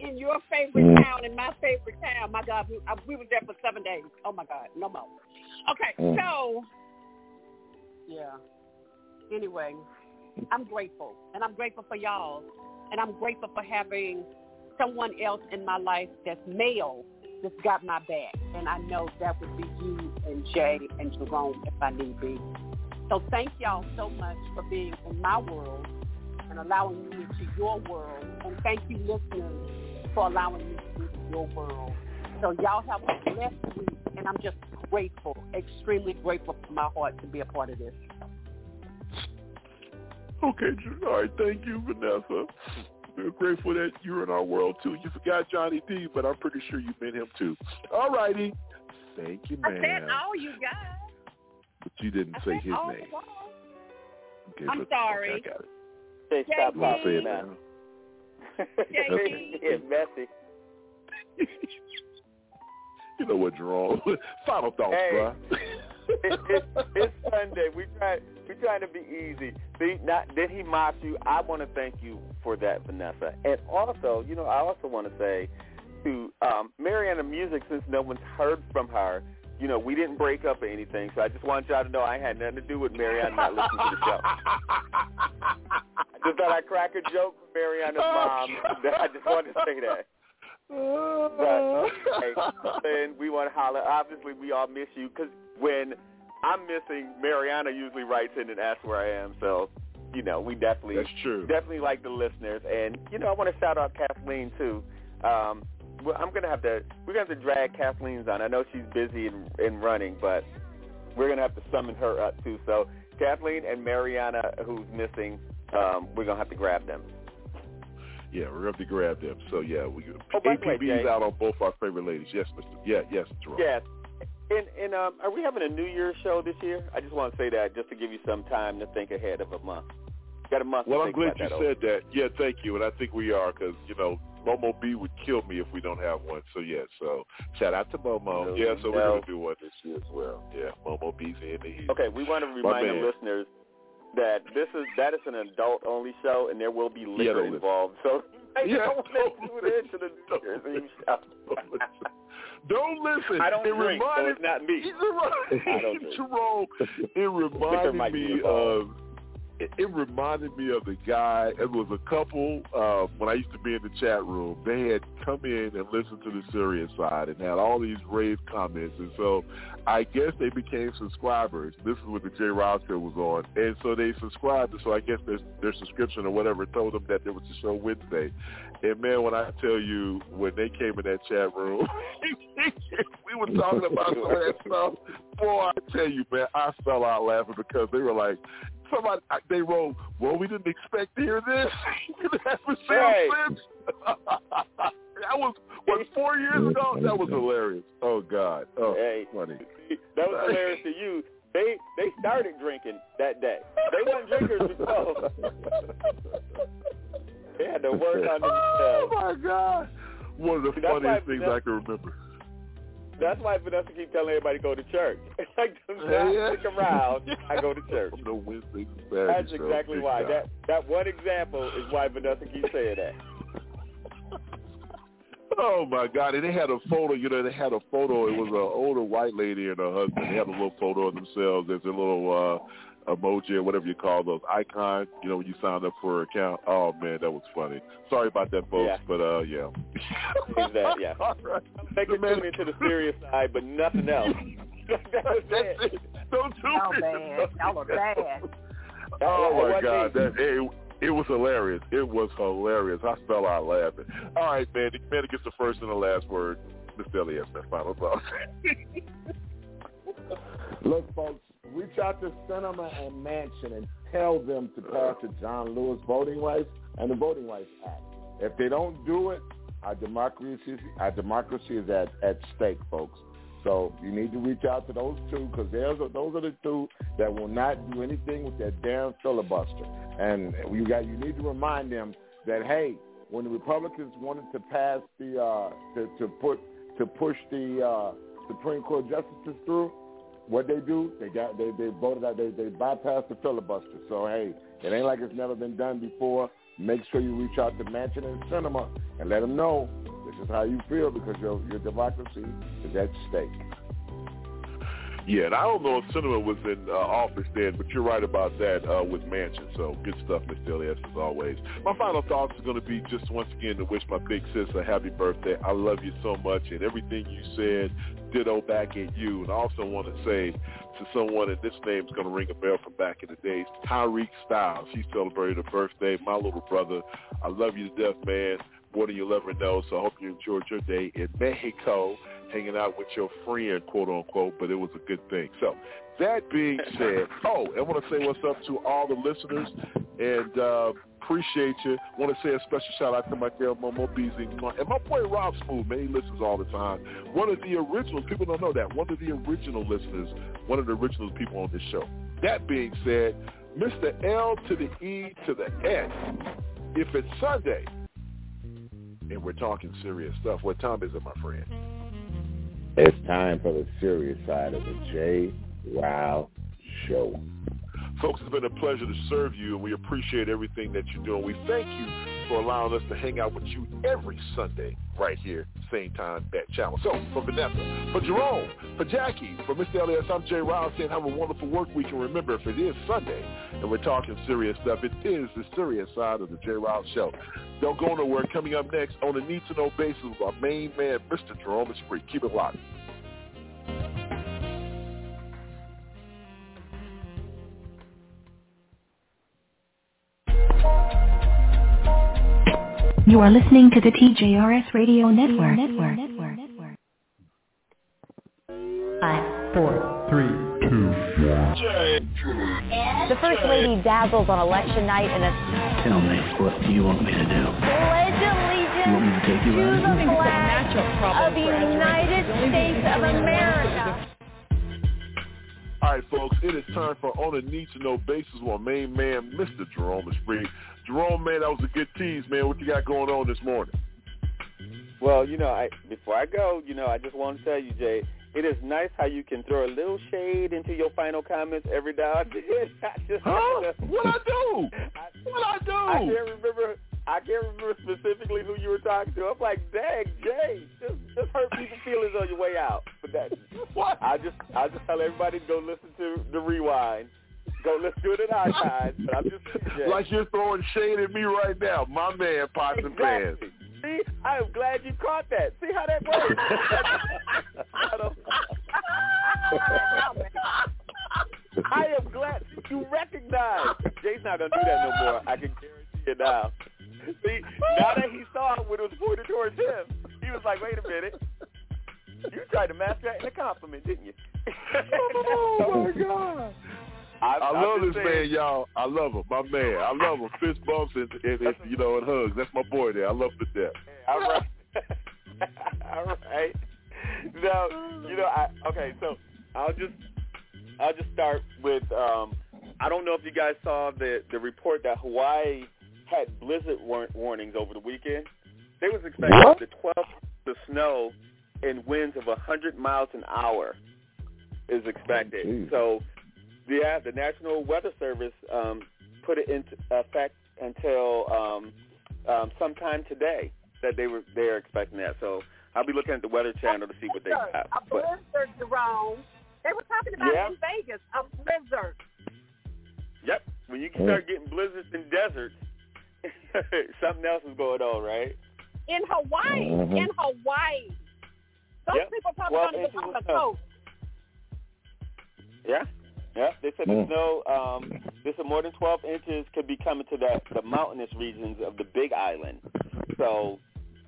S9: in your favorite town and my favorite town. My God, we, uh, we were there for seven days. Oh my God, no more. Okay,
S29: Mm.
S9: so yeah. Anyway, I'm grateful, and I'm grateful for y'all, and I'm grateful for having someone else in my life that's male that's got my back, and I know that would be you and Jay and Jerome if I need be. So thank y'all so much for being in my world and allowing me into your world, and thank you listeners for allowing me to be in your world. So y'all have a blessed week, and I'm just grateful, extremely grateful from my heart to be a part of this.
S2: Okay, Ju- all right. Thank you, Vanessa. We're grateful that you're in our world too. You forgot Johnny D, but I'm pretty sure you've meant him too. All righty. Thank you, man.
S9: I
S2: man.
S9: said all you guys.
S2: But you didn't
S9: I
S2: say his
S9: all
S2: name. Okay,
S9: I'm
S2: but-
S9: sorry.
S2: Okay, I got it.
S17: Say stop
S9: JD.
S2: We'll
S17: talking
S2: say it
S17: now.
S2: now.
S17: It's messy.
S2: You know what, Jerome? Final thoughts,
S17: Hey.
S2: bro.
S17: it, it, it's Sunday. We try we trying to be easy. See, not did he mock you? I want to thank you for that, Vanessa. And also, you know, I also want to say to um, Mariana Music, since no one's heard from her, you know, we didn't break up or anything. So I just want y'all to know I had nothing to do with Mariana not listening to the show. I just thought I'd crack a joke with Mariana's mom. I just wanted to say that. But hey, and we want to holler. Obviously, we all miss you because when I'm missing, Mariana usually writes in and asks where I am. So, you know, we definitely
S2: That's true.
S17: definitely like the listeners. And you know, I want to shout out Kathleen too. Um, well, I'm gonna have to we're gonna have to drag Kathleen's on. I know she's busy and, and running, but we're gonna have to summon her up too. So Kathleen and Mariana, who's missing, um, we're gonna have to grab them.
S2: Yeah, we're going to have to grab them. So, yeah, we
S17: Oh, by the way,
S2: APB's out on both our favorite ladies. Yes, Mr. Yeah, yes, Jerome.
S17: Yes. And and um, are we having a New Year's show this year? I just want to say that just to give you some time to think ahead of a month. Got a month.
S2: Well, I'm glad you said that. Yeah, thank you, and I think we are because you know Momo B would kill me if we don't have one. So yeah, so shout out to Momo.
S17: No,
S2: yeah, so we're
S17: no.
S2: gonna do one this year as well. Yeah, Momo B's in the heat.
S17: Okay, we want to remind the listeners
S25: that this is that is an adult only show and there will be liquor
S2: Yeah,
S25: involved. So I
S2: Yeah,
S25: don't want to tune into the New Year's Eve.
S2: Don't listen.
S25: I don't
S2: it
S25: drink, so
S2: reminded,
S25: it's not me. I don't drink.
S2: Jerome, it
S25: Liquor
S2: reminded me of it, it reminded me of the guy. It was a couple uh, when I used to be in the chat room. They had come in and listened to the serious side and had all these rave comments, and so I guess they became subscribers. This is when the J. Show was on, and so they subscribed. So I guess their their subscription or whatever told them that there was a show Wednesday. And man, when I tell you when they came in that chat room, we were talking about some of that stuff. Boy, I tell you, man, I fell out laughing because they were like, somebody they wrote, "Well, we didn't expect to hear this." that was
S25: Right.
S2: that was what four years ago. That was hilarious. Oh God. Oh,
S25: Hey.
S2: funny.
S25: That was hilarious to you. They they started drinking that day. They weren't drinkers before. They had to work on themselves.
S2: Oh my God. One of the
S25: That's why
S2: funniest things
S25: Vanessa-
S2: I can remember.
S25: That's why Vanessa keep telling everybody to go to church. like, do
S2: Yeah,
S25: not
S2: yeah.
S25: stick around. I go to church.
S2: No Wednesdays and Saturdays.
S25: That's exactly
S2: big
S25: why.
S2: time.
S25: That that one example is why Vanessa keeps saying that.
S2: Oh my God! And they had a photo. You know, they had a photo. It was an older white lady and her husband. They had a little photo of themselves. There's a little uh emoji or whatever you call those icons. You know, when you sign up for an account. Oh man, that was funny. Sorry about that, folks.
S25: Yeah.
S2: But uh, yeah.
S25: Is that yeah?
S2: All right.
S25: They can tune into the serious side, but nothing else. that was it.
S2: Don't do
S9: Y'all
S2: it.
S9: bad. Y'all are bad.
S2: Oh my God, that it, it was hilarious. It was hilarious. I fell out laughing. All right, man. The man gets the first and the last word, Mr. Elias, man. Final thoughts.
S11: Look, folks, reach out to Sinema and Manchin and tell them to pass the John Lewis Voting Rights and the Voting Rights Act. If they don't do it, our democracy, our democracy is at, at stake, folks. So you need to reach out to those two because those are the two that will not do anything with that damn filibuster. And you got you need to remind them that hey, when the Republicans wanted to pass the uh, to, to put to push the uh, Supreme Court justices through, what they do, they got they they voted out they they bypassed the filibuster. So hey, it ain't like it's never been done before. Make sure you reach out to Manchin and Sinema and let them know this is how you feel because your your democracy is at stake.
S2: yeah, and I don't know if Sinema was in uh, office then, but you're right about that uh, with Manchin. So good stuff, Mr. Elias, as always. My final thoughts are going to be just once again to wish my big sis a happy birthday. I love you so much, and everything you said, ditto back at you. And I also want to say to someone, and this name's going to ring a bell from back in the days, Tyreek Styles. He celebrated a birthday. My little brother, I love you to death, man. More than you'll ever know. So I hope you enjoyed your day in Mexico, hanging out with your friend, quote unquote. But it was a good thing. So that being said, oh, I want to say what's up to all the listeners, and uh, appreciate you. Want to say a special shout out to my girl Momo Beasley and my boy Rob Smooth. Man, he listens all the time. One of the originals. People don't know that. One of the original listeners. One of the original people on this show. That being said, Mr. L to the E to the S. If it's Sunday and we're talking serious stuff, what time is it, my friend?
S11: It's time for the serious side of the J. Wow Show.
S2: Folks, it's been a pleasure to serve you, and we appreciate everything that you're doing. We thank you for allowing us to hang out with you every Sunday right here, same time, that channel. So, for Vanessa, for Jerome, for Jackie, for Mr. Elias, I'm Jay Rouse saying have a wonderful work week. And remember, if it is Sunday and we're talking serious stuff, it is the serious side of the Jay Rouse Show. Don't go nowhere. Coming up next on a need-to-know basis, with our main man, Mr. Jerome free. Keep it locked.
S7: You are listening to the TJRS Radio Network.
S29: Five, four,
S30: Three, two, one.
S29: The First Lady dazzles on election night in a
S30: Tell me, what do you want me to do?
S29: pledge allegiance
S30: You want me to take you
S29: to the flag of the United States of America.
S2: All right, folks, it is time for On a Need to Know Basis with our main man, Mr. Jerome is free. Jerome, man, that was a good tease, man. What you got going on this morning?
S17: Well, you know, I before I go, you know, I just want to tell you, Jay, it is nice how you can throw a little shade into your final comments every now and then. I just
S2: huh? What I do? What I do?
S17: I can't remember. I can't remember specifically who you were talking to. I'm like, dang, Jay, just just hurt people's feelings on your way out. But that,
S2: what?
S17: I just I just tell everybody to go listen to the rewind. Go let's do it in archives. But I'm just
S2: like you're throwing shade at me right now, my man, pots and pans.
S17: Exactly. See, I am glad you caught that. See how that works. I am glad you recognize. Jay's not gonna do that no more. I can guarantee it now. See, now that he saw it when it was pointed towards him, he was like, "Wait a minute, you tried to mask that in a compliment, didn't you?"
S2: oh my god.
S17: I,
S2: I love this
S17: just
S2: man, y'all. I love him, my man. I love him. Fist bumps and, and, and you know and hugs. That's my boy there. I love him to death.
S17: All right. All right. No, you know, I okay, so I'll just I'll just start with um I don't know if you guys saw the the report that Hawaii had blizzard war- warnings over the weekend. They was expecting
S2: What?
S17: the 12 the snow and winds of 100 miles an hour is expected.
S2: Jeez.
S17: So, yeah, the National Weather Service um, put it into effect until um, um, sometime today that they were they are expecting that. So I'll be looking at the Weather Channel to see what they have.
S9: A
S17: But
S9: blizzard, Jerome. They were talking about
S17: Yeah.
S9: it in Vegas. A blizzard.
S17: yep, when you start getting blizzards in deserts, something else is going on, right?
S9: In Hawaii.
S17: Mhm.
S9: In Hawaii. Those
S17: Yep.
S9: people probably
S17: Well,
S9: don't even on the coast.
S17: Yeah, yeah. They said the snow. Um, they said more than 12 inches could be coming to the the mountainous regions of the Big Island. So,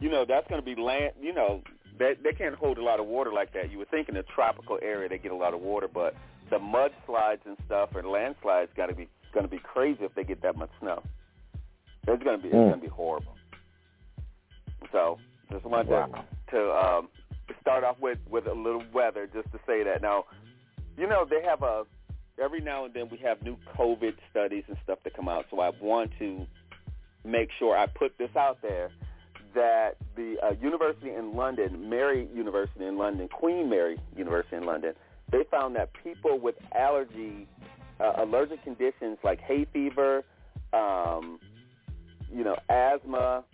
S17: you know, that's going to be land. You know, they they can't hold a lot of water like that. You would think in a tropical area they get a lot of water, but the mudslides and stuff or landslides got to be going to be crazy if they get that much snow. It's going to be it's
S11: Mm.
S17: going to be horrible. So, just wanted
S11: Wow.
S17: to to um, start off with with a little weather, just to say that. Now, you know, they have a every now and then we have new COVID studies and stuff that come out. So I want to make sure I put this out there that the uh, university in London, Mary University in London, Queen Mary University in London, they found that people with allergy, uh, allergic conditions like hay fever, um, you know, asthma,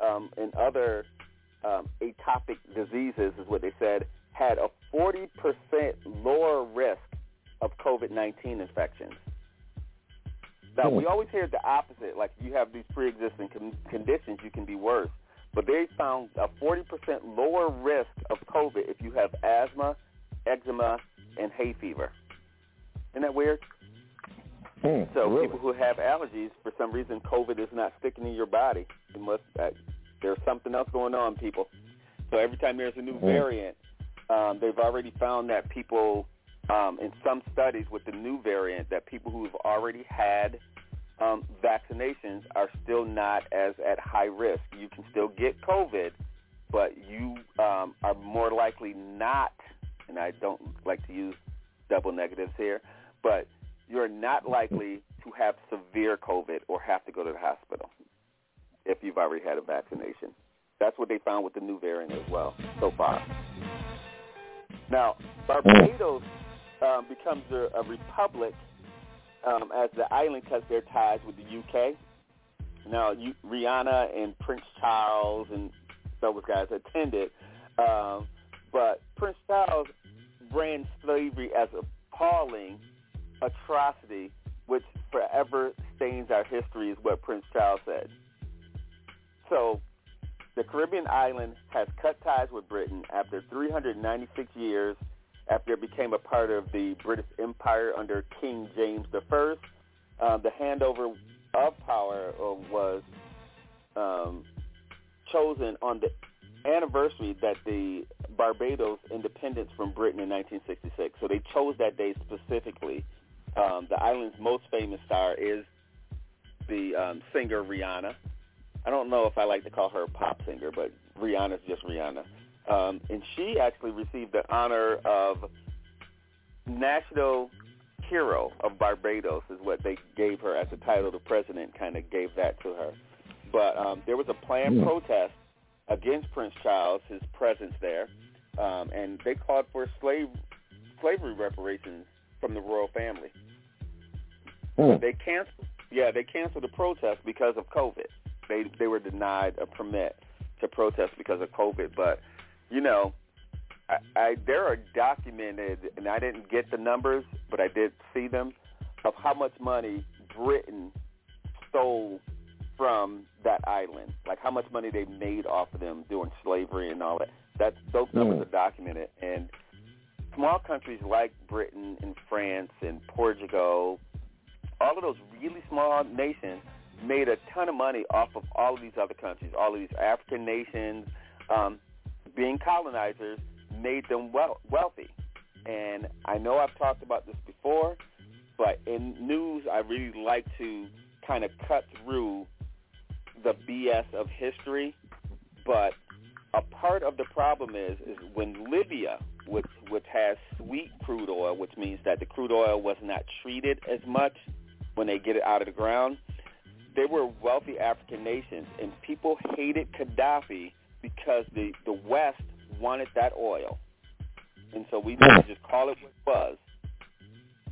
S17: um, and other um, atopic diseases, is what they said, had a 40% lower risk of COVID-19 infections. Now, we always hear the opposite, like you have these pre-existing con- conditions, you can be worse. But they found a 40% lower risk of COVID if you have asthma, eczema, and hay fever. Isn't that weird?
S11: Mm,
S17: So
S11: really?
S17: people who have allergies, for some reason, COVID is not sticking in your body. It must. Uh, there's something else going on, people. So every time there's a new
S11: Mm.
S17: variant, um, they've already found that people, um, in some studies with the new variant, that people who have already had um, vaccinations are still not as at high risk. You can still get COVID, but you um, are more likely not. And I don't like to use double negatives here, but you're not likely to have severe COVID or have to go to the hospital if you've already had a vaccination. That's what they found with the new variant as well so far. Now, Barbados um, becomes a, a republic um, as the island cuts their ties with the UK. Now, you, Rihanna and Prince Charles and those guys attended, um, but Prince Charles brand slavery as appalling atrocity, which forever stains our history, is what Prince Charles said. So, the Caribbean island has cut ties with Britain after 396 years after it became a part of the British Empire under King James I. Uh, the handover of power uh, was um, chosen on the anniversary that the Barbados independence from Britain in 1966. So they chose that day specifically. Um, the island's most famous star is the um, singer Rihanna. I don't know if I like to call her a pop singer, but Rihanna's just Rihanna. Um, and she actually received the honor of National Hero of Barbados is what they gave her as a title. The president kind of gave that to her. But um, there was a planned
S11: Hmm.
S17: protest against Prince Charles, his presence there, um, and they called for slave slavery reparations from the royal family.
S11: Mm.
S17: They canceled. Yeah, they canceled the protest because of COVID. They they were denied a permit to protest because of COVID. But you know, I, I there are documented, and I didn't get the numbers, but I did see them of how much money Britain stole from that island, like how much money they made off of them during slavery and all that. That those numbers
S11: Mm.
S17: are documented, and small countries like Britain and France and Portugal, all of those really small nations made a ton of money off of all of these other countries, all of these African nations. Um, being colonizers made them well, wealthy. And I know I've talked about this before, but in news, I really like to kind of cut through the BS of history. But a part of the problem is is when Libya, which which has sweet crude oil, which means that the crude oil was not treated as much when they get it out of the ground. They were wealthy African nations, and people hated Gaddafi because the the West wanted that oil, and so we need to just call it what it was.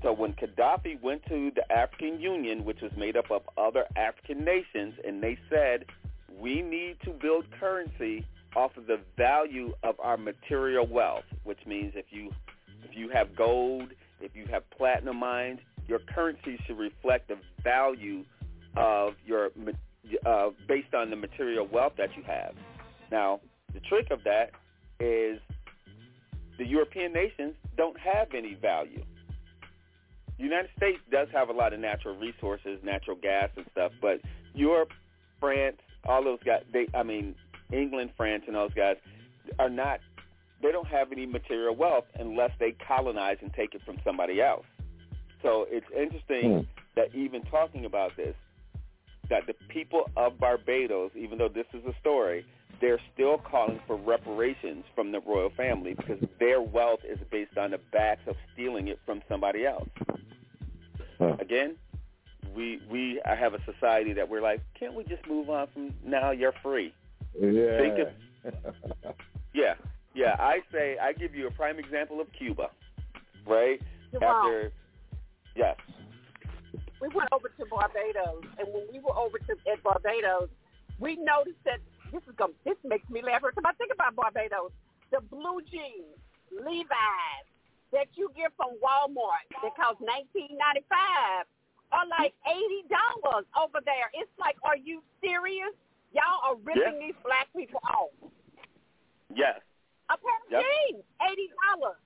S17: So when Gaddafi went to the African Union, which was made up of other African nations, and they said, we need to build currency off of the value of our material wealth, which means if you if you have gold, if you have platinum mines, your currency should reflect the value of your uh, based on the material wealth that you have. Now, the trick of that is the European nations don't have any value. The United States does have a lot of natural resources, natural gas and stuff, but Europe, France, all those guys, they I mean England, France and those guys are not they don't have any material wealth unless they colonize and take it from somebody else. So it's interesting hmm. that even talking about this, that the people of Barbados, even though this is a story, they're still calling for reparations from the royal family because their wealth is based on the backs of stealing it from somebody else. Again, we we have a society that we're like, can't we just move on from now? You're free.
S11: Yeah.
S17: Think of, yeah, yeah. I say I give you a prime example of Cuba, right?
S9: Jamal.
S17: After yes,
S9: we went over to Barbados, and when we were over to at Barbados, we noticed that this is going this makes me laugh every time I think about Barbados. The blue jeans, Levi's that you get from Walmart that cost nineteen ninety five are like eighty dollars over there. It's like, are you serious? Y'all are ripping these black people off.
S17: yes,
S9: A pair of
S17: Yep.
S9: jeans, eighty dollars.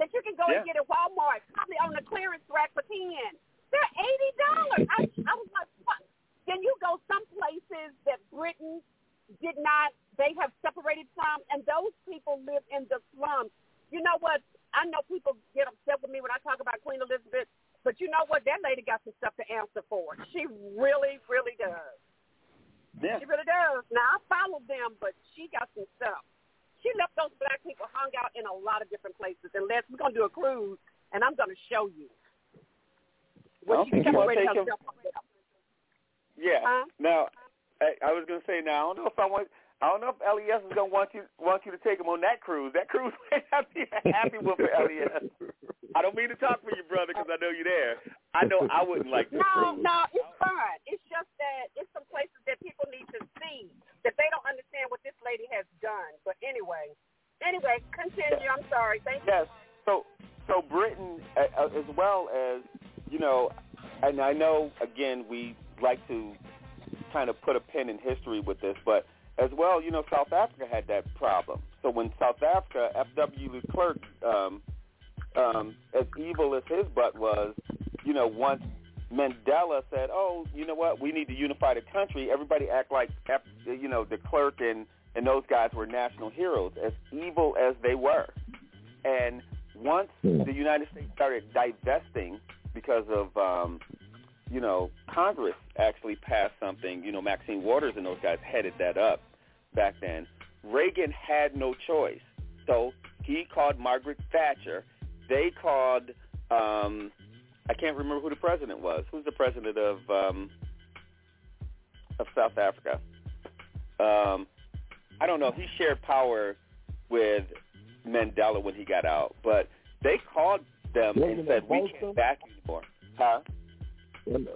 S9: That you can go and get at Walmart, probably on the clearance rack for ten. They're eighty dollars. I, I was like, what? Then you go some places that Britain did not. They have separated from, and those people live in the slums. You know what? I know people get upset with me when I talk about Queen Elizabeth, but you know what? That lady got some stuff to answer for. She really, really does.
S17: Yeah.
S9: She really does. Now I follow them, but she got some stuff. She left those black people hung out in a lot of different places. And Les, we're gonna do a cruise, and I'm gonna show you.
S17: I don't
S9: she separated
S17: take him-
S9: herself from them.
S17: yeah.
S9: Huh?
S17: Now, I, I was gonna say now I don't know if I want. I don't know if LES is gonna want you want you to take him on that cruise. That cruise may not be a happy one for LES. I don't mean to talk for you, brother, because I know you're there. I know I wouldn't like this
S9: No,
S17: cruise.
S9: no, it's fine. It's just that it's some places that people need to see that they don't understand what this lady has done. But anyway, anyway, continue. I'm sorry. Thank you.
S17: Yes. So so Britain, uh, as well as you know, and I know again we like to kind of put a pin in history with this, but as well, you know, South Africa had that problem. So when South Africa, F.W. de Klerk, um, um, as evil as his butt was, you know, once Mandela said, "Oh, you know what? We need to unify the country." Everybody act like, F, you know, de Klerk and and those guys were national heroes, as evil as they were. And once the United States started divesting because of, um, you know, Congress actually passed something. You know, Maxine Waters and those guys headed that up back then. Reagan had no choice, so he called Margaret Thatcher. They called. Um, I can't remember who the president was. Who's the president of um, of South Africa? Um, I don't know. He shared power with Mandela when he got out, but they called them and said we can't back you anymore. Huh?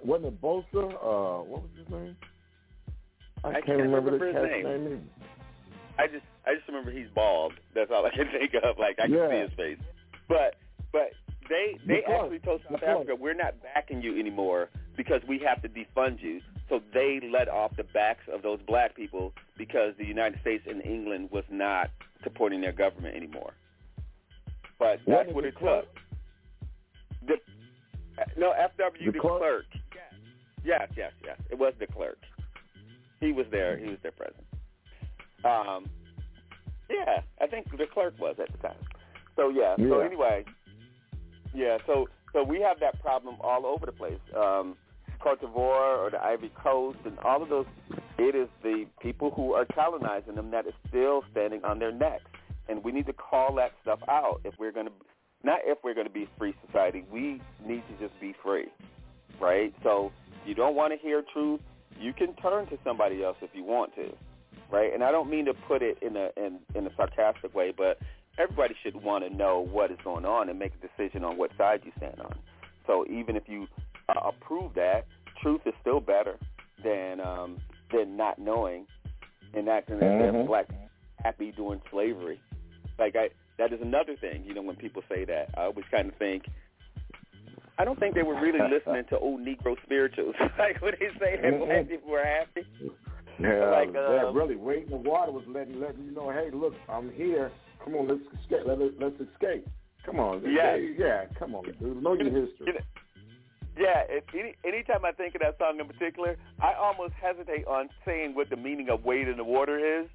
S11: Wasn't it- Botha? Uh, what was his name? I,
S17: I
S11: can't,
S17: can't
S11: remember,
S17: remember
S11: the
S17: his name.
S11: either.
S17: I just I just remember he's bald. That's all I can think of. Like I can
S11: Yeah.
S17: see his face. But but they they
S11: Klerk.
S17: actually told South
S11: Klerk.
S17: Africa we're not backing you anymore because we have to defund you. So they let off the backs of those black people because the United States and England was not supporting their government anymore. But that's
S11: Wasn't
S17: what it took. The, no, FW
S11: The,
S17: de
S11: Klerk?
S17: Klerk. Yes, yes, yes. It was de Klerk. He was there. He was there present. Um, yeah, I think de Klerk was at the time. So yeah. So anyway, yeah. So so we have that problem all over the place. Um, Cote d'Ivoire or the Ivory Coast and all of those. It is the people who are colonizing them that is still standing on their necks, and we need to call that stuff out if we're going to. Not if we're going to be free society. We need to just be free, right? So you don't want to hear truth. You can turn to somebody else if you want to right? And I don't mean to put it in a in, in a sarcastic way, but everybody should want to know what is going on and make a decision on what side you stand on. So even if you uh, approve that, truth is still better than um, than not knowing and acting as if
S11: Mhm.
S17: black happy doing slavery. Like I, that is another thing. You know, when people say that, I always kind of think. I don't think they were really listening to old Negro spirituals. like when they say that black people were happy.
S11: Yeah,
S17: Like,
S11: yeah,
S17: um,
S11: really. Waiting in the water was letting letting you know, hey, look, I'm here. Come on, let's escape. Let, us let's escape. Come on,
S17: Yeah.
S11: Hey, yeah. Come on, dude. Know your history.
S17: You know, Yeah, if any anytime I think of that song in particular, I almost hesitate on saying what the meaning of "Wade in the Water" is,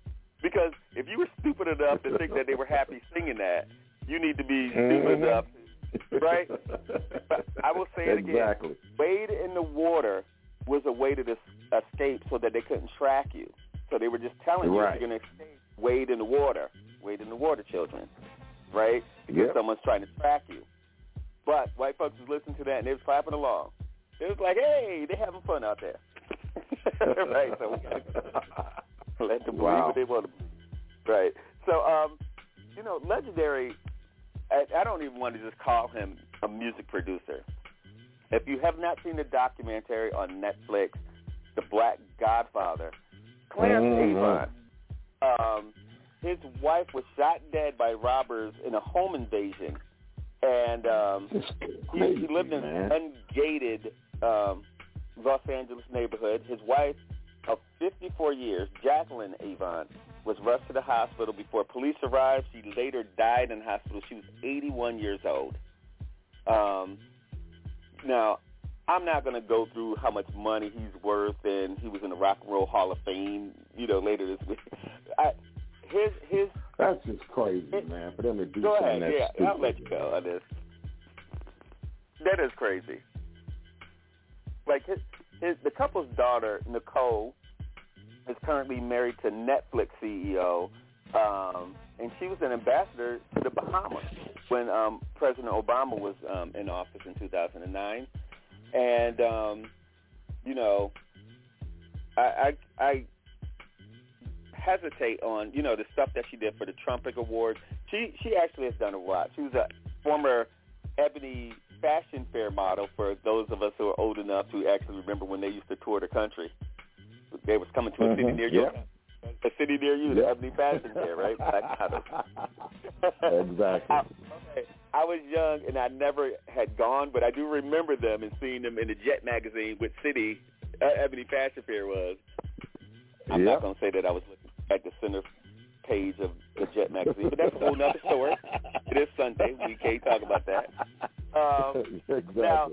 S17: because if you were stupid enough to think that they were happy singing that, you need to be stupid
S11: Mhm.
S17: enough, right? But I will say it again: "Wade in the Water" was a way to dis- escape so that they couldn't track you. So they were just telling you
S11: Right.
S17: you're going to escape, wade in the water, wade in the water, children, right? Because
S11: Yep.
S17: someone's trying to track you. But white folks was listening to that and they was clapping along. It was like, hey, they having fun out there. right, so let them believe
S11: Wow.
S17: what they want to believe. Right. So, um, you know, legendary. I, I don't even want to just call him a music producer. If you have not seen the documentary on Netflix, The Black Godfather, Clarence
S11: Mhm.
S17: Avant, um, his wife was shot dead by robbers in a home invasion, and um, he, he lived in
S11: man.
S17: an ungated um, Los Angeles neighborhood. His wife of 54 years, Jacqueline Avant, was rushed to the hospital before police arrived. She later died in hospital. She was 81 years old. Um, now, I'm not going to go through how much money he's worth, and he was in the Rock and Roll Hall of Fame, you know, later this week. I, his his
S11: That's just crazy, man. For them to do
S17: Go
S11: something
S17: ahead.
S11: that's
S17: Yeah, I'll let you go on this. That is crazy. Like his, his the couple's daughter Nicole is currently married to Netflix CEO, um, and she was an ambassador to the Bahamas when um, President Obama was um, in office in 2009. And um, you know, I, I I hesitate on you know the stuff that she did for the Trumpet Awards. She she actually has done a lot. She was a former Ebony Fashion Fair model for those of us who are old enough to actually remember when they used to tour the country. They was coming to a city
S11: Mhm,
S17: near you.
S11: yeah.
S17: A city near you, the
S11: Yeah.
S17: Ebony Fashion Fair, right? Black
S11: exactly.
S17: I, okay, I was young and I never had gone, but I do remember them and seeing them in the Jet magazine, which city uh, Ebony Fashion Fair was. I'm not going to say that I was looking at the center page of the Jet magazine, but that's a whole nother story. It is Sunday. We can't talk about that. Um,
S11: exactly.
S17: now,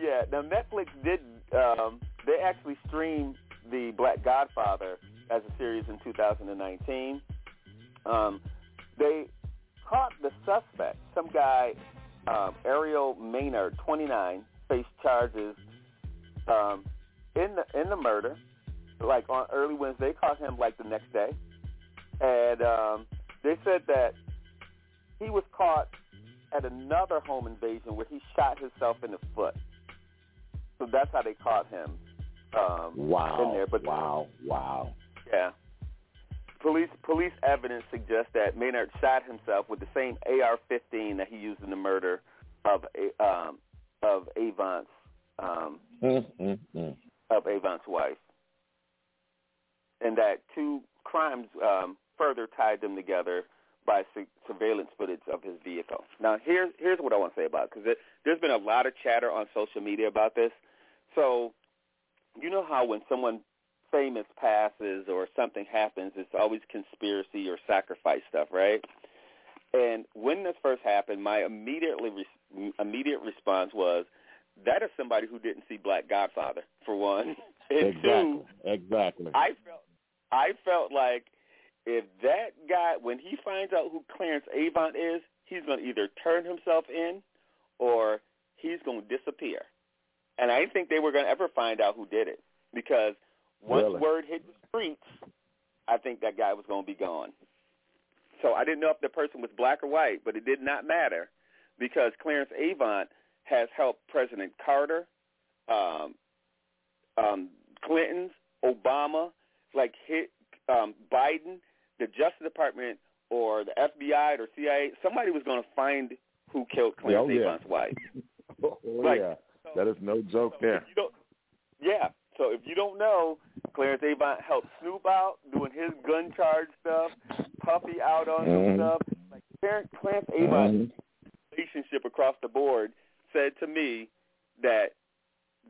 S17: yeah, now Netflix did. Um, they actually streamed the Black Godfather as a series in 2019. Um, they caught the suspect, some guy, um, Ariel Maynard, 29, faced charges um, in the in the murder. Like on early Wednesday, caught him like the next day, and um, they said that he was caught at another home invasion where he shot himself in the foot. So that's how they caught him um,
S11: Wow.
S17: in there. But
S11: wow. Wow.
S17: yeah, police police evidence suggests that Maynard shot himself with the same AR-15 that he used in the murder of um, of Avant's um,
S11: Mm-hmm.
S17: of Avant's wife, and that two crimes um, further tied them together by su- surveillance footage of his vehicle. Now, here's here's what I want to say about it, because there's been a lot of chatter on social media about this. So, you know how when someone famous passes or something happens, it's always conspiracy or sacrifice stuff, right? And when this first happened, my immediately re- immediate response was, that is somebody who didn't see Black Godfather, for one. And
S11: Exactly.
S17: two,
S11: Exactly.
S17: I felt I felt like if that guy when he finds out who Clarence Avant is, he's going to either turn himself in or he's going to disappear. And I didn't think they were going to ever find out who did it because once
S11: Really?
S17: word hit the streets, I think that guy was going to be gone. So I didn't know if the person was black or white, but it did not matter because Clarence Avant has helped President Carter, um, um, Clinton's, Obama, like hit um, Biden, the Justice Department, or the FBI or CIA. Somebody was going to find who killed Clarence
S11: Oh, yeah.
S17: Avant's wife.
S11: Oh,
S17: Like,
S11: yeah. That is no joke there.
S17: You don't, yeah. So if you don't know, Clarence Avant helped Snoop out doing his gun charge stuff, Puffy out on some
S11: Mhm.
S17: stuff. Like Clarence, Clarence Avant
S11: Mhm.
S17: relationship across the board said to me that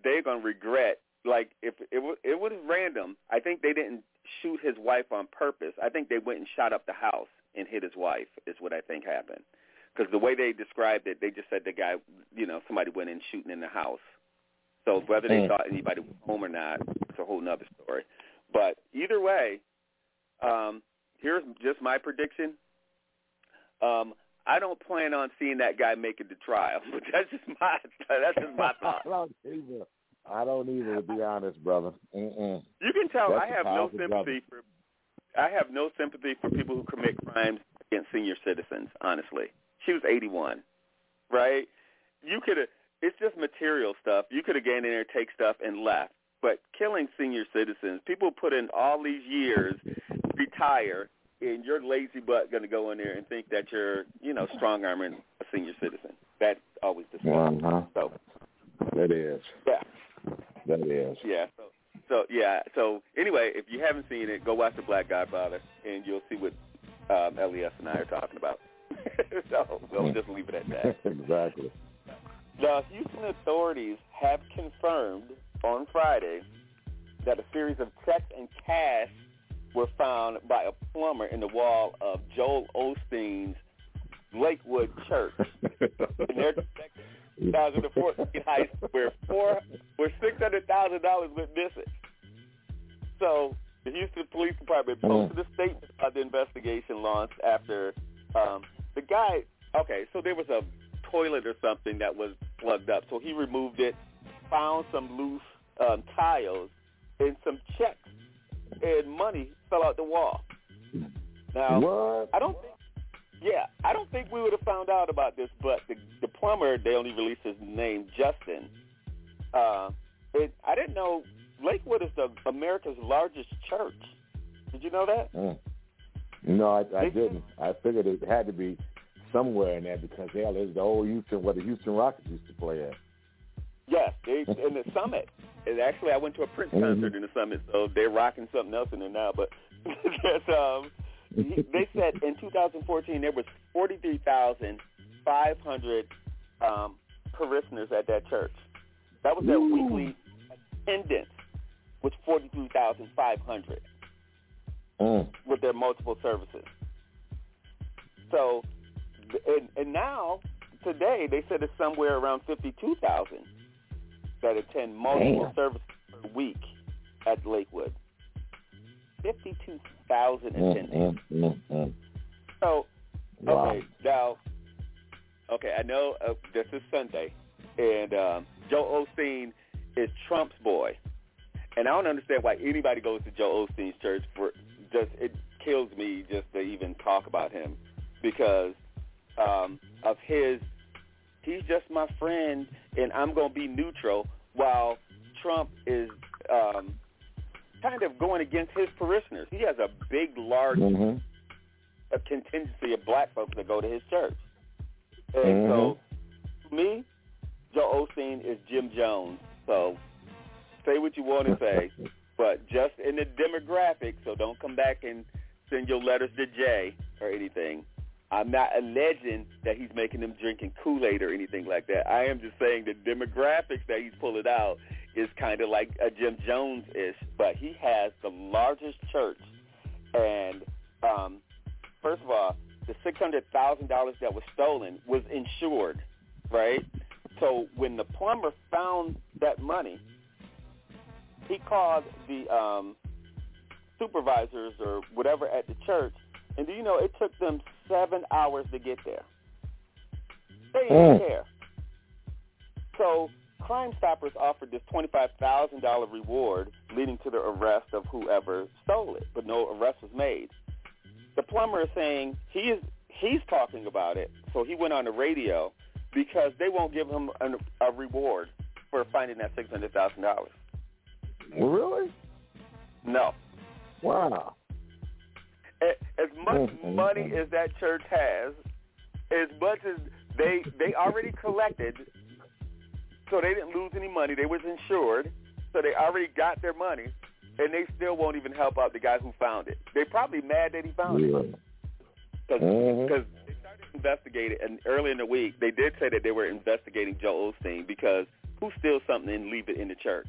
S17: they're gonna regret. Like if it was it was random. I think they didn't shoot his wife on purpose. I think they went and shot up the house and hit his wife. Is what I think happened. Because the way they described it, they just said the guy, you know, somebody went in shooting in the house. So whether they
S11: Mm.
S17: thought anybody was home or not, it's a whole nother story. But either way, um, here's just my prediction. Um, I don't plan on seeing that guy make it to trial. But that's just my that's just my thought.
S11: I don't either, to be honest, brother. Mm-mm.
S17: You can tell
S11: That's
S17: I have no sympathy for I have no sympathy for people who commit crimes against senior citizens, honestly. She was 81, right? You could have it's just material stuff. You could have gone in there, take stuff and left. But killing senior citizens, people put in all these years, retire, and your lazy butt going to go in there and think that you're, you know, strong arming a senior citizen. That always me.
S11: Uh-huh.
S17: So,
S11: That is.
S17: yeah.
S11: That is.
S17: Yeah. So, so yeah. So anyway, if you haven't seen it, go watch The Black Godfather, and you'll see what um, Elias and I are talking about. so we'll just leave it at that.
S11: exactly.
S17: The Houston authorities have confirmed on Friday that a series of checks and cash were found by a plumber in the wall of Joel Osteen's Lakewood Church in their 2014 heist, where four, where six hundred thousand dollars went missing. So the Houston Police Department posted a statement about the investigation launched after um, the guy. Okay, so there was a toilet or something that was plugged up, so he removed it, found some loose um, tiles and some checks and money fell out the wall. Now,
S11: what?
S17: I don't think. Yeah, I don't think we would have found out about this, but the the plumber they only released his name, Justin. Uh, it, I didn't know Lakewood is the America's largest church. Did you know that?
S11: Mm. No, I, I didn't. I figured it had to be somewhere in there because hell, there's the old Houston where the Houston Rockets used to play at.
S17: Yes, they in the summit. And actually, I went to a Prince
S11: Mhm.
S17: concert in the summit, so they're rocking something else in there now. But yes, um, they said in 2014 there was 43,500 um, parishioners at that church. That was their
S11: Ooh.
S17: weekly attendance was 43,500
S11: Mm.
S17: with their multiple services. So, and, and now today they said it's somewhere around 52,000 that attend multiple
S11: Damn.
S17: services per week at Lakewood. 52,000
S11: Mm, mm, mm, mm.
S17: So,
S11: Wow.
S17: okay, now, okay, I know uh, this is Sunday, and um, Joe Osteen is Trump's boy, and I don't understand why anybody goes to Joe Osteen's church. For just it kills me just to even talk about him because um, of his. He's just my friend, and I'm gonna be neutral while Trump is um, kind of going against his parishioners. He has a big, large
S11: mm-hmm.
S17: a contingency of black folks that go to his church. And
S11: mm-hmm.
S17: so, to me, Joe Osteen is Jim Jones. So, say what you want to say, but just in the demographic. So don't come back and send your letters to Jay or anything. I'm not alleging that he's making them drinking Kool-Aid or anything like that. I am just saying the demographics that he's pulling out is kind of like a Jim Jones-ish, but he has the largest church. And um, first of all, the $600,000 that was stolen was insured, right? So when the plumber found that money, he called the um, supervisors or whatever at the church, and do you know it took them seven hours to get there. They didn't
S11: Mm.
S17: care. So Crime Stoppers offered this $25,000 reward leading to the arrest of whoever stole it, but no arrest was made. The plumber is saying he is he's talking about it, so he went on the radio because they won't give him an, a reward for finding that $600,000.
S11: Really?
S17: No.
S11: Wow.
S17: As much
S11: Mhm.
S17: money as that church has, as much as they they already collected, so they didn't lose any money. They was insured, so they already got their money, and they still won't even help out the guy who found it. They probably mad that he found it
S11: Really?
S17: because
S11: Mhm.
S17: they started investigating. And early in the week, they did say that they were investigating Joe Osteen because who steals something and leave it in the church?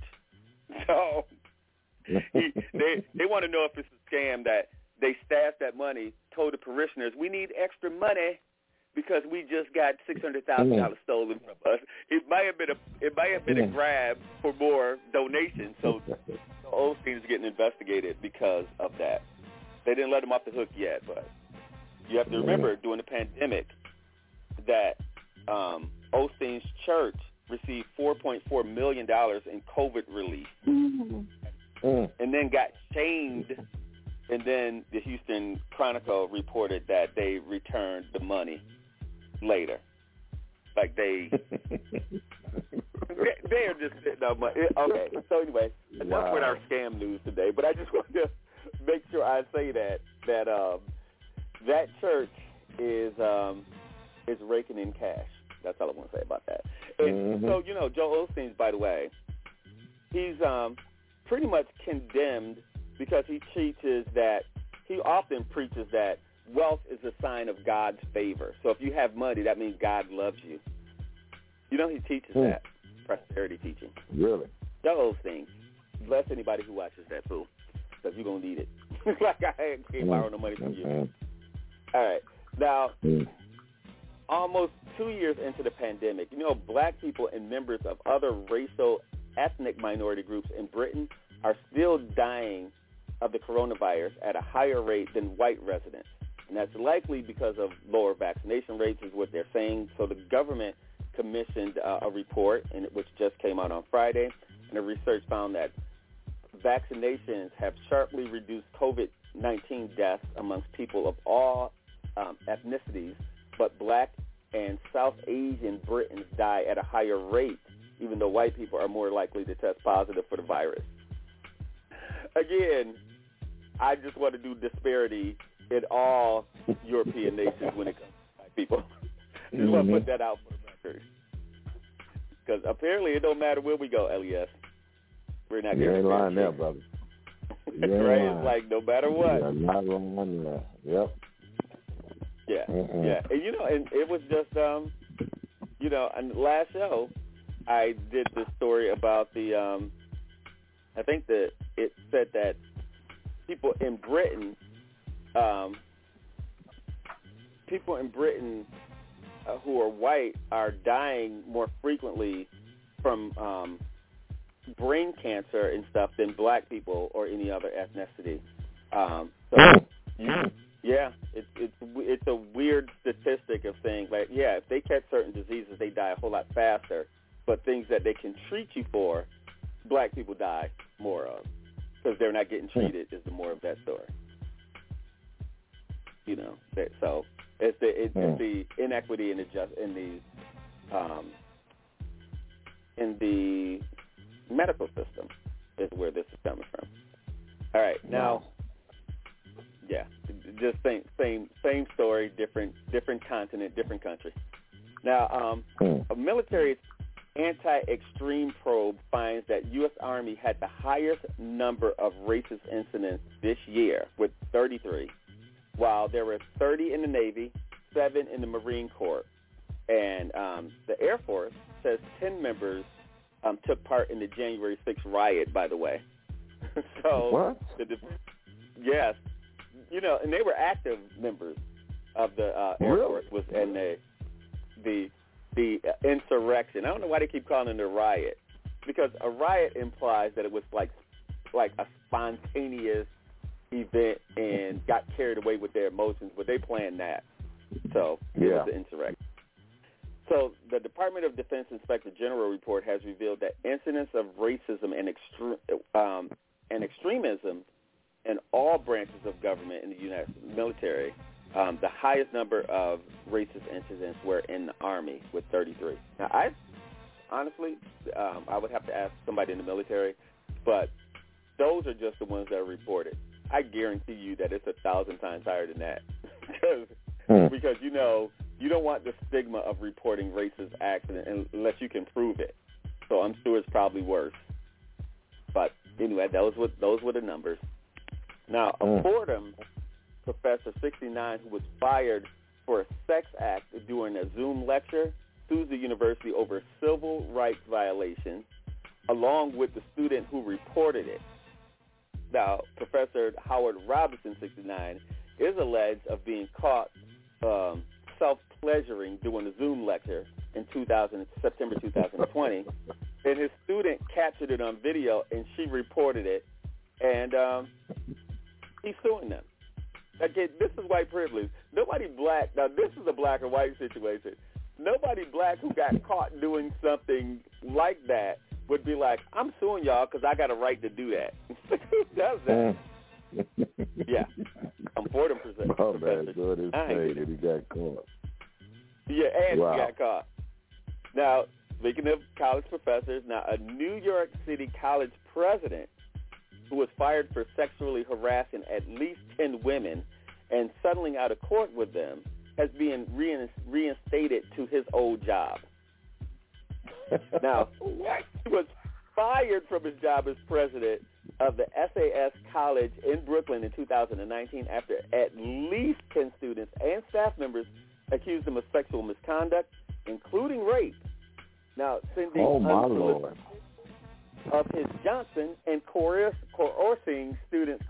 S17: So he, they they want to know if it's a scam that they stashed that money, told the parishioners, we need extra money because we just got six hundred thousand dollars stolen from us. It might have been a it might have been a
S11: Mm.
S17: grab for more donations. So Osteen is getting investigated because of that. They didn't let him off the hook yet, but you have to remember during the pandemic that um, Osteen's church received four point four million dollars in COVID relief
S11: Mm.
S17: and then got shamed. And then the Houston Chronicle reported that they returned the money later. Like they, they they're just sitting on money. Okay, so anyway, enough
S11: Wow.
S17: with our scam news today. But I just wanted to make sure I say that that um, that church is um, is raking in cash. That's all I want to say about that. And
S11: Mhm.
S17: so you know, Joe Osteen's, by the way, he's um, pretty much condemned because he teaches that he often preaches that wealth is a sign of God's favor. So if you have money, that means God loves you. You know, he teaches
S11: Hmm.
S17: that prosperity teaching.
S11: Really?
S17: Joe Osteen, bless anybody who watches that fool, because you're gonna need it. like I can't borrow no money from you. All right, now
S11: Mm.
S17: almost two years into the pandemic, you know, black people and members of other racial ethnic minority groups in Britain are still dying of the coronavirus at a higher rate than white residents. And that's likely because of lower vaccination rates is what they're saying. So the government commissioned uh, a report, and which just came out on Friday, and the research found that vaccinations have sharply reduced COVID-19 deaths amongst people of all um, ethnicities, but black and South Asian Britons die at a higher rate, even though white people are more likely to test positive for the virus. Again, I just want to do disparity in all European nations when it comes to white people. just want to put that out for the record. Because apparently it don't matter where we go, LES. We're not
S11: You ain't lying there, brother.
S17: Right?
S11: lying.
S17: It's like no matter what.
S11: You're not lying there. Yep.
S17: Yeah,
S11: Mm-mm.
S17: yeah, and you know, and it was just, um, you know, and last show I did this story about the, um, I think that it said that people in Britain, um, people in Britain uh, who are white are dying more frequently from um, brain cancer and stuff than black people or any other ethnicity. Um, so, you, yeah, it's it's it's a weird statistic of saying like, yeah, if they catch certain diseases, they die a whole lot faster. But things that they can treat you for, black people die more of because they're not getting treated. Is the more of that story. You know, that, so it's the it's, it's the inequity in the just in the um, in the medical system is where this is coming from. All right, now, yeah, just same same same story, different different continent, different country. Now, um, a military anti-extreme probe finds that U.S. Army had the highest number of racist incidents this year, with 33, while there were 30 in the Navy, seven in the Marine Corps, and um, the Air Force says 10 members um, took part in the January 6th riot. By the way, so
S11: what?
S17: The, yes, you know, and they were active members of the uh, Air
S11: Really?
S17: Force was and the the the uh, insurrection. I don't know why they keep calling it a riot because a riot implies that it was like like a spontaneous event and got carried away with their emotions, but they planned that. So it
S11: Yeah.
S17: was an insurrection. So the Department of Defense Inspector General report has revealed that incidents of racism and extre- um, and extremism in all branches of government in the United military, um, the highest number of racist incidents were in the Army with 33. Now, I honestly, um, I would have to ask somebody in the military, but those are just the ones that are reported. I guarantee you that it's a thousand times higher than that, because
S11: Hmm.
S17: because you know you don't want the stigma of reporting racist accident unless you can prove it. So I'm sure it's probably worse. But anyway, those were those were the numbers. Now, a Fordham professor, 69, who was fired for a sex act during a Zoom lecture, sues the university over civil rights violations, along with the student who reported it. Now, Professor Howard Robinson, 69, is alleged of being caught um, self-pleasuring during a Zoom lecture in 2000, September 2020, and his student captured it on video, and she reported it, and um, he's suing them. Okay, this is white privilege. Nobody black. Now, this is a black or white situation. Nobody black who got caught doing something like that would be like, "I'm suing y'all because I got a right to do that." who does that? Hmm. yeah, I'm Fordham percent.
S11: Oh man, good is
S17: I ain't
S11: paid and he got caught.
S17: Yeah, and
S11: Wow.
S17: he got caught. Now, speaking of college professors, now a New York City college president who was fired for sexually harassing at least 10 women and settling out of court with them has been reinstated to his old job. now, he was fired from his job as president of the SAS College in Brooklyn in 2019 after at least 10 students and staff members accused him of sexual misconduct, including rape. Now, sending
S11: Oh
S17: unsolicited of his Johnson and coercing students,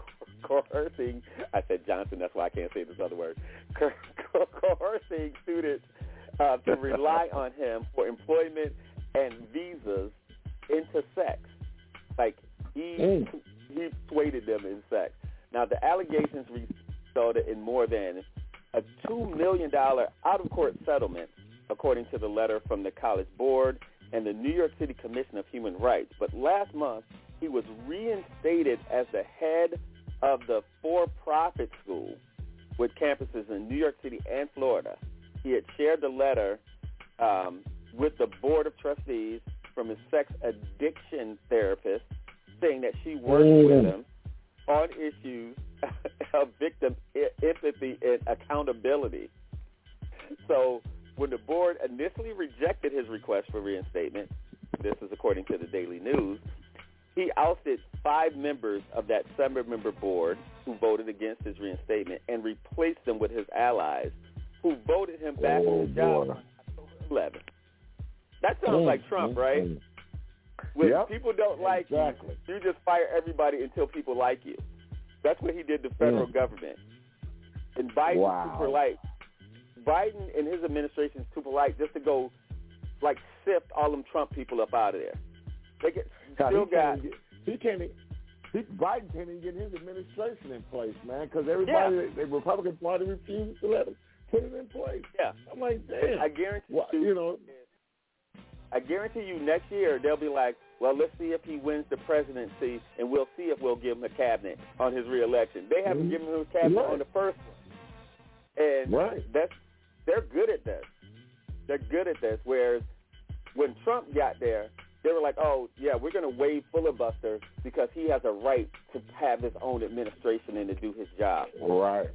S17: coercing, I said Johnson, that's why I can't say this other word, Co- co- coercing students uh, to rely on him for employment and visas into sex. Like, he,
S11: Mm.
S17: he persuaded them in sex. Now, the allegations resulted in more than a $2 million out-of-court settlement, according to the letter from the college board and the New York City Commission of Human Rights. But last month, he was reinstated as the head of the for-profit school with campuses in New York City and Florida. He had shared the letter um, with the board of trustees from his sex addiction therapist, saying that she worked with
S11: Mm.
S17: him on issues of victim empathy and accountability. So when the board initially rejected his request for reinstatement, this is according to the Daily News, he ousted five members of that seven-member board who voted against his reinstatement and replaced them with his allies who voted him back
S11: Oh,
S17: on the job on October 11. That sounds
S11: Mm,
S17: like Trump,
S11: mm,
S17: right?
S11: mm.
S17: When
S11: Yep.
S17: people don't like
S11: Exactly.
S17: you, you just fire everybody until people like you. That's what he did to federal
S11: Mm.
S17: government. And Biden's
S11: Wow.
S17: too polite. Biden and his administration is too polite just to go, like, sift all them Trump people up out of there. They get,
S11: God,
S17: still
S11: he
S17: got
S11: can't get, he can't. He, Biden can't even get his administration in place, man, because everybody,
S17: Yeah.
S11: the Republican Party refuses to let him put it in place.
S17: yeah.
S11: I'm like, damn.
S17: I guarantee
S11: Well,
S17: you,
S11: you know,
S17: I guarantee you next year they'll be like, well, let's see if he wins the presidency, and we'll see if we'll give him a cabinet on his reelection. They haven't
S11: Mhm.
S17: given him a cabinet
S11: Right.
S17: on the first one, and
S11: Right.
S17: that's they're good at this. They're good at this. Whereas when Trump got there, they were like, oh yeah, we're going to waive filibuster because he has a right to have his own administration and to do his job.
S11: Right.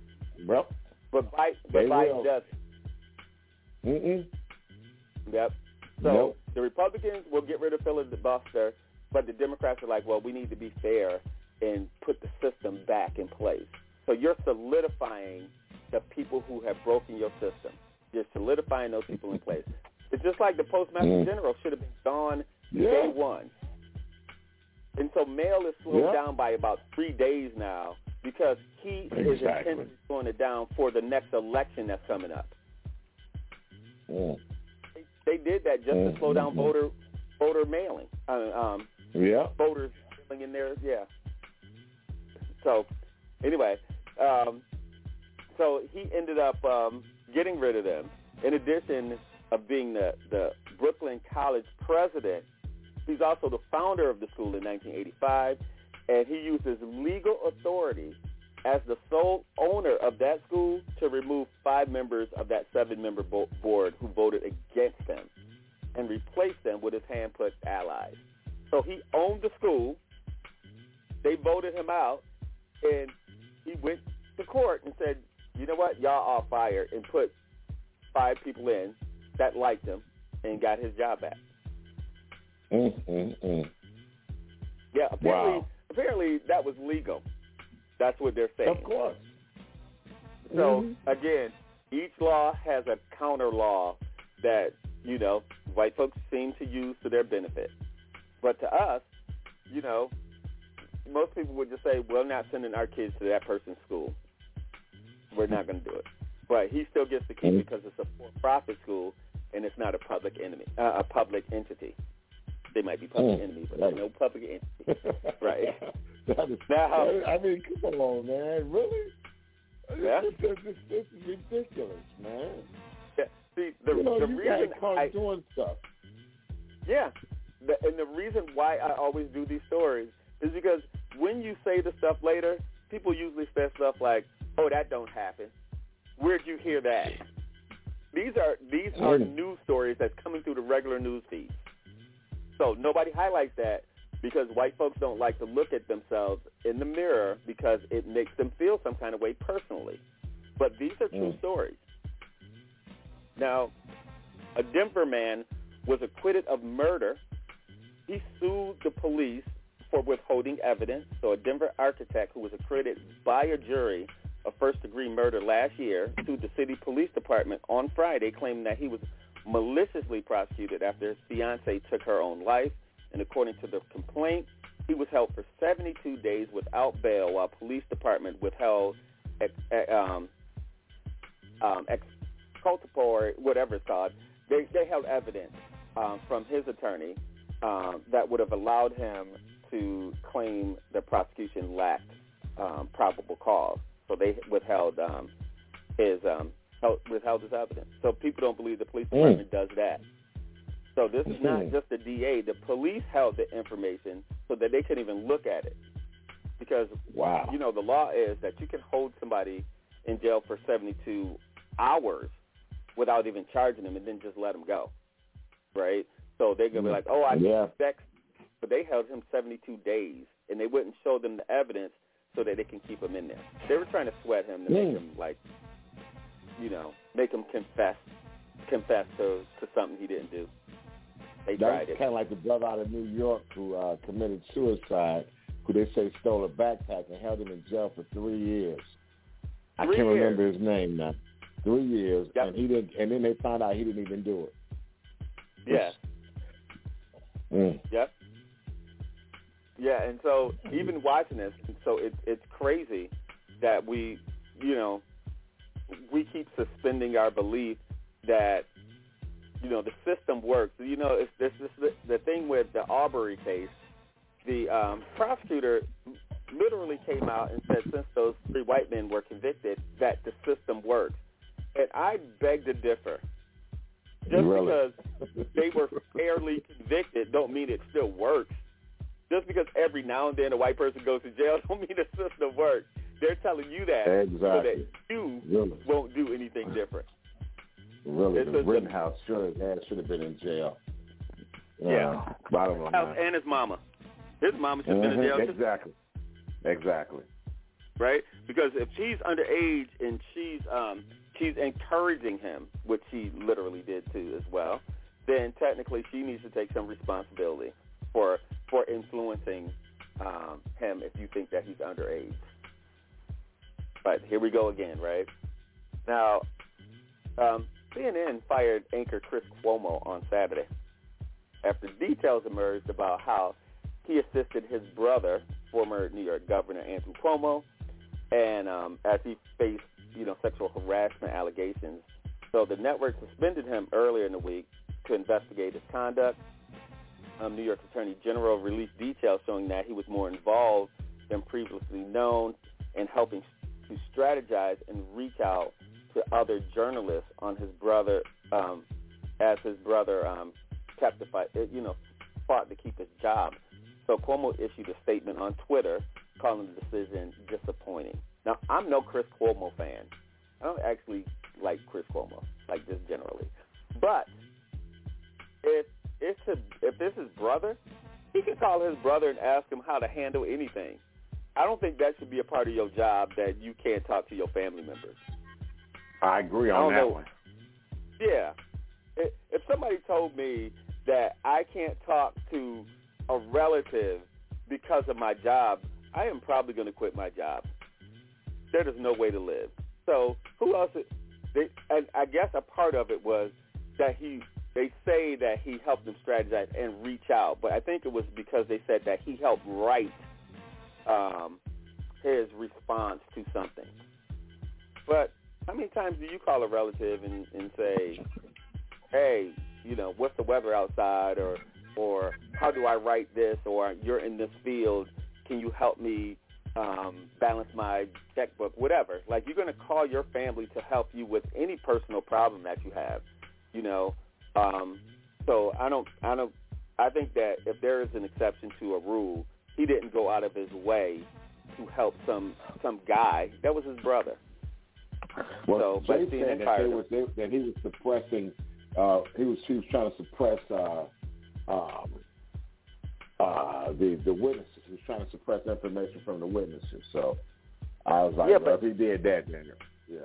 S11: Well,
S17: But Biden, but Biden does.
S11: Mm-mm.
S17: Yep. So
S11: Nope.
S17: the Republicans will get rid of filibuster, but the Democrats are like, well, we need to be fair and put the system back in place. So you're solidifying the people who have broken your system. You're solidifying those people in place. It's just like the Postmaster
S11: Mm.
S17: General should have been gone
S11: Yeah.
S17: day one. And so mail is slowed
S11: Yeah.
S17: down by about three days now because he is
S11: Exactly.
S17: intentionally slowing it down for the next election that's coming up.
S11: Mm.
S17: They did that just to slow down
S11: Mhm.
S17: voter voter mailing. Uh, um,
S11: Yeah.
S17: voters filling in there. Yeah. So anyway, um, so he ended up um, getting rid of them. In addition of being the the Brooklyn College president, he's also the founder of the school in 1985, and he used his legal authority as the sole owner of that school to remove five members of that seven-member board who voted against him and replace them with his hand-put allies. So he owned the school. They voted him out, and he went to court and said, "You know what? Y'all are fired," and put five people in that liked him and got his job back.
S11: Mm-mm-mm.
S17: Yeah, apparently,
S11: Wow.
S17: apparently that was legal. That's what they're saying.
S11: Of course.
S17: So
S11: Mhm.
S17: again, each law has a counter law that you know white folks seem to use to their benefit, but to us, you know, most people would just say, "We're not sending our kids to that person's school. We're not going to do it." But he still gets the key
S11: Mhm.
S17: because it's a for-profit school and it's not a public enemy, uh, a public entity. They might be public
S11: Mm.
S17: enemy, but there's no public entity. Right.
S11: That is,
S17: Now-
S11: that is- I mean, come on, man. Really?
S17: Yeah.
S11: This, this, this, is ridiculous, man.
S17: Yeah. See, the,
S11: you know,
S17: the
S11: you
S17: reason I,
S11: doing stuff.
S17: Yeah. The, and the reason why I always do these stories is because when you say the stuff later, people usually say stuff like, "Oh, that don't happen." Where'd you hear that? These are these are news stories that's coming through the regular news feed. So nobody highlights that because white folks don't like to look at themselves in the mirror because it makes them feel some kind of way personally. But these are true
S11: Mm.
S17: stories. Now, a Denver man was acquitted of murder. He sued the police for withholding evidence. So a Denver architect who was acquitted by a jury of first-degree murder last year sued the city police department on Friday, claiming that he was maliciously prosecuted after his fiancee took her own life. And according to the complaint, he was held for 72 days without bail while police department withheld ex, um, um, exculpatory, whatever it's called. They, they held evidence um, from his attorney um, that would have allowed him to claim the prosecution lacked um, probable cause. So they withheld um, his um, held, withheld his evidence. So people don't believe the police
S11: Mm.
S17: department does that. So this is not
S11: Mhm.
S17: just the DA. The police held the information so that they couldn't even look at it. Because
S11: Wow.
S17: you know the law is that you can hold somebody in jail for 72 hours without even charging them and then just let them go, right? So they're gonna be like, oh, I
S11: Yeah.
S17: suspect, but they held him 72 days and they wouldn't show them the evidence so that they can keep him in there. They were trying to sweat him to make
S11: Mm.
S17: him like, you know, make him confess, confess to to something he didn't do. They tried
S11: That's
S17: it.
S11: kind of like the brother out of New York who uh, committed suicide, who they say stole a backpack and held him in jail for three years. I can't
S17: years.
S11: remember his name now. Three years,
S17: Yep.
S11: and he didn't. And then they found out he didn't even do it.
S17: Yeah.
S11: Mm.
S17: Yep. Yeah, and so even watching this, so it's it's crazy that we, you know, we keep suspending our belief that you know the system works. You know, it's this this the, the thing with the Aubrey case. The um, prosecutor literally came out and said since those three white men were convicted that the system works, and I beg to differ. Just
S11: Really?
S17: because they were fairly convicted don't mean it still works. Just because every now and then a white person goes to jail don't mean the system works. They're telling you that so that you
S11: Really,
S17: won't do anything different.
S11: really.
S17: It's
S11: The Rittenhouse should have should have been in jail.
S17: Yeah.
S11: Uh, bottom line.
S17: And his mama. His mama should have been in jail.
S11: Mhm, Exactly. Exactly.
S17: right? Because if she's underage and she's um she's encouraging him, which she literally did too as well, then technically she needs to take some responsibility for for influencing um him if you think that he's underage. But here we go again, right? Now, um, CNN fired anchor Chris Cuomo on Saturday after details emerged about how he assisted his brother, former New York Governor Andrew Cuomo, and um, as he faced, you know, sexual harassment allegations. So the network suspended him earlier in the week to investigate his conduct. Um, New York Attorney General released details showing that he was more involved than previously known in helping to strategize and reach out to other journalists on his brother, um, as his brother um, kept the fight, you know, fought to keep his job. So Cuomo issued a statement on Twitter calling the decision disappointing. Now, I'm no Chris Cuomo fan. I don't actually like Chris Cuomo, like just generally. But if if this is brother, he can call his brother and ask him how to handle anything. I don't think that should be a part of your job that you can't talk to your family members.
S11: I agree
S17: I
S11: on
S17: don't
S11: that
S17: know.
S11: one.
S17: Yeah. If if somebody told me that I can't talk to a relative because of my job, I am probably going to quit my job. There is no way to live. So who else? They, and I guess a part of it was that he. They say that he helped them strategize and reach out, but I think it was because they said that he helped write um, his response to something. But how many times do you call a relative and, and say, "Hey, you know, what's the weather outside?" or or how do I write this? Or you're in this field, can you help me um, balance my checkbook? Whatever. Like you're going to call your family to help you with any personal problem that you have. You know, um, so I don't, I don't, I think that if there is an exception to a rule, he didn't go out of his way to help some some guy. That was his brother.
S11: Well,
S17: So, CNN
S11: said that, they was, they, that he was suppressing. Uh, he was he was trying to suppress uh, um, uh, the the witnesses. He was trying to suppress information from the witnesses. So I was like,
S17: Yeah,
S11: well,
S17: but-
S11: if he did that, then yeah.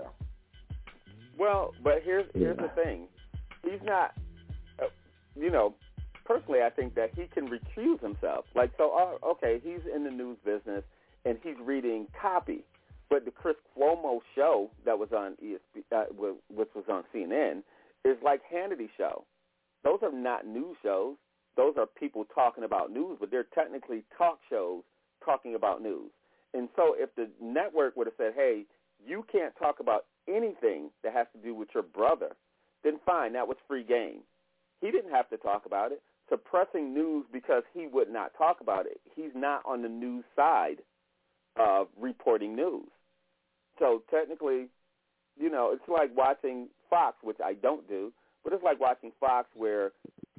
S17: Well, but here's here's the thing. He's not. Uh, you know, personally, I think that he can recuse himself. Like, so, uh, okay, he's in the news business and he's reading copy, but the Chris Cuomo show that was on ESP, uh, which was on CNN, is like Hannity show. Those are not news shows. Those are people talking about news, but they're technically talk shows talking about news. And so, if the network would have said, "Hey, you can't talk about anything that has to do with your brother," then fine, that was free game. He didn't have to talk about it. Suppressing news because he would not talk about it. He's not on the news side of reporting news. So technically, you know, it's like watching Fox, which I don't do, but it's like watching Fox where,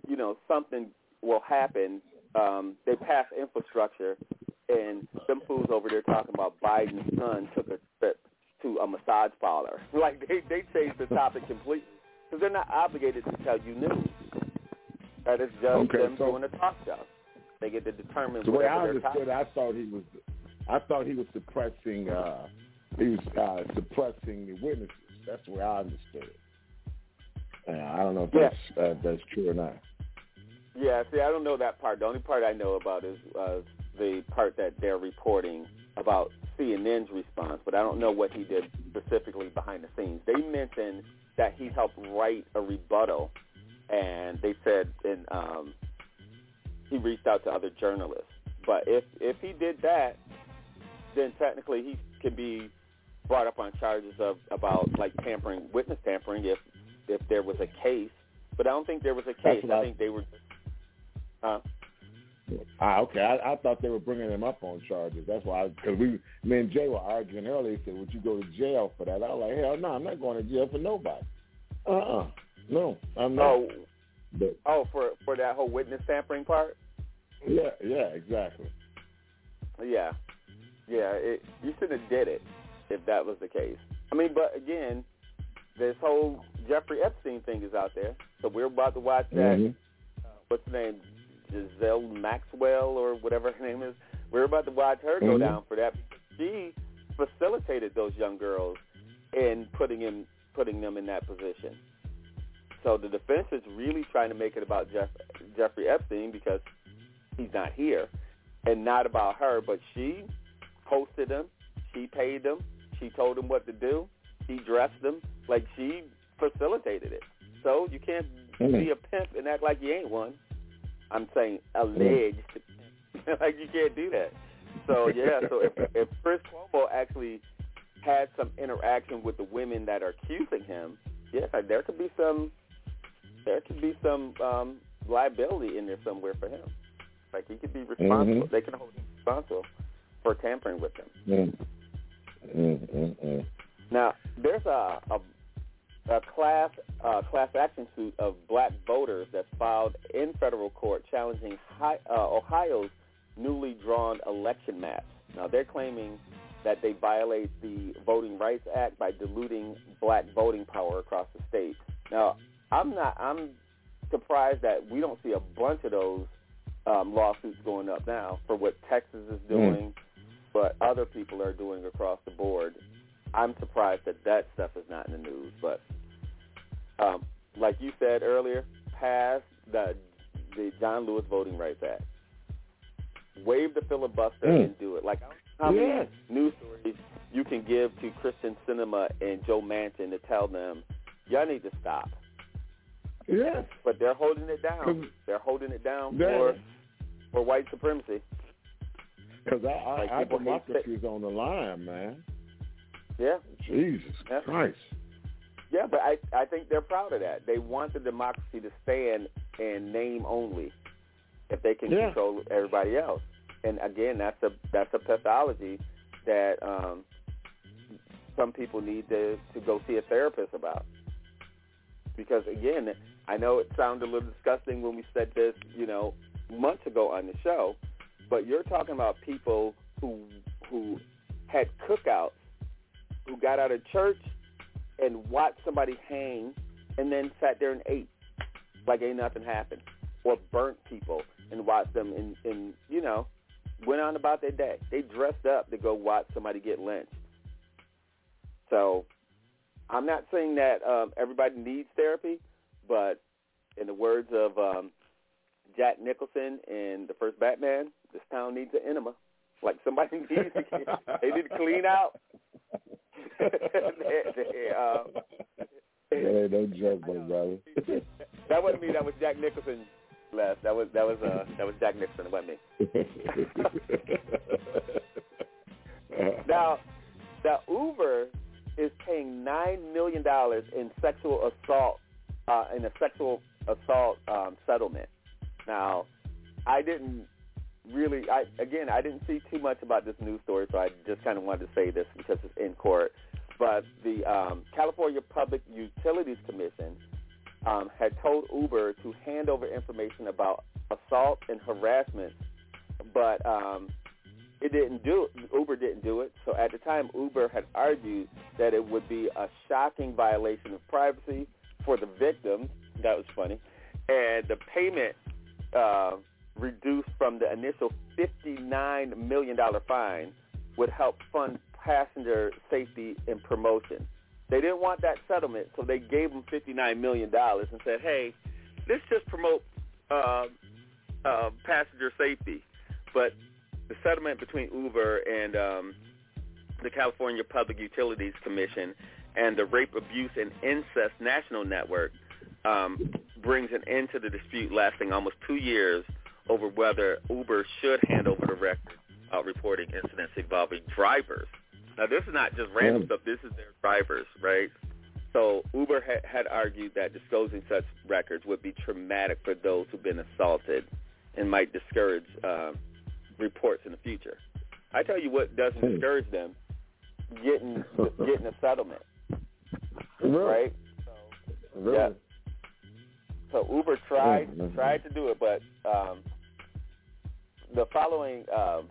S17: you know, something will happen. Um, they pass infrastructure, and some fools over there talking about Biden's son took a trip to a massage parlor. Like they they changed the topic completely because they're not obligated to tell you news. That is just
S11: Okay,
S17: them
S11: so-
S17: doing a talk show. They get to determine
S11: The way I
S17: whatever their topic.
S11: understood, I thought he was, I thought he was suppressing, uh, he was uh, suppressing the witnesses. That's the way I understood it. Uh, I don't know if
S17: Yeah.
S11: that's uh, that's true or not.
S17: Yeah, see, I don't know that part. The only part I know about is uh, the part that they're reporting about CNN's response, but I don't know what he did specifically behind the scenes. They mentioned that he helped write a rebuttal, and they said and um, he reached out to other journalists. But if if he did that, then technically he can be brought up on charges of about like tampering, witness tampering, if if there was a case. But I don't think there was a case.
S11: I-
S17: think they were. Uh,
S11: Ah, okay. I, I thought they were bringing him up on charges. That's why, because we, me and Jay were arguing earlier. He said, "Would you go to jail for that?" I was like, "Hell no, I'm not going to jail for nobody." Uh, uh no, I'm not.
S17: oh,
S11: But
S17: oh, for for that whole witness tampering part.
S11: yeah, yeah, exactly.
S17: Yeah, yeah. It, you shouldn't have did it if that was the case. I mean, but again, this whole Jeffrey Epstein thing is out there, so we're about to watch that
S11: Mhm.
S17: what's her name, Giselle Maxwell or whatever her name is. We're about to watch her go
S11: Mhm.
S17: down for that. She facilitated those young girls in putting in putting them in that position. So the defense is really trying to make it about Jeff, Jeffrey Epstein because he's not here, and not about her. But she hosted them, she paid them, she told them what to do, she dressed them, like she facilitated it. So you can't
S11: Mhm.
S17: be a pimp and act like you ain't one. I'm saying alleged, like you can't do that. So yeah, so if if Chris Cuomo actually had some interaction with the women that are accusing him, yeah, there could be some there could be some um liability in there somewhere for him. Like he could be responsible.
S11: Mhm.
S17: They can hold him responsible for tampering with him.
S11: Mm. Mm, mm, mm.
S17: Now, there's a a, a class uh, class action suit of black voters that's filed in federal court challenging uh, Ohio's newly drawn election maps. Now, they're claiming that they violate the Voting Rights Act by diluting black voting power across the state. Now, I'm not. I'm surprised that we don't see a bunch of those um, lawsuits going up now for what Texas is doing, but other people are doing across the board. I'm surprised that that stuff is not in the news. But um, like you said earlier, pass the the John Lewis Voting Rights Act. Waive the filibuster
S11: Mm.
S17: and do it. Like how many
S11: Yes.
S17: news stories you can give to Christian Sinema and Joe Manchin to tell them y'all need to stop.
S11: Yes.
S17: But they're holding it down. They're holding it down
S11: Yeah.
S17: for for white supremacy.
S11: Because our, our,
S17: Like
S11: our democracy is on the line, man.
S17: Yeah.
S11: Jesus
S17: Yeah.
S11: Christ.
S17: Yeah, but I I think they're proud of that. They want the democracy to stand in name only, if they can
S11: Yeah.
S17: control everybody else. And again, that's a that's a pathology that um, some people need to to go see a therapist about. Because again, I know it sounded a little disgusting when we said this, you know, months ago on the show, but you're talking about people who who had cookouts, who got out of church and watched somebody hang and then sat there and ate like ain't nothing happened. Or burnt people and watched them and, and you know, went on about their day. They dressed up to go watch somebody get lynched. So I'm not saying that um, everybody needs therapy, but in the words of um, Jack Nicholson in the first Batman, this town needs an enema. Like somebody needs to, they need to clean out. They,
S11: ain't no joke, my brother.
S17: that wasn't me. That was Jack Nicholson. Les. That was that was uh that was Jack Nicholson. It wasn't me. Now, now Uber is paying nine million dollars in sexual assault uh, in a sexual assault um, settlement. Now, I didn't really. I again, I didn't see too much about this news story, so I just kind of wanted to say this because it's in court. But the um, California Public Utilities Commission um, had told Uber to hand over information about assault and harassment, but um, it didn't do it. Uber didn't do it. So at the time, Uber had argued that it would be a shocking violation of privacy for the victims. That was funny, and the payment uh, reduced from the initial fifty-nine million dollar fine would help fund passenger safety and promotion. They didn't want that settlement, so they gave them fifty-nine million dollars and said, "Hey, let's just promote uh, uh, passenger safety." But the settlement between Uber and um, the California Public Utilities Commission and the Rape, Abuse, and Incest National Network um, brings an end to the dispute lasting almost two years over whether Uber should hand over the record uh, reporting incidents involving drivers. Now, this is not just random stuff. This is their drivers, right? So Uber ha- had argued that disclosing such records would be traumatic for those who've been assaulted and might discourage uh, reports in the future. I tell you what doesn't discourage them, getting getting a settlement,
S11: Really?
S17: right?
S11: Really?
S17: Yeah. So Uber tried
S11: Mhm.
S17: tried to do it, but um, the following um,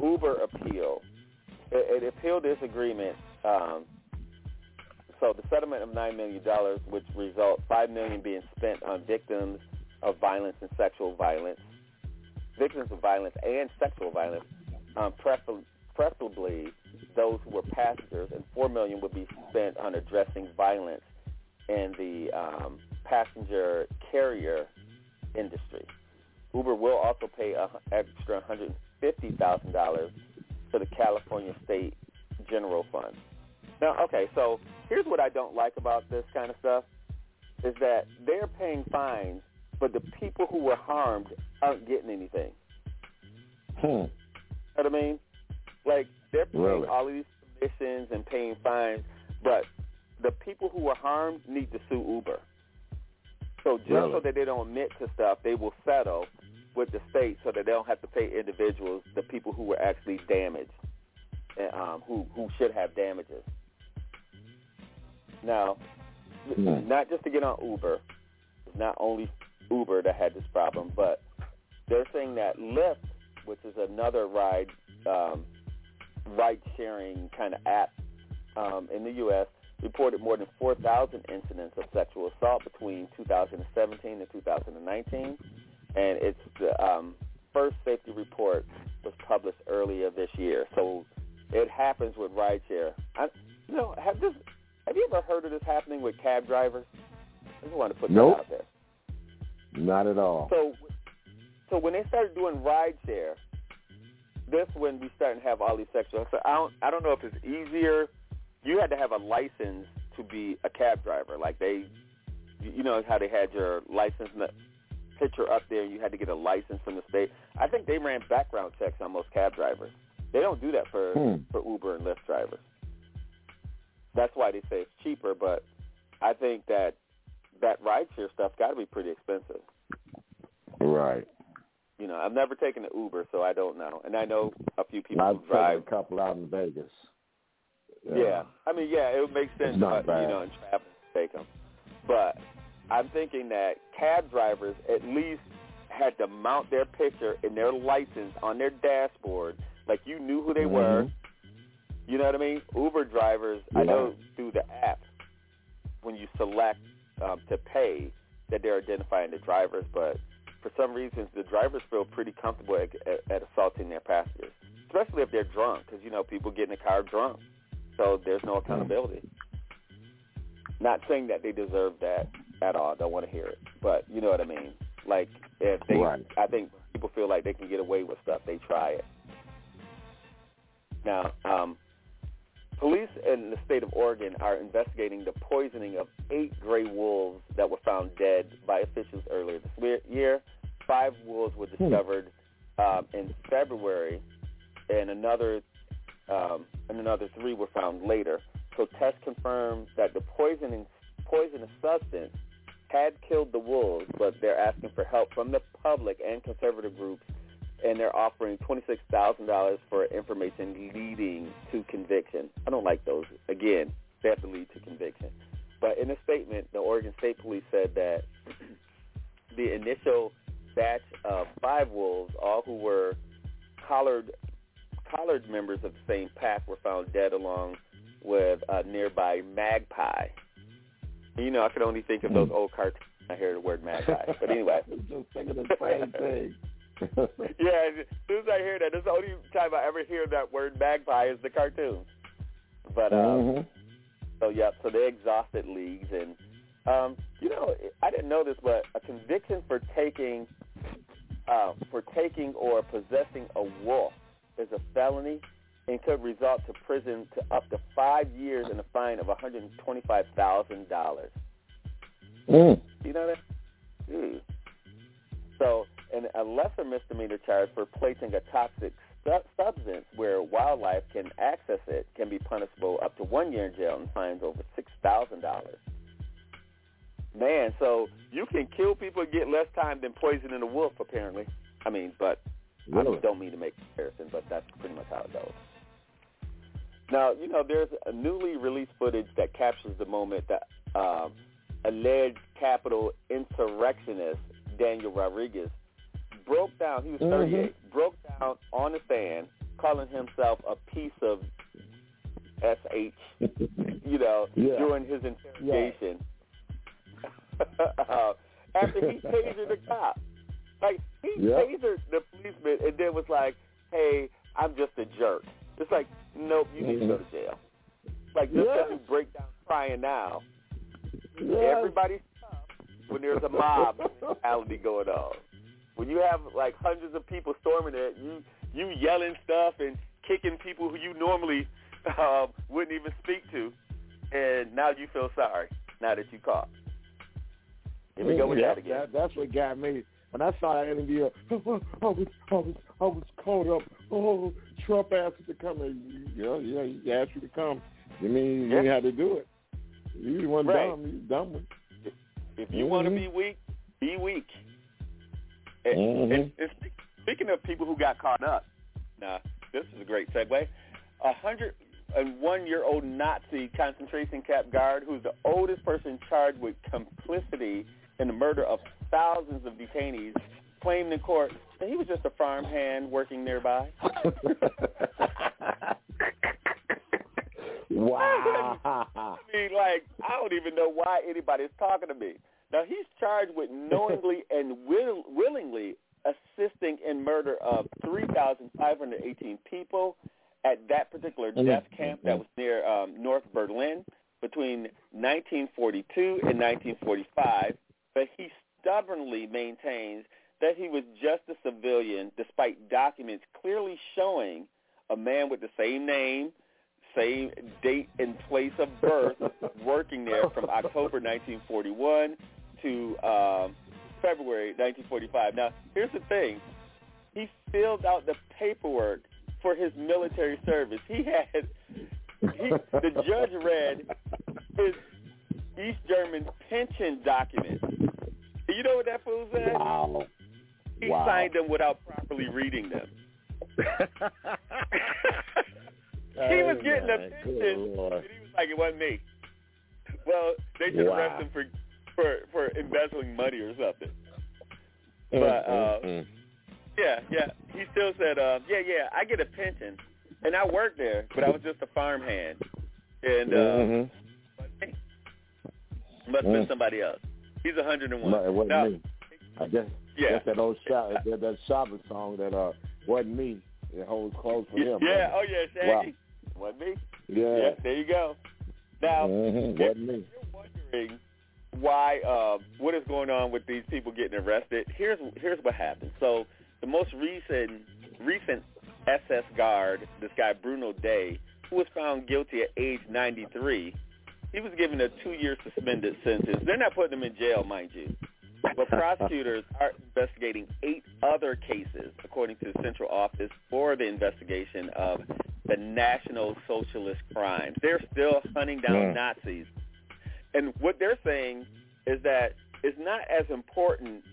S17: Uber appeal, it, it appealed this agreement. Um, so the settlement of nine million dollars, which result five million being spent on victims of violence and sexual violence, victims of violence and sexual violence, um, prefer- preferably those who were passengers, and four million would be spent on addressing violence in the um, passenger carrier industry. Uber will also pay an extra $150,000 to the California State General Fund. Now, okay, so here's what I don't like about this kind of stuff is that they're paying fines, but the people who were harmed aren't getting anything.
S11: Hmm.
S17: You know what I mean? Like they're paying
S11: Really?
S17: all of these commissions and paying fines, but the people who were harmed need to sue Uber. So just
S11: Really?
S17: so that they don't admit to stuff, they will settle with the state so that they don't have to pay individuals, the people who were actually damaged, and um, who who should have damages. Now,
S11: Hmm.
S17: not just to get on Uber, it's not only Uber that had this problem, but they're saying that Lyft, which is another ride um, ride sharing kind of app um, in the U.S., reported more than 4,000 incidents of sexual assault between 2017 and 2019, and it's the um, first safety report was published earlier this year. So it happens with rideshare. I, you know, have this have you ever heard of this happening with cab drivers? I just want to put
S11: Nope.
S17: that out there.
S11: Not at all.
S17: So, so when they started doing rideshare, this when we started to have all these sexual. So I don't, I don't know if it's easier. You had to have a license to be a cab driver. Like they, you know how they had your license picture up there. You had to get a license from the state. I think they ran background checks on most cab drivers. They don't do that for
S11: Hmm.
S17: for Uber and Lyft drivers. That's why they say it's cheaper, but I think that that rideshare stuff got to be pretty expensive.
S11: Right.
S17: You know, I've never taken an Uber, so I don't know. And I know a few people
S11: I've
S17: who
S11: taken
S17: drive.
S11: a couple out in Vegas.
S17: Yeah. I mean, yeah, it would make sense,
S11: It's not
S17: uh, you know, in to take them. But I'm thinking that cab drivers at least had to mount their picture and their license on their dashboard, like you knew who they were.
S11: Mhm.
S17: You know what I mean? Uber drivers, I know through the app when you select um, to pay that they're identifying the drivers, but for some reasons the drivers feel pretty comfortable at, at, at assaulting their passengers, especially if they're drunk, because you know people get in the car drunk, so there's no accountability. Not saying that they deserve that at all. Don't want to hear it, but you know what I mean. Like if they,
S11: Right.
S17: I think people feel like they can get away with stuff, they try it. Now, um, police in the state of Oregon are investigating the poisoning of eight gray wolves that were found dead by officials earlier this year. Five wolves were discovered um, in February, and another um, and another three were found later. So tests confirmed that the poisoning poisonous substance had killed the wolves, but they're asking for help from the public and conservative groups, and they're offering twenty-six thousand dollars for information leading to conviction. I don't like those. Again, they have to lead to conviction. But in a statement, the Oregon State Police said that the initial batch of five wolves, all who were collared collared members of the same pack, were found dead along with a nearby magpie. You know, I could only think of those old cartoons. I hear the word magpie. But anyway,
S11: Just thinking the same thing.
S17: yeah, as soon as I hear that, that's the only time I ever hear that word magpie is the cartoon. But um,
S11: Mhm.
S17: so yeah, so they exhausted leagues, and um, you know, I didn't know this, but a conviction for taking uh, for taking or possessing a wolf is a felony and could result to prison to up to five years and a fine of one hundred and twenty-five thousand dollars.
S11: Mm.
S17: You know that? Ooh. So, and a lesser misdemeanor charge for placing a toxic su- substance where wildlife can access it can be punishable up to one year in jail and fines over six thousand dollars. Man, so you can kill people and get less time than poisoning a wolf, apparently. I mean, but
S11: Really?
S17: I don't mean to make comparison, but that's pretty much how it goes. Now, you know, there's a newly released footage that captures the moment that um, alleged capital insurrectionist Daniel Rodriguez broke down. He was
S11: Mhm.
S17: 38. Broke down on the stand, calling himself a piece of sh. You know,
S11: Yeah.
S17: during his interrogation. uh, after he tasered the cop. Like he
S11: Yep.
S17: tasered the policeman and then was like, "Hey, I'm just a jerk." It's like, nope, you need to go to jail. Like just
S11: Yeah.
S17: as you break down crying now,
S11: Yes.
S17: everybody's tough when there's a mob mentality going on. When you have like hundreds of people storming it, you you yelling stuff and kicking people who you normally um, wouldn't even speak to, and now you feel sorry now that you caught. Here we go with
S11: Yeah,
S17: that again.
S11: That, that's what got me. When I saw that interview, I was, I was, I was, I was caught up. Oh, Trump asked us to come. And, you know, yeah, he asked you to come. You mean you
S17: Yeah.
S11: had to do it? You wasn't
S17: Right.
S11: dumb. You dumb one.
S17: If you want to be mm-hmm. weak, be weak. And,
S11: Mhm.
S17: and, and speak- speaking of people who got caught up, now this is a great segue. A hundred and one year old Nazi concentration camp guard, who's the oldest person charged with complicity in the murder of thousands of detainees, claimed in court that he was just a farmhand working nearby.
S11: wow.
S17: I mean, like, I don't even know why anybody's talking to me. Now, he's charged with knowingly and will, willingly assisting in murder of 3,518 people at that particular death camp that was near um, North Berlin between 1942 and 1945. But he stubbornly maintains that he was just a civilian despite documents clearly showing a man with the same name, same date and place of birth working there from October 1941 to um, February 1945. Now, here's the thing. He filled out the paperwork for his military service. He had, he, the judge read his East German pension documents. You know what that fool said?
S11: Wow.
S17: He
S11: Wow.
S17: signed them without properly reading them. he was getting a pension, and he was like, "It wasn't me." Well, they should
S11: Wow.
S17: arrest him for for for embezzling money or something.
S11: Mm,
S17: But uh,
S11: mm, mm.
S17: yeah, yeah, he still said, uh, "Yeah, yeah, I get a pension, and I work there, but I was just a farmhand." And uh,
S11: Mhm.
S17: must have been
S11: Mm.
S17: somebody else. He's 101.
S11: No, it wasn't
S17: Now,
S11: me. I guess,
S17: Yeah.
S11: guess that old shop, that, that Shabba song that uh wasn't me. It holds close for him.
S17: yeah, oh yeah, Shaggy. Wasn't me.
S11: Yeah.
S17: Yeah, there you go. Now,
S11: Mhm, wasn't me.
S17: wondering why uh, what is going on with these people getting arrested. Here's here's what happened. So the most recent recent SS guard, this guy Bruno Dey, who was found guilty at age 93, he was given a two-year suspended sentence. They're not putting him in jail, mind you. But prosecutors are investigating eight other cases, according to the Central Office for the investigation of the National Socialist crimes. They're still hunting down
S11: Mm.
S17: Nazis. And what they're saying is that it's not as important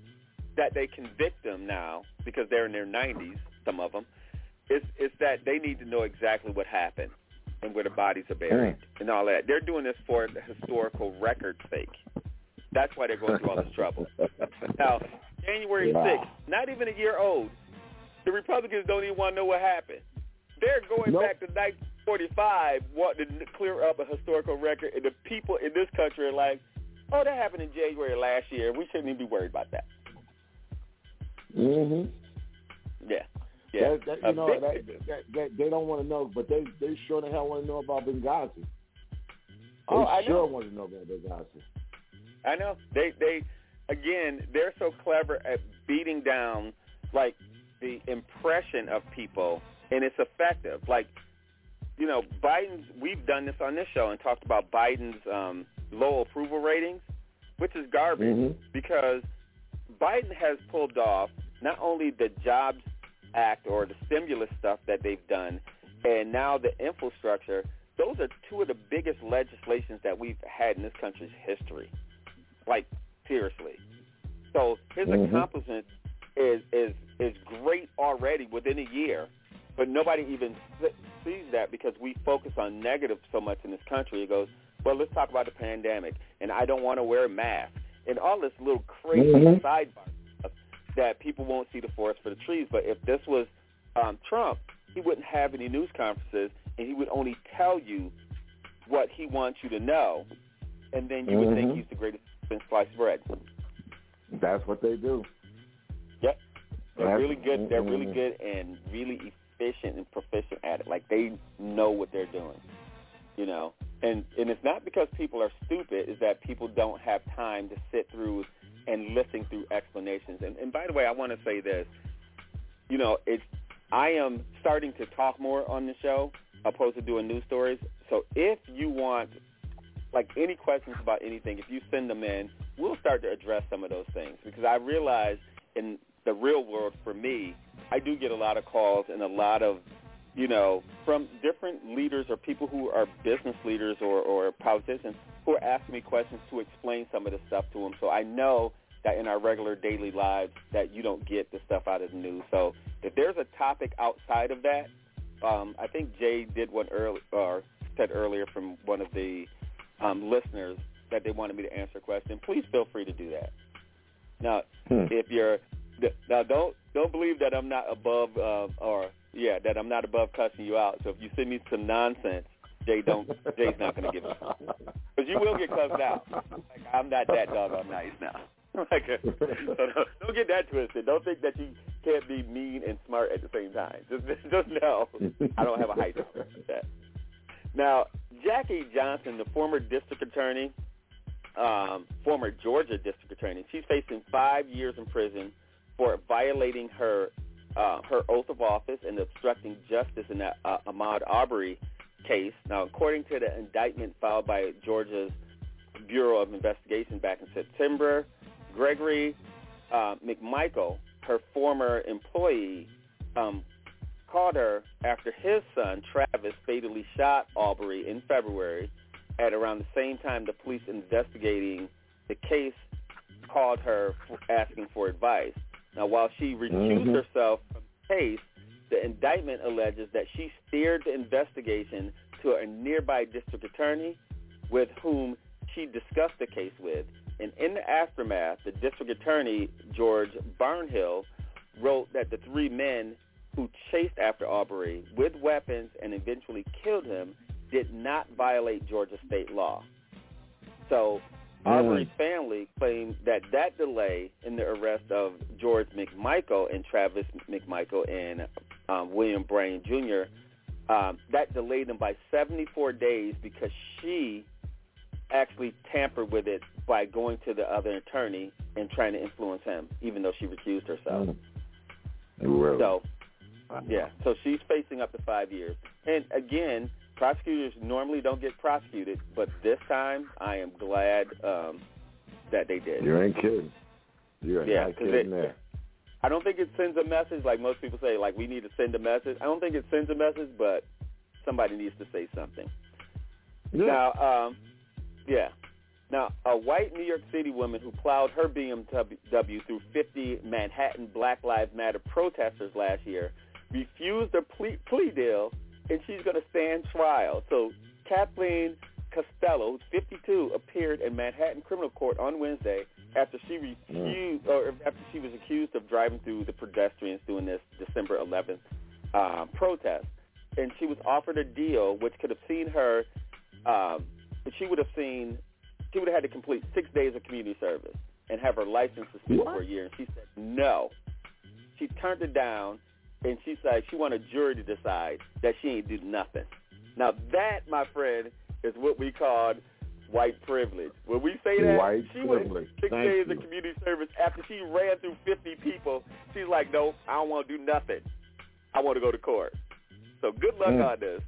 S17: that they convict them now because they're in their 90s, some of them. It's, it's that they need to know exactly what happened and where the bodies are buried and all that. They're doing this for the historical record's sake. That's why they're going through all this trouble. Now, January
S11: Wow.
S17: 6th, not even a year old, the Republicans don't even want to know what happened. They're going
S11: Nope.
S17: back to 1945, wanting to clear up a historical record, and the people in this country are like, oh, that happened in January last year. We shouldn't even be worried about that.
S11: Mhm.
S17: Yeah. Yeah.
S11: That, that, you know, that, that, that, they don't want to know, but they they sure the hell want to know about Benghazi. They
S17: Oh, I
S11: sure
S17: know.
S11: want to know about Benghazi.
S17: I know. They they again, they're so clever at beating down like the impression of people and it's effective. Like you know, Biden's we've done this on this show and talked about Biden's um low approval ratings, which is garbage
S11: Mhm.
S17: because Biden has pulled off not only the Jobs Act or the stimulus stuff that they've done and now the infrastructure, those are two of the biggest legislations that we've had in this country's history. Like seriously. So his
S11: Mhm.
S17: accomplishment is is is great already within a year, but nobody even sees that because we focus on negative so much in this country. It goes, well, let's talk about the pandemic, and I don't want to wear a mask, and all this little crazy
S11: Mhm.
S17: sidebar that people won't see the forest for the trees. But if this was um, Trump, he wouldn't have any news conferences, and he would only tell you what he wants you to know, and then you would think
S11: Mhm.
S17: he's the greatest since sliced bread.
S11: That's what they do.
S17: Yep. They're
S11: That's-
S17: really good. They're really good and really efficient and proficient at it. Like they know what they're doing. You know, and and it's not because people are stupid. Is that people don't have time to sit through and listen through explanations. And, and by the way, I want to say this. You know, it's I am starting to talk more on the show opposed to doing news stories. So if you want like any questions about anything, if you send them in, we'll start to address some of those things because I realize in the real world for me, I do get a lot of calls and a lot of, you know, from different leaders or people who are business leaders or, or politicians who are asking me questions to explain some of the stuff to them. So I know that in our regular daily lives that you don't get the stuff out of the news. So if there's a topic outside of that, um, I think Jay did one early or said earlier from one of the um, listeners that they wanted me to answer a question. Please feel free to do that. Now,
S11: Hmm.
S17: if you're now don't don't believe that I'm not above uh, or yeah that I'm not above cussing you out. So if you send me some nonsense, Jay don't Jay's not to give it because you will get cussed out. Like, I'm not that doggone nice now. like, so don't, don't get that twisted. Don't think that you can't be mean and smart at the same time. Just just know I don't have a for that. Now, Jackie Johnson, the former district attorney, um, former Georgia district attorney, she's facing five years in prison for violating her uh, her oath of office and obstructing justice in that uh, Ahmaud Arbery case. Now, according to the indictment filed by Georgia's Bureau of Investigation back in September, Gregory uh, McMichael, her former employee, um, called her after his son, Travis, fatally shot Aubrey in February at around the same time the police investigating the case called her asking for advice. Now, while she recused
S11: Mhm.
S17: herself from the case, the indictment alleges that she steered the investigation to a nearby district attorney with whom she discussed the case with. And in the aftermath, the district attorney, George Barnhill, wrote that the three men who chased after Aubrey with weapons and eventually killed him did not violate Georgia state law. So Arbery's family claimed that that delay in the arrest of George McMichael and Travis McMichael and um, William Bryan Jr., um, that delayed them by 74 days because she actually tampered with it by going to the other attorney and trying to influence him, even though she recused herself.
S11: Really?
S17: So, yeah, so she's facing up to five years. And again, prosecutors normally don't get prosecuted, but this time I am glad um, that they did.
S11: You ain't kidding. You are
S17: Yeah,
S11: kidding
S17: it-
S11: there.
S17: I don't think it sends a message like most people say, like we need to send a message. I don't think it sends a message, but somebody needs to say something. Now, um, yeah. Now, a white New York City woman who plowed her BMW through 50 Manhattan Black Lives Matter protesters last year refused a plea, plea deal, and she's going to stand trial. So Kathleen Casillo, 52, appeared in Manhattan criminal court on Wednesday after she refused, or after she was accused of driving through the pedestrians during this December 11th um, protest. And she was offered a deal which could have seen her, um, she would have seen, she would have had to complete six days of community service and have her license suspended for a year. And she said no. She turned it down, and she said she want a jury to decide that she ain't do nothing. Now that, my friend, is what we called white privilege. When we say that,
S11: White
S17: she went
S11: privilege.
S17: six
S11: Thank
S17: days
S11: you.
S17: of community service after she ran through 50 people. She's like, no, I don't want to do nothing. I want to go to court. So good luck
S11: Mm.
S17: on this.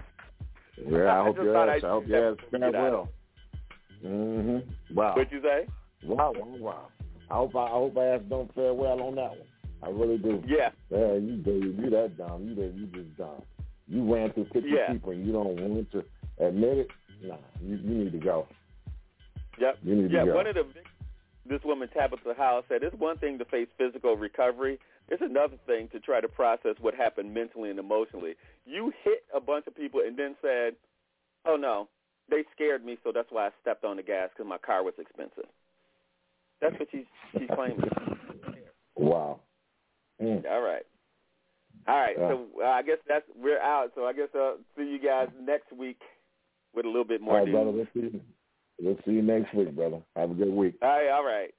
S11: Yeah,
S17: I
S11: I hope your ass, I hope your ass
S17: before we
S11: fare
S17: get out of
S11: well. Mm-hmm. Wow.
S17: What'd you say?
S11: Wow, wow, wow. I hope I, I hope my ass don't fare well on that one. I really do.
S17: Yeah.
S11: Yeah, you do. You that dumb. You you just dumb. You ran through fifty
S17: Yeah.
S11: people and you don't want to admit it. Nah, you, you need to go.
S17: Yep.
S11: You need
S17: yeah,
S11: to go.
S17: Yeah, one of the this woman Tabitha House said it's one thing to face physical recovery. It's another thing to try to process what happened mentally and emotionally. You hit a bunch of people and then said, "Oh no, they scared me, so that's why I stepped on the gas because my car was expensive." That's what she's she's claiming.
S11: Wow. Mm.
S17: All right. All right.
S11: Yeah.
S17: So uh, I guess that's we're out. So I guess I'll see you guys next week with a little bit more
S11: All right,
S17: news.
S11: brother. We'll see you. We'll see you next week, brother. Have a good week.
S17: All right. All right.